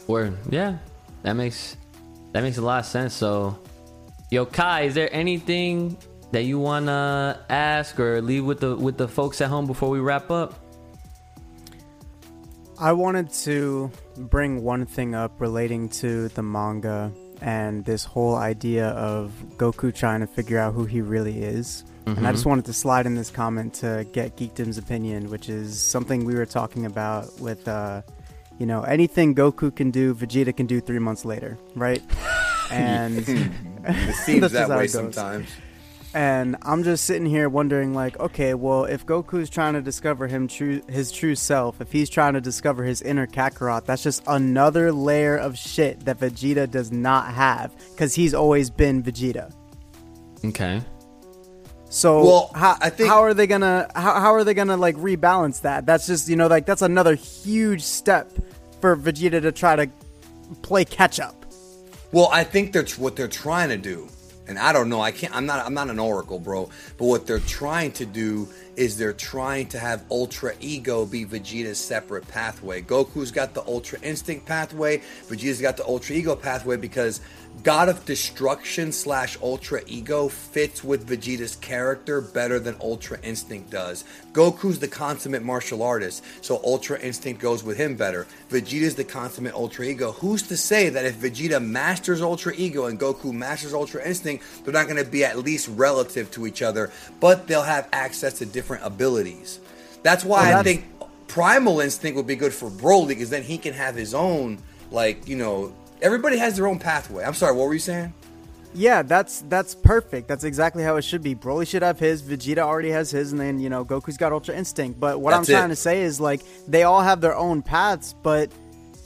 Word. Yeah, that makes that makes a lot of sense. So, yo, Kai, is there anything that you wanna ask or leave with the with the folks at home before we wrap up? I wanted to bring one thing up relating to the manga and this whole idea of Goku trying to figure out who he really is. And I just wanted to slide in this comment to get Geekdom's opinion, which is something we were talking about with, uh, you know, anything Goku can do, Vegeta can do three months later, right? And It seems that way sometimes. And I'm just sitting here wondering, like, okay, well, if Goku's trying to discover him true his true self, if he's trying to discover his inner Kakarot, that's just another layer of shit that Vegeta does not have because he's always been Vegeta. Okay. So Well, how, I think- how are they gonna how, how are they gonna like rebalance that? That's just you know like that's another huge step for Vegeta to try to play catch up. Well, I think that's what they're trying to do. And I don't know. I can't. I'm not. I'm not an oracle, bro. But what they're trying to do is they're trying to have Ultra Ego be Vegeta's separate pathway. Goku's got the Ultra Instinct pathway. Vegeta's got the Ultra Ego pathway because God of Destruction slash Ultra Ego fits with Vegeta's character better than Ultra Instinct does. Goku's the consummate martial artist, so Ultra Instinct goes with him better. Vegeta's the consummate Ultra Ego. Who's to say that if Vegeta masters Ultra Ego and Goku masters Ultra Instinct, they're not going to be at least relative to each other, but they'll have access to different abilities. That's why Well, I that's- think Primal Instinct would be good for Broly because then he can have his own, like, you know, everybody has their own pathway. I'm sorry, what were you saying? Yeah, that's that's perfect. That's exactly how it should be. Broly should have his, Vegeta already has his, and then you know Goku's got Ultra Instinct. But what That's I'm it. trying to say is like they all have their own paths, but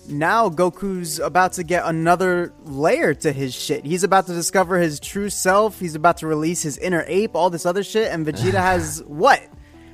now Goku's about to get another layer to his shit. He's about to discover his true self. He's about to release his inner ape, all this other shit, and Vegeta has what?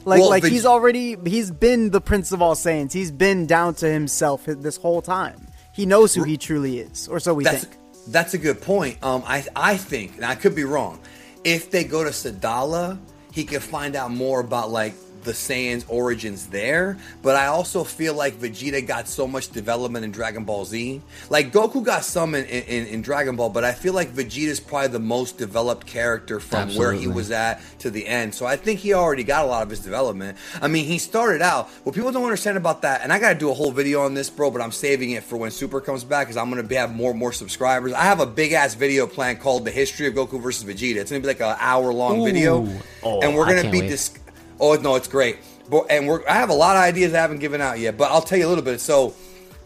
Like, Well, like Veg- he's already he's been the Prince of All Saiyans. He's been down to himself this whole time. He knows who he truly is, or so we That's think. that's a good point. Um, I I think, and I could be wrong. If they go to Sadala, he could find out more about like the Saiyan's origins there, but I also feel like Vegeta got so much development in Dragon Ball Z. Like Goku got some in, in, in Dragon Ball, but I feel like Vegeta's probably the most developed character from where he was at to the end. So I think he already got a lot of his development. I mean, he started out. What people don't understand about that, and I got to do a whole video on this, bro. But I'm saving it for when Super comes back because I'm gonna be, have more and more subscribers. I have a big ass video plan called "The History of Goku versus Vegeta." It's gonna be like an hour long video, Oh, and we're gonna can't be wait. Oh no, it's great. But and I have a lot of ideas I haven't given out yet, but I'll tell you a little bit. So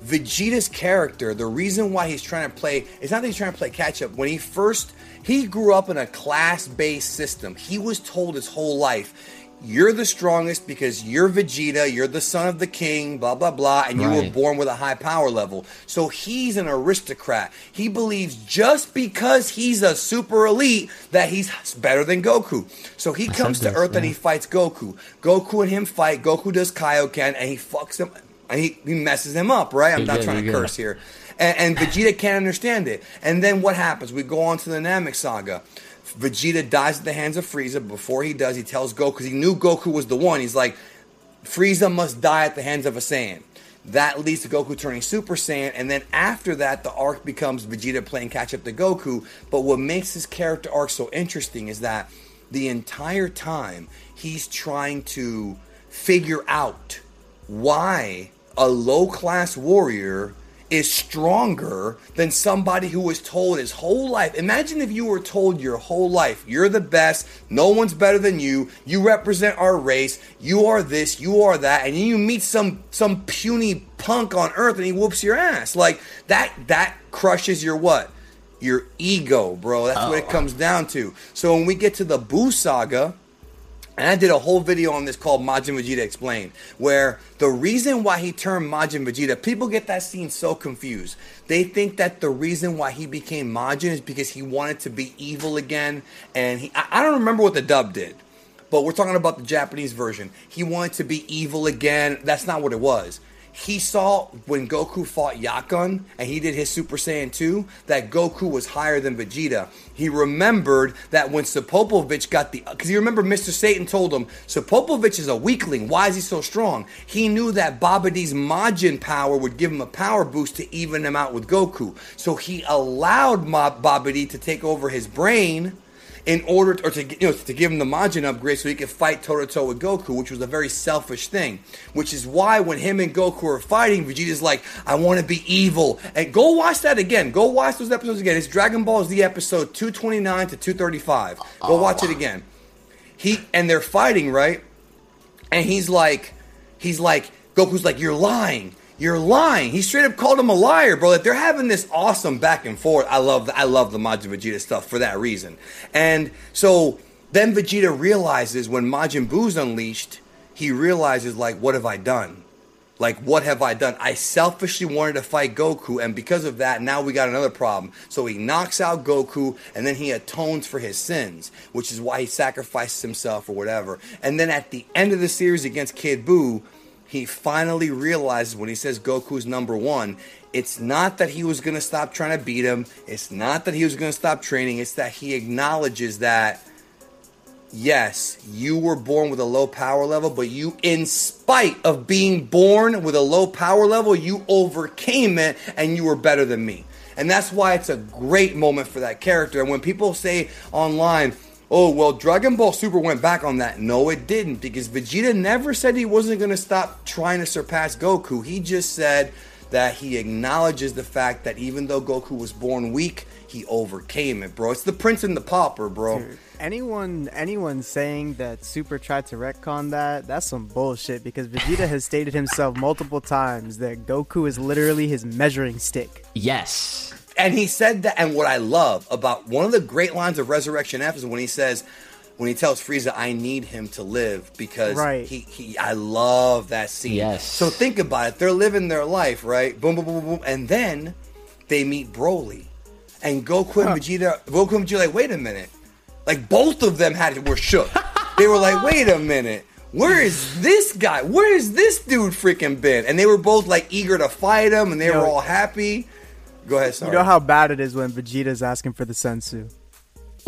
Vegeta's character, the reason why he's trying to play, it's not that he's trying to play catch up. When he first, he grew up in a class based system. He was told his whole life, you're the strongest because you're Vegeta, you're the son of the king, blah, blah, blah, and you were born with a high power level. So he's an aristocrat. He believes just because he's a super elite that he's better than Goku. So he comes to this, Earth and he fights Goku. Goku and him fight. Goku does Kaioken and he fucks him. And he, he messes him up, right? I'm He not did, trying to curse here. And, and Vegeta can't understand it. And then what happens? We go on to the Namek Saga. Vegeta dies at the hands of Frieza. Before he does, he tells Goku, because he knew Goku was the one. He's like, Frieza must die at the hands of a Saiyan. That leads to Goku turning Super Saiyan, and then after that, the arc becomes Vegeta playing catch up to Goku. But what makes his character arc so interesting is that the entire time he's trying to figure out why a low class warrior is stronger than somebody who was told his whole life. Imagine if you were told your whole life, you're the best, no one's better than you, you represent our race, you are this, you are that, and you meet some some puny punk on earth and he whoops your ass. Like that that crushes your what? Your ego, bro. That's what it oh. comes down to. So when we get to the Boo saga, and I did a whole video on this called Majin Vegeta Explained, where the reason why he turned Majin Vegeta, people get that scene so confused. They think that the reason why he became Majin is because he wanted to be evil again, and he, I, I don't remember what the dub did, but we're talking about the Japanese version. He wanted to be evil again. That's not what it was. He saw when Goku fought Yakon and he did his Super Saiyan 2 that Goku was higher than Vegeta. He remembered that when Spopovich got the. Because you remember Mr. Satan told him, Spopovich is a weakling. Why is he so strong? He knew that Babidi's Majin power would give him a power boost to even him out with Goku. So he allowed Ma- to take over his brain in order or to you know to give him the Majin upgrade so he could fight toe to toe with Goku, which was a very selfish thing. Which is why when him and Goku are fighting, Vegeta's like, "I want to be evil." And go watch that again. Go watch those episodes again. It's Dragon Ball Z episode two twenty nine to two thirty five. Go watch it again. He and they're fighting right, and he's like, he's like, Goku's like, "You're lying." You're lying. He straight up called him a liar, bro. Like they're having this awesome back and forth. I love, I love the Majin Vegeta stuff for that reason. And so then Vegeta realizes when Majin Buu's unleashed, he realizes like, what have I done? Like, what have I done? I selfishly wanted to fight Goku, and because of that, now we got another problem. So he knocks out Goku, and then he atones for his sins, which is why he sacrifices himself or whatever. And then at the end of the series against Kid Buu, he finally realizes when he says Goku's number one, it's not that he was going to stop trying to beat him. It's not that he was going to stop training. It's that he acknowledges that yes, you were born with a low power level, but you, in spite of being born with a low power level, you overcame it and you were better than me. And that's why it's a great moment for that character. And when people say online, oh, well, Dragon Ball Super went back on that, no, it didn't, because Vegeta never said he wasn't going to stop trying to surpass Goku. He just said that he acknowledges the fact that even though Goku was born weak, he overcame it, bro. It's the prince and the pauper, bro. Dude, anyone anyone saying that Super tried to retcon that, that's some bullshit because Vegeta has stated himself multiple times that Goku is literally his measuring stick. Yes. And he said that, and what I love about one of the great lines of Resurrection F is when he says, when he tells Frieza, "I need him to live," because Right. he, he, I love that scene. Yes. So think about it. They're living their life, right? Boom, boom, boom, boom, boom, and then they meet Broly, and Goku and Vegeta. Goku and Vegeta, like, wait a minute, like both of them had were shook. they were like, wait a minute. Where is this guy? Where is this dude freaking been? And they were both like eager to fight him, and they Yo. were all happy. Go ahead, sorry. You know how bad it is when Vegeta's asking for the senzu.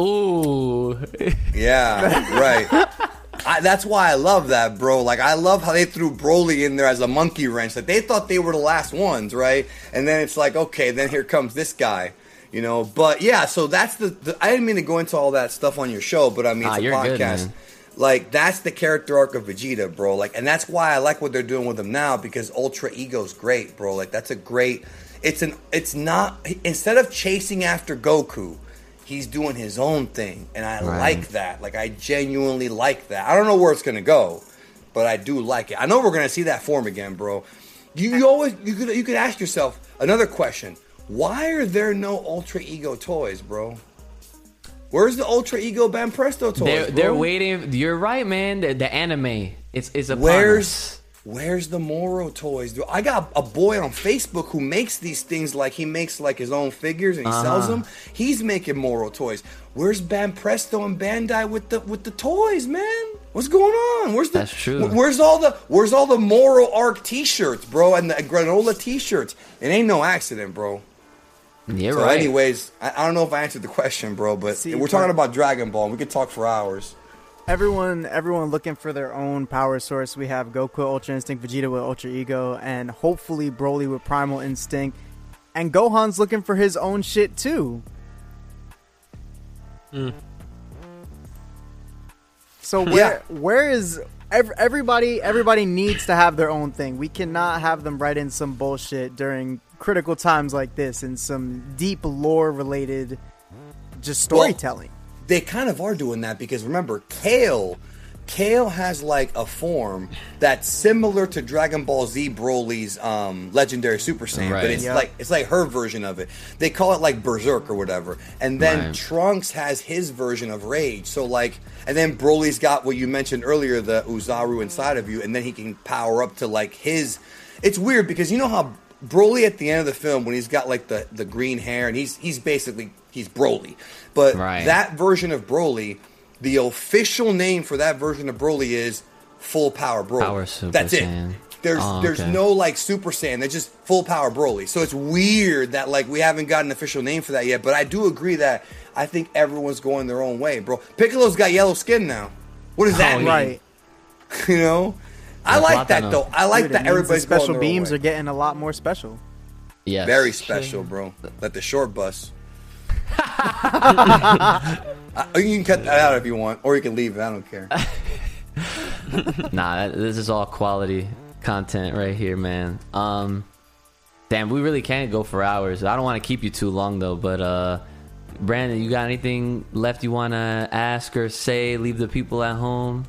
Ooh. Yeah, right. I, that's why I love that, bro. Like I love how they threw Broly in there as a monkey wrench. Like they thought they were the last ones, right? And then it's like, okay, then here comes this guy. You know, but yeah, so that's the, the I didn't mean to go into all that stuff on your show, but I mean Ah, it's a you're good, man. like that's the character arc of Vegeta, bro. Like, and that's why I like what they're doing with him now because Ultra Ego's great, bro. Like, that's a great. It's an. It's not instead of chasing after Goku, he's doing his own thing, and I Right. like that. Like, I genuinely like that. I don't know where it's gonna go, but I do like it. I know we're gonna see that form again, bro. You, you always you could you could ask yourself another question: Why are there no Ultra Ego toys, bro? Where's the Ultra Ego Banpresto toys? They're, they're waiting. You're right, man. The, the anime. It's it's a Where's Where's the Moro toys? dude? I got a boy on Facebook who makes these things like he makes like his own figures and he sells Uh-huh. them. He's making Moro toys. Where's Banpresto and Bandai with the with the toys, man? What's going on? Where's the That's true. Where's all the Where's all the Moro Arc T-shirts, bro, and the Granolah T-shirts? It ain't no accident, bro. You're So, right. anyways, I, I don't know if I answered the question, bro, but See, we're talking about Dragon Ball. and We could talk for hours. Everyone everyone looking for their own power source. We have Goku Ultra Instinct, Vegeta with Ultra Ego, and hopefully Broly with Primal Instinct. And Gohan's looking for his own shit too. Hmm. So where Yeah. where is ev- everybody everybody needs to have their own thing. We cannot have them write in some bullshit during critical times like this and some deep lore related just Well, storytelling. They kind of are doing that because remember, Kale, Kale has like a form that's similar to Dragon Ball Z Broly's um, legendary Super Saiyan, but it's Yeah. like it's like her version of it. They call it like Berserk or whatever, and then Right. Trunks has his version of Rage. So like, and then Broly's got what you mentioned earlier, the Oozaru inside of you, and then he can power up to like his. It's weird because you know how Broly at the end of the film when he's got like the the green hair and he's he's basically he's Broly, but Right. that version of Broly, the official name for that version of Broly is full power Broly. Power Super That's it. There's Oh, there's no like Super Saiyan. They're just full power Broly. So it's weird that like we haven't got an official name for that yet. But I do agree that I think everyone's going their own way, bro. Piccolo's got yellow skin now. What does oh, that Oh, mean? right. You know. I like that though. I like Dude, that means the everybody's special going beams are getting a lot more special. Yes. Very special, bro. Like the short bus. Uh, you can cut that out if you want, or you can leave it. I don't care. Nah, this is all quality content right here, man. Um, damn, we really can't go for hours. I don't want to keep you too long though, but uh, Brandon, you got anything left you want to ask or say? Leave the people at home.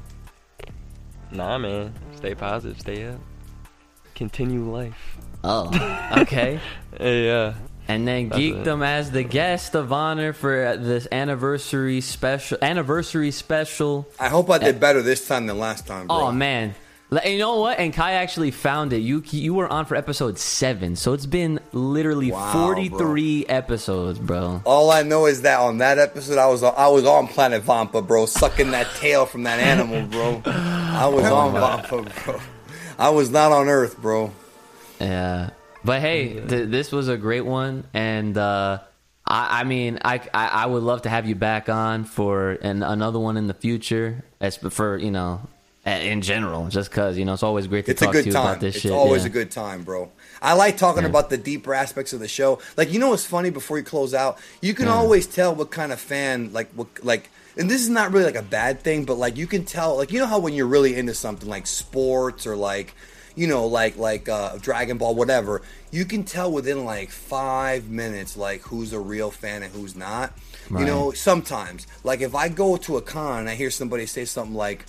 Nah, man. Stay positive. Stay up. Continue life. Oh, okay. Yeah. And then That's geek it. them as the guest of honor for uh, this anniversary special. Anniversary special. I hope I did better this time than last time, bro. Oh man. You know what? And Kai actually found it. You you were on for episode seven, so it's been literally Wow, forty three episodes, bro. All I know is that on that episode, I was I was on Planet Vampa, bro, sucking that tail from that animal, bro. I was on Vampa, bro. I was not on Earth, bro. Yeah, but hey, th- this was a great one, and uh, I, I mean, I, I I would love to have you back on for an, another one in the future. As for you know, in general, just cause you know it's always great to It's a talk to you time. about this It's shit. always yeah. a good time, bro. I like talking Yeah. about the deeper aspects of the show. Like, you know what's funny? Before you close out, you can always tell what kind of fan, like, what, like, and this is not really like a bad thing, but like, you can tell, like, you know how when you're really into something like sports or like, you know, like like uh, Dragon Ball, whatever, you can tell within like five minutes, like who's a real fan and who's not. You know, sometimes, like if I go to a con and I hear somebody say something like.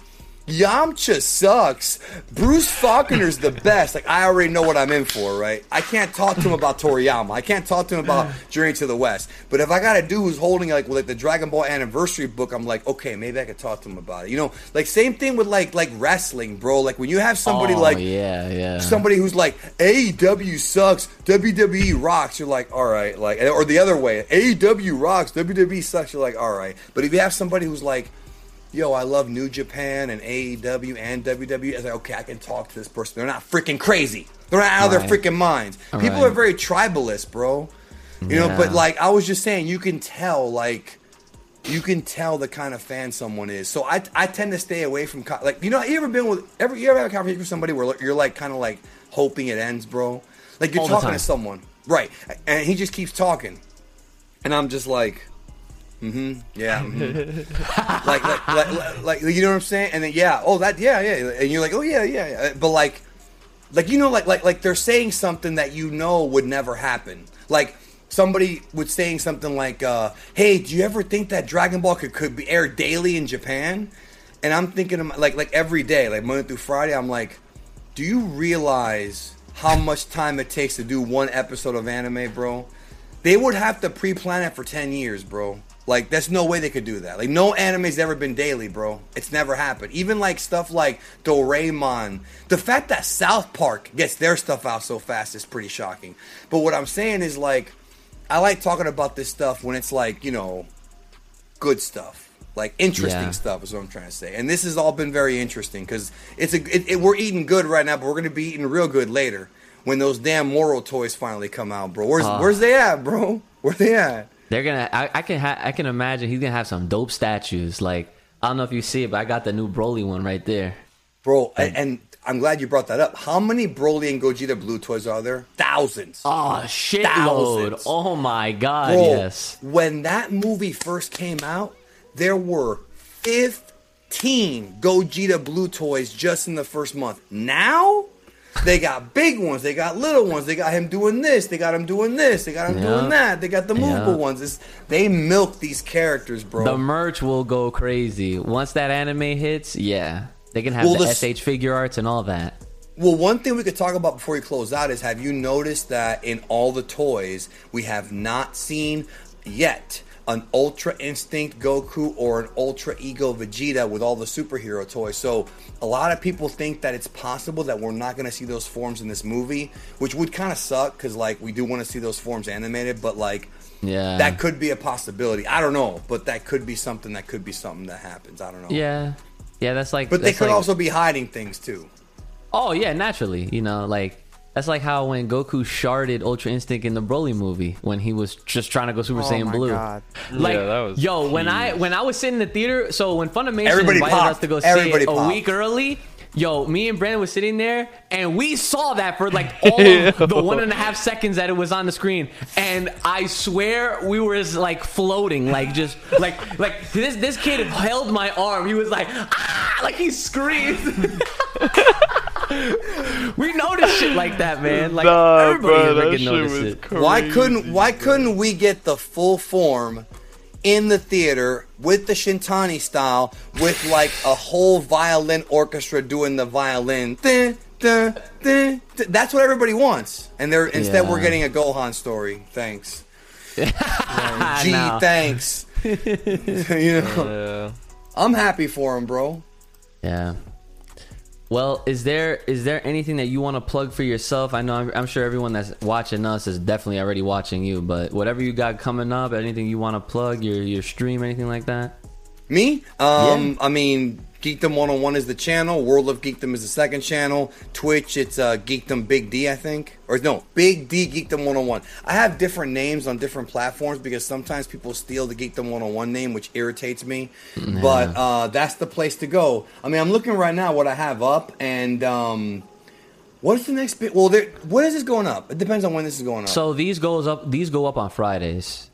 Yamcha sucks. Bruce Faulconer's the best. Like I already know what I'm in for, right? I can't talk to him about Toriyama. I can't talk to him about Journey to the West. But if I got a dude who's holding like like the Dragon Ball anniversary book, I'm like, okay, maybe I could talk to him about it. You know, like same thing with like like wrestling, bro. Like when you have somebody oh, like yeah, yeah. somebody who's like AEW sucks, WWE rocks. You're like, all right, like, or the other way, AEW rocks, WWE sucks. You're like, all right. But if you have somebody who's like, yo, I love New Japan and AEW and WWE, it's like, okay, I can talk to this person. They're not freaking crazy. They're not out of their freaking minds. People Right. are very tribalist, bro. You know, but like I was just saying, you can tell like you can tell the kind of fan someone is. So I, I tend to stay away from like you know you ever been with ever you ever have a conversation with somebody where you're like kind of like hoping it ends, bro. Like you're All talking to someone, right? And he just keeps talking, and I'm just like, mm-hmm, yeah, mhm. like, like, like, like, like, you know what I'm saying? And then yeah, oh that, yeah, yeah, and you're like, oh yeah, yeah, yeah. but like, like you know, like, like, like they're saying something that you know would never happen, like. Somebody was saying something like, uh, "Hey, do you ever think that Dragon Ball could, could be aired daily in Japan?" And I'm thinking, of, like, like every day, like Monday through Friday, I'm like, do you realize how much time it takes to do one episode of anime, bro? They would have to pre-plan it for 10 years, bro. Like, there's no way they could do that. Like, no anime's ever been daily, bro. It's never happened. Even like stuff like Doraemon. The fact that South Park gets their stuff out so fast is pretty shocking. But what I'm saying is, like, I like talking about this stuff when it's like, you know, good stuff, like interesting Yeah. stuff is what I'm trying to say. And this has all been very interesting because it's a it, it- we're eating good right now, but we're gonna be eating real good later when those damn Moro toys finally come out, bro. Where's Ah. where's they at, bro? Where they at? They're gonna. I, I can. Ha- I can imagine he's gonna have some dope statues. Like I don't know if you see it, but I got the new Broly one right there. Bro, and, and I'm glad you brought that up. How many Broly and Gogeta Blue toys are there? Thousands. Oh shitload! Thousands. Oh my god! Bro, yes. When that movie first came out, there were 15 Gogeta Blue toys just in the first month. Now, they got big ones, they got little ones, they got him doing this, they got him doing this, they got him Yeah. doing that, they got the movable Yeah. ones. It's, they milk these characters, bro. The merch will go crazy once that anime hits. Yeah, they can have Well, the the- SH Figuarts and all that. Well, one thing we could talk about before we close out is have you noticed that in all the toys, we have not seen yet an Ultra Instinct Goku or an Ultra Ego Vegeta with all the superhero toys? So, a lot of people think that it's possible that we're not going to see those forms in this movie, which would kind of suck because, like, we do want to see those forms animated, but, like, Yeah. that could be a possibility. I don't know, but that could be something that could be something that happens. I don't know. Yeah. Yeah, that's like. But they could like- also be hiding things too. Oh yeah, naturally. You know, like that's like how when Goku sharded Ultra Instinct in the Broly movie when he was just trying to go Super Oh Saiyan my Blue. God. Like, Yeah, that was yo, when I when I was sitting in the theater, so when Funimation Everybody invited popped. us to go see Everybody it a week early. Yo, me and Brandon was sitting there, and we saw that for like all the one and a half seconds that it was on the screen, and I swear we were just like floating, like just like like this this kid held my arm. He was like ah, like he screamed. we noticed shit like that, man. Like Nah, everybody bro, here that freaking shit was it. crazy. Why couldn't Why couldn't we get the full form in the theater with the Shintani style with like a whole violin orchestra doing the violin? Dun, dun, dun, dun. That's what everybody wants, and they're instead Yeah. we're getting a Gohan story. Thanks. Gee, know. thanks. you know, Yeah. I'm happy for him, bro. Yeah. Well, is there is there anything that you want to plug for yourself? I know I'm, I'm sure everyone that's watching us is definitely already watching you, but whatever you got coming up, anything you want to plug, your your stream, anything like that? Me? Um, Yeah. I mean, Geekdom 101 is the channel. World of Geekdom is the second channel. Twitch, it's uh, Geekdom Big D, I think. Or no, Big D Geekdom 101. I have different names on different platforms because sometimes people steal the Geekdom 101 name, which irritates me. But uh, that's the place to go. I mean, I'm looking right now what I have up, and um, what's the next bit? Well, there, when is this going up? It depends on when this is going up. So these goes up these go up on Fridays.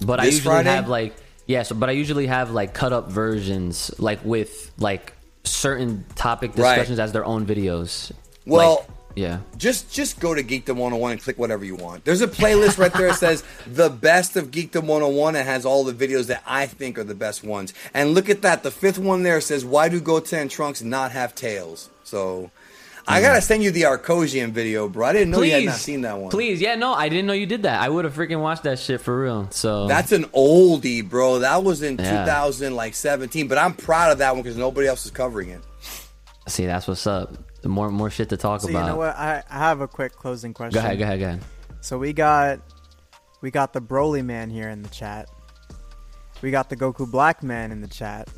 But I usually Friday? have like yeah, so but I usually have like cut up versions like with like certain topic Right. discussions as their own videos. Well, Like, yeah. just just go to Geekdom 101 and click whatever you want. There's a playlist right there that says the best of Geekdom 101 and has all the videos that I think are the best ones. And look at that, the fifth one there says why do Goten and Trunks not have tails? So I gotta send you the Arcosian video, bro. I didn't know you had not seen that one. Please, yeah, no, I didn't know you did that. I would have freaking watched that shit for real. So That's an oldie, bro. That was in Yeah. 2000, like 17. But I'm proud of that one because nobody else is covering it. see, that's what's up. The more more shit to talk So about. you know what? I, I have a quick closing question. Go ahead, go ahead, go ahead. So we got we got the Broly man here in the chat. We got the Goku Black man in the chat.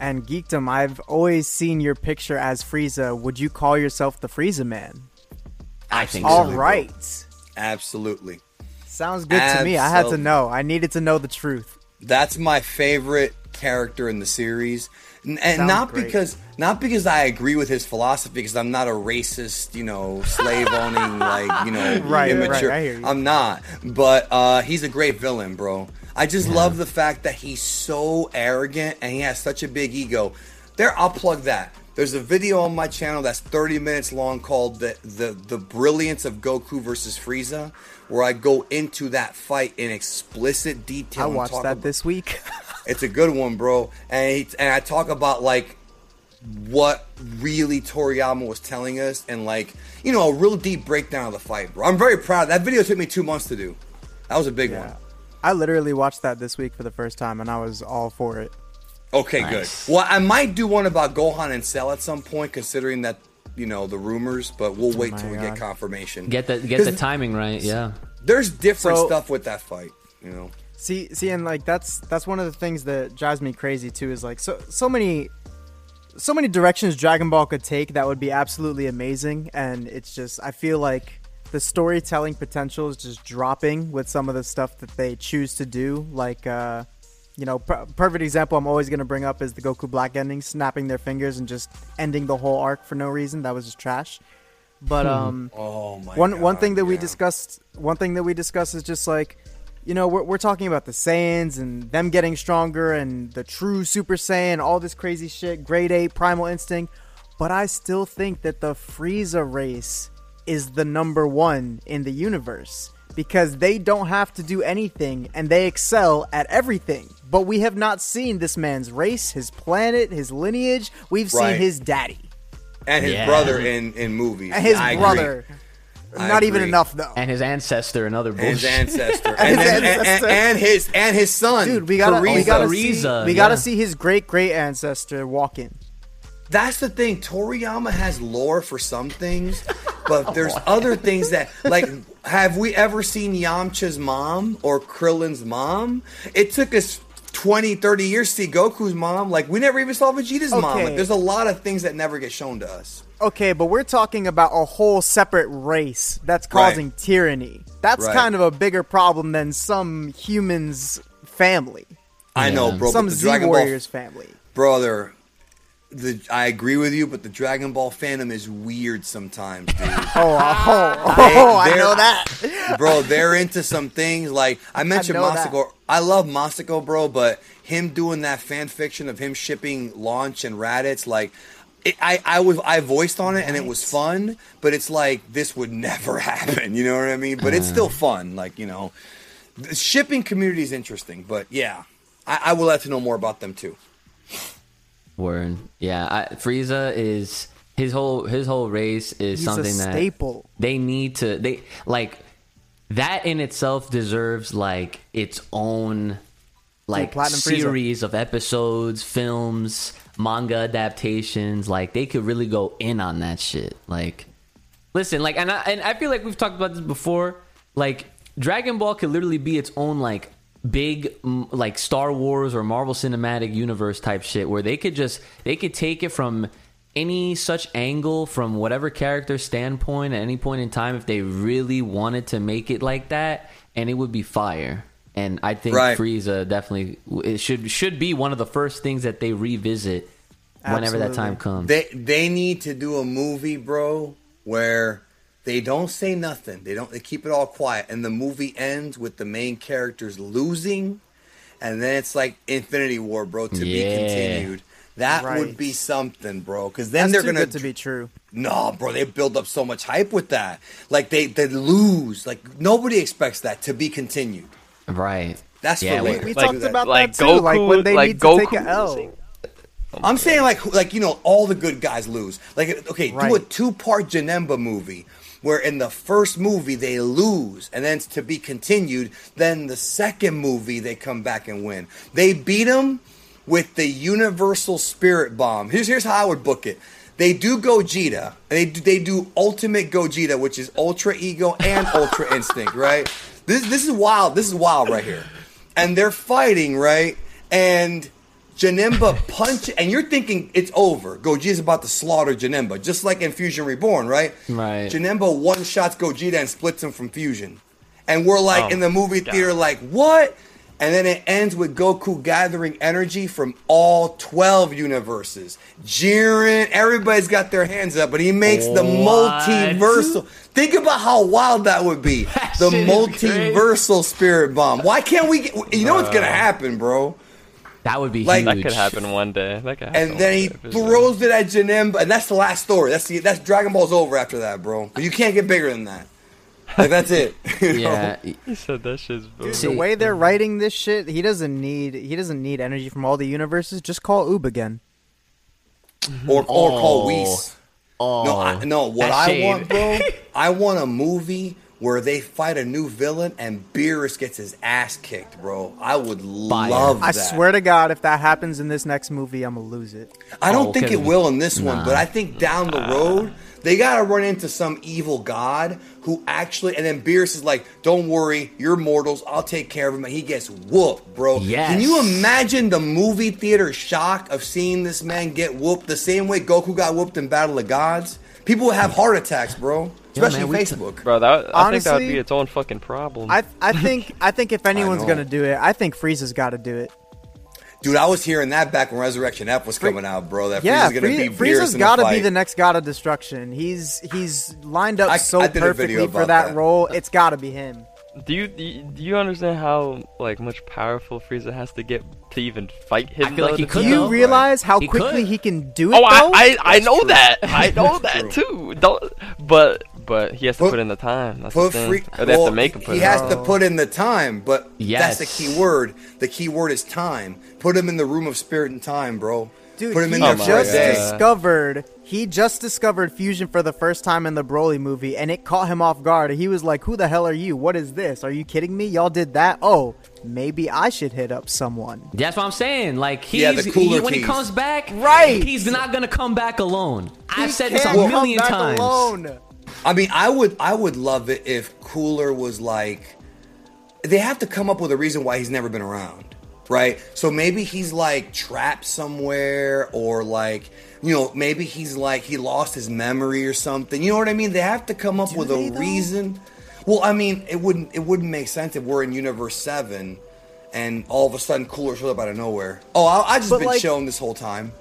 And Geekdom, I've always seen your picture as Frieza. Would you call yourself the Frieza man? I think All Absolutely, bro. right. Absolutely. Sounds good to me. I had to know. I needed to know the truth. That's my favorite character in the series, N- and Sounds not great. because not because I agree with his philosophy, because I'm not a racist, you know, slave owning, like you know, Right, immature. right, I hear you. I'm not, but uh, he's a great villain, bro. I just love the fact that he's so arrogant and he has such a big ego. There, I'll plug that. There's a video on my channel that's 30 minutes long called the the the brilliance of Goku versus Frieza, where I go into that fight in explicit detail. I watched talk that about- this week. It's a good one, bro. And he, and I talk about like what really Toriyama was telling us, and like you know a real deep breakdown of the fight, bro. I'm very proud. That video took me two months to do. That was a big one. I literally watched that this week for the first time, and I was all for it. Okay, Nice. good. Well, I might do one about Gohan and Cell at some point, considering that you know the rumors. But we'll oh wait my till we get confirmation. Get the get the 'Cause timing right. Yeah. There's different So- stuff with that fight. You know. See, see, and like that's that's one of the things that drives me crazy too. Is like so so many, so many directions Dragon Ball could take that would be absolutely amazing, and it's just I feel like the storytelling potential is just dropping with some of the stuff that they choose to do. Like, uh, you know, per- perfect example I'm always gonna bring up is the Goku Black ending, snapping their fingers and just ending the whole arc for no reason. That was just trash. But um, Oh my. one one thing that we discussed one thing that we discussed is just like you know we're, we're talking about the Saiyans and them getting stronger and the true Super Saiyan all this crazy shit grade 8 primal instinct but I still think that the Frieza race is the number 1 in the universe because they don't have to do anything and they excel at everything but we have not seen this man's race his planet his lineage we've Right. seen his daddy and his Yeah. brother in in movies. and his I agree. brother I not even agree. enough though And his ancestor and other And his ancestor, and, his then- and- and- ancestor. and his and his son, Dude, we gotta we gotta see we gotta yeah. see his great great ancestor walk in. That's the thing. Toriyama has lore for some things, but there's other things that like have we ever seen Yamcha's mom or Krillin's mom? It took us 20, 30 years to see Goku's mom. Like we never even saw Vegeta's mom. Like, there's a lot of things that never get shown to us. Okay, but we're talking about a whole separate race that's causing tyranny. That's Right. kind of a bigger problem than some humans' family, I know, bro. some but Z Dragon Warriors Ball, family. brother. The, I agree with you, but the Dragon Ball fandom is weird sometimes, dude. Oh, oh, ah. oh, They- oh, I they're- know that. bro, they're into some things. Like I mentioned, know that. Masako. I love Masako, bro, but him doing that fan fiction of him shipping Launch and Raditz, like. It, I, I was I voiced on it and it was fun, but it's like this would never happen. You know what I mean? But it's still uh-huh. fun. Like you know, the shipping community is interesting. But yeah, I, I would like to know more about them too. Word. Yeah. I, Frieza is his whole his whole race is He's something that staple. they need to they like that in itself deserves like its own like Frieza. series of episodes, films, manga adaptations. Like they could really go in on that shit. Like listen, like and I and I feel like we've talked about this before. Like Dragon Ball could literally be its own like big like Star Wars or Marvel Cinematic Universe type shit where they could just they could take it from any such angle from whatever character standpoint at any point in time if they really wanted to make it like that and it would be fire. And I think Right. Frieza definitely it should should be one of the first things that they revisit whenever that time comes. They they need to do a movie, bro, where they don't say nothing. They don't. They keep it all quiet, and the movie ends with the main characters losing, and then it's like Infinity War, bro, to be continued. That would be something, bro. Because then That's they're too gonna good to be true. no, bro. They build up so much hype with that. Like they they lose. Like nobody expects that to be continued. right. That's Yeah, for we- later. We Do talked that. about like that too. like Goku- when they like need to take Goku an L. losing. I'm saying like like you know all the good guys lose. Like okay, do a two part Janemba movie where in the first movie they lose and then to be continued. Then the second movie they come back and win. They beat them with the Universal Spirit Bomb. Here's here's how I would book it. They do Gogeta. They do, they do Ultimate Gogeta, which is Ultra Ego and Ultra Instinct, right? This this is wild. This is wild right here. And they're fighting, right? And Janemba punch, and you're thinking it's over. Gogeta's about to slaughter Janemba, just like in Fusion Reborn, right? Right. Janemba one shots Gogeta and splits him from Fusion, and we're like Oh, in the movie God. theater, like what? And then it ends with Goku gathering energy from all 12 universes. Jiren, everybody's got their hands up, but he makes the multiversal. Think about how wild that would be. That the multiversal spirit bomb. Why can't we get, you know what's going to happen, bro? That would be Like- huge. That could happen one day. That could happen And then he day, throws it at Janemba, and that's the last story. That's the, that's Dragon Ball's over after that, bro. But you can't get bigger than that. Like that's it. you know? Yeah, He said that shit's Dude, the way they're writing this shit, he doesn't need he doesn't need energy from all the universes. Just call Oob again. Or or call Oh. Whis. oh, No, I, no. What that's I shade. want, bro, I want a movie where they fight a new villain and Beerus gets his ass kicked, bro. I would Fire. love I that. swear to God, if that happens in this next movie, I'm gonna lose it. I don't Oh, think okay. it will in this one, Nah. but I think down the road they gotta run into some evil god who actually, and then Beerus is like, "Don't worry, you're mortals. I'll take care of him." And he gets whooped, bro. Yes. Can you imagine the movie theater shock of seeing this man get whooped the same way Goku got whooped in Battle of Gods? People would have heart attacks, bro. Yo, Especially man, we t- Facebook. Bro, that I think that would be its own fucking problem. I I think I think if anyone's gonna do it, I think Frieza's got to do it. Dude, I was hearing that back when Resurrection F was coming out, bro. That Yeah, Frieza's gonna Frieza, be Frieza's got got to to be the next god of destruction. He's he's lined up I- so I did a video perfectly for that, that. role. It's got to be him. do you do you- understand how like much powerful Frieza has to get to even fight him? I feel like he could Do you realize how He quickly could. he can do it? Oh, though? I, I, I know true. that. I know that too. Don't, but but he has to Put- put, in the time. That's Put the thing. free, Or they have to make him put he it has in. to put in the time, but Yes. that's the key word. The key word is time. Put him in the room of spirit and time, bro. Dude, Put him he in there my for a just. God. discovered he just discovered fusion for the first time in the Broly movie, and it caught him off guard. He was like, "Who the hell are you? What is this? Are you kidding me? Y'all did that? Oh, maybe I should hit up someone." That's what I'm saying. Like he's Yeah, the cooler he- when he comes back, Right. He's not gonna come back alone. I've said this a million back times. alone. I mean, I would, I would love it if Cooler was like. They have to come up with a reason why he's never been around, right? So maybe he's like trapped somewhere, or like, you know, maybe he's like he lost his memory or something. You know what I mean? They have to come up with a though? reason. Well, I mean, it wouldn't, it wouldn't make sense if we're in Universe Seven, and all of a sudden Cooler shows up out of nowhere. Oh, I, I just But, been like- chilling this whole time.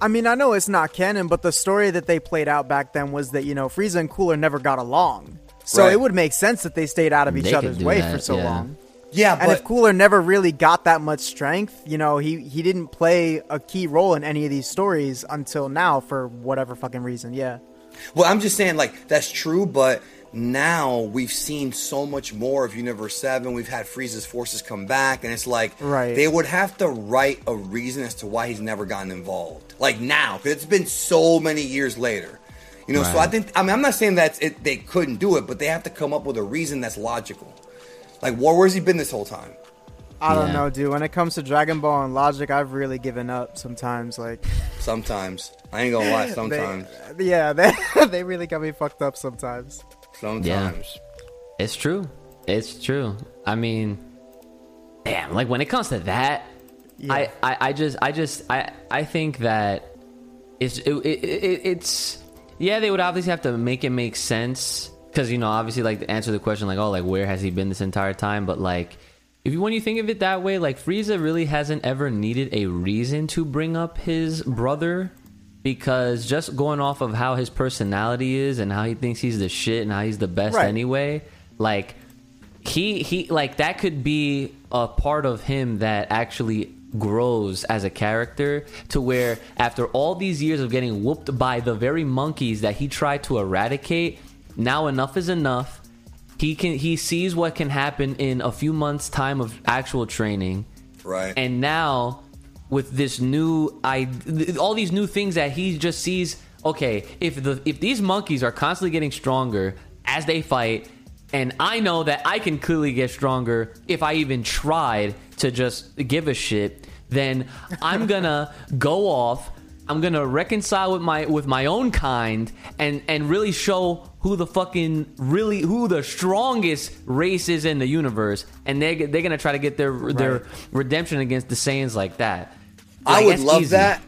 I mean, I know it's not canon, but the story that they played out back then was that you know Frieza and Cooler never got along, so Right. it would make sense that they stayed out of each They other's way that, for so yeah. long. Yeah, And if Cooler never really got that much strength, you know, he he didn't play a key role in any of these stories until now for whatever fucking reason. Yeah. Well, I'm just saying, like, that's true, but now we've seen so much more of Universe 7. We've had Frieza's forces come back, and it's like, Right. they would have to write a reason as to why he's never gotten involved. Like, now, because it's been so many years later. You know, so I think, I mean, I'm not saying that it, they couldn't do it, but they have to come up with a reason that's logical. Like, where, where's he been this whole time? I don't Yeah. know, dude. When it comes to Dragon Ball and logic, I've really given up sometimes. Like, Sometimes. I ain't gonna lie, they, sometimes. yeah, they, they really got me fucked up sometimes. Sometimes. It's true. It's true. I mean, damn. Like when it comes to that, Yeah. I, I, I just, I just, I, I think that it's, it, it, it, it's, yeah, they would obviously have to make it make sense because you know, obviously, like to answer the question, like, oh, like where has he been this entire time? But like, if you when you think of it that way, like Frieza really hasn't ever needed a reason to bring up his brother. Because just going off of how his personality is and how he thinks he's the shit and how he's the best Right. anyway, like he he like that could be a part of him that actually grows as a character to where after all these years of getting whooped by the very monkeys that he tried to eradicate now enough is enough he can he sees what can happen in a few months time of actual training Right. and now with this new I all these new things that he just sees okay if the if these monkeys are constantly getting stronger as they fight and I know that I can clearly get stronger if I even tried to just give a shit. Then I'm gonna go off. I'm gonna reconcile with my with my own kind and and really show who the fucking really who the strongest race is in the universe, and they they're gonna try to get their their redemption against the Saiyans like that. I would love easy. that,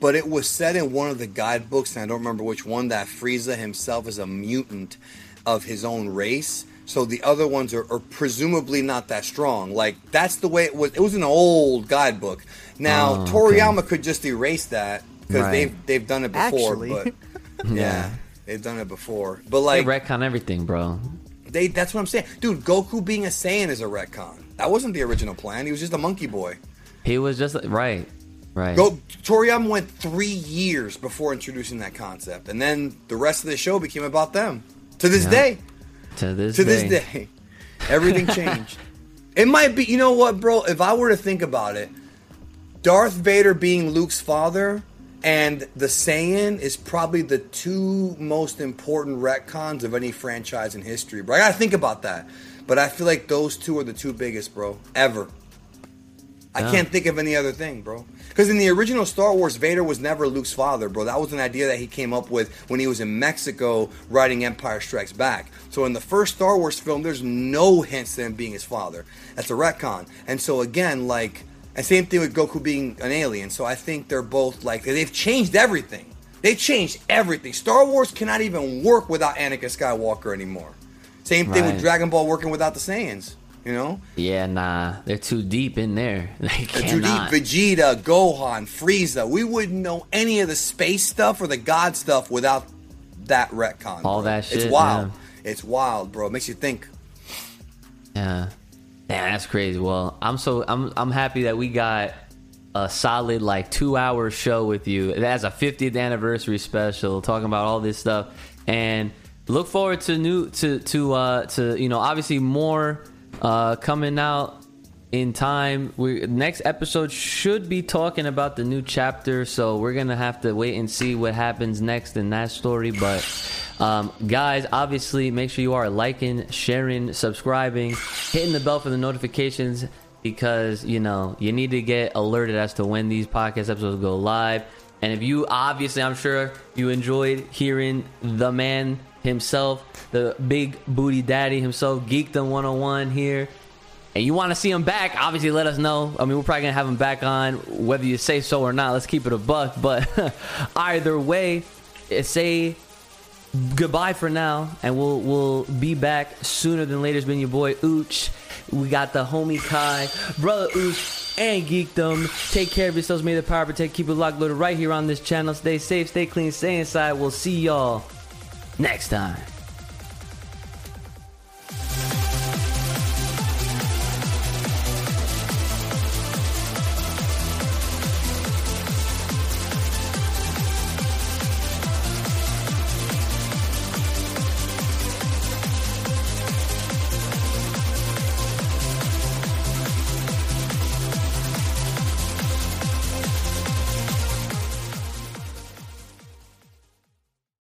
but it was said in one of the guidebooks, and I don't remember which one, that Frieza himself is a mutant of his own race. so the other ones are, are presumably not that strong. Like that's the way it was. It was an old guidebook. Now Oh, okay. Toriyama could just erase that because Right. they've they've done it before. Actually. but yeah. Yeah. they've done it before. But They like retcon everything, bro. they, that's what I'm saying, dude. Goku being a Saiyan is a retcon. That wasn't the original plan. He was just a monkey boy. He was just right, right. Go Toriyama went three years before introducing that concept, and then the rest of the show became about them. To this Yeah. day, to this to day. this day, everything changed. it might be, you know what, bro? If I were to think about it, Darth Vader being Luke's father and the Saiyan is probably the two most important retcons of any franchise in history, bro. I gotta think about that. But I feel like those two are the two biggest, bro, ever. I Yeah. can't think of any other thing, bro. Because in the original Star Wars, Vader was never Luke's father, bro. That was an idea that he came up with when he was in Mexico writing Empire Strikes Back. So in the first Star Wars film, there's no hints to him being his father. That's a retcon. And so again, like, and same thing with Goku being an alien. So I think they're both like they've changed everything. They changed everything. Star Wars cannot even work without Anakin Skywalker anymore. Same thing Right. with Dragon Ball working without the Saiyans. You know, Yeah, nah, they're too deep in there. They The 2D cannot. Vegeta, Gohan, Frieza. We wouldn't know any of the space stuff or the God stuff without that retcon. All bro. that shit, It's wild. It's wild, bro. It makes you think. Yeah. Damn, that's crazy. Well, I'm so I'm I'm happy that we got a solid like two hour show with you. That's a 50th anniversary special, talking about all this stuff, and look forward to new to to uh to you know obviously more uh coming out in time. We next episode should be talking about the new chapter, so we're gonna have to wait and see what happens next in that story. But um, guys, obviously, make sure you are liking, sharing, subscribing, hitting the bell for the notifications because you know you need to get alerted as to when these podcast episodes go live. And if you obviously, I'm sure you enjoyed hearing the man himself, the big booty daddy himself, Geekdom 101 here and you want to see him back, obviously let us know. I mean, we're probably gonna have him back on, whether you say so or not. Let's keep it a buck. But either way, eh, say goodbye for now, and we'll we'll be back sooner than later. It's been your boy Ooch. We got the homie Kai, brother Ooch, and Geekdom. Take care of yourselves. May the power protect. Keep it locked, loaded right here on this channel. Stay safe, stay clean, stay inside. We'll see y'all next time.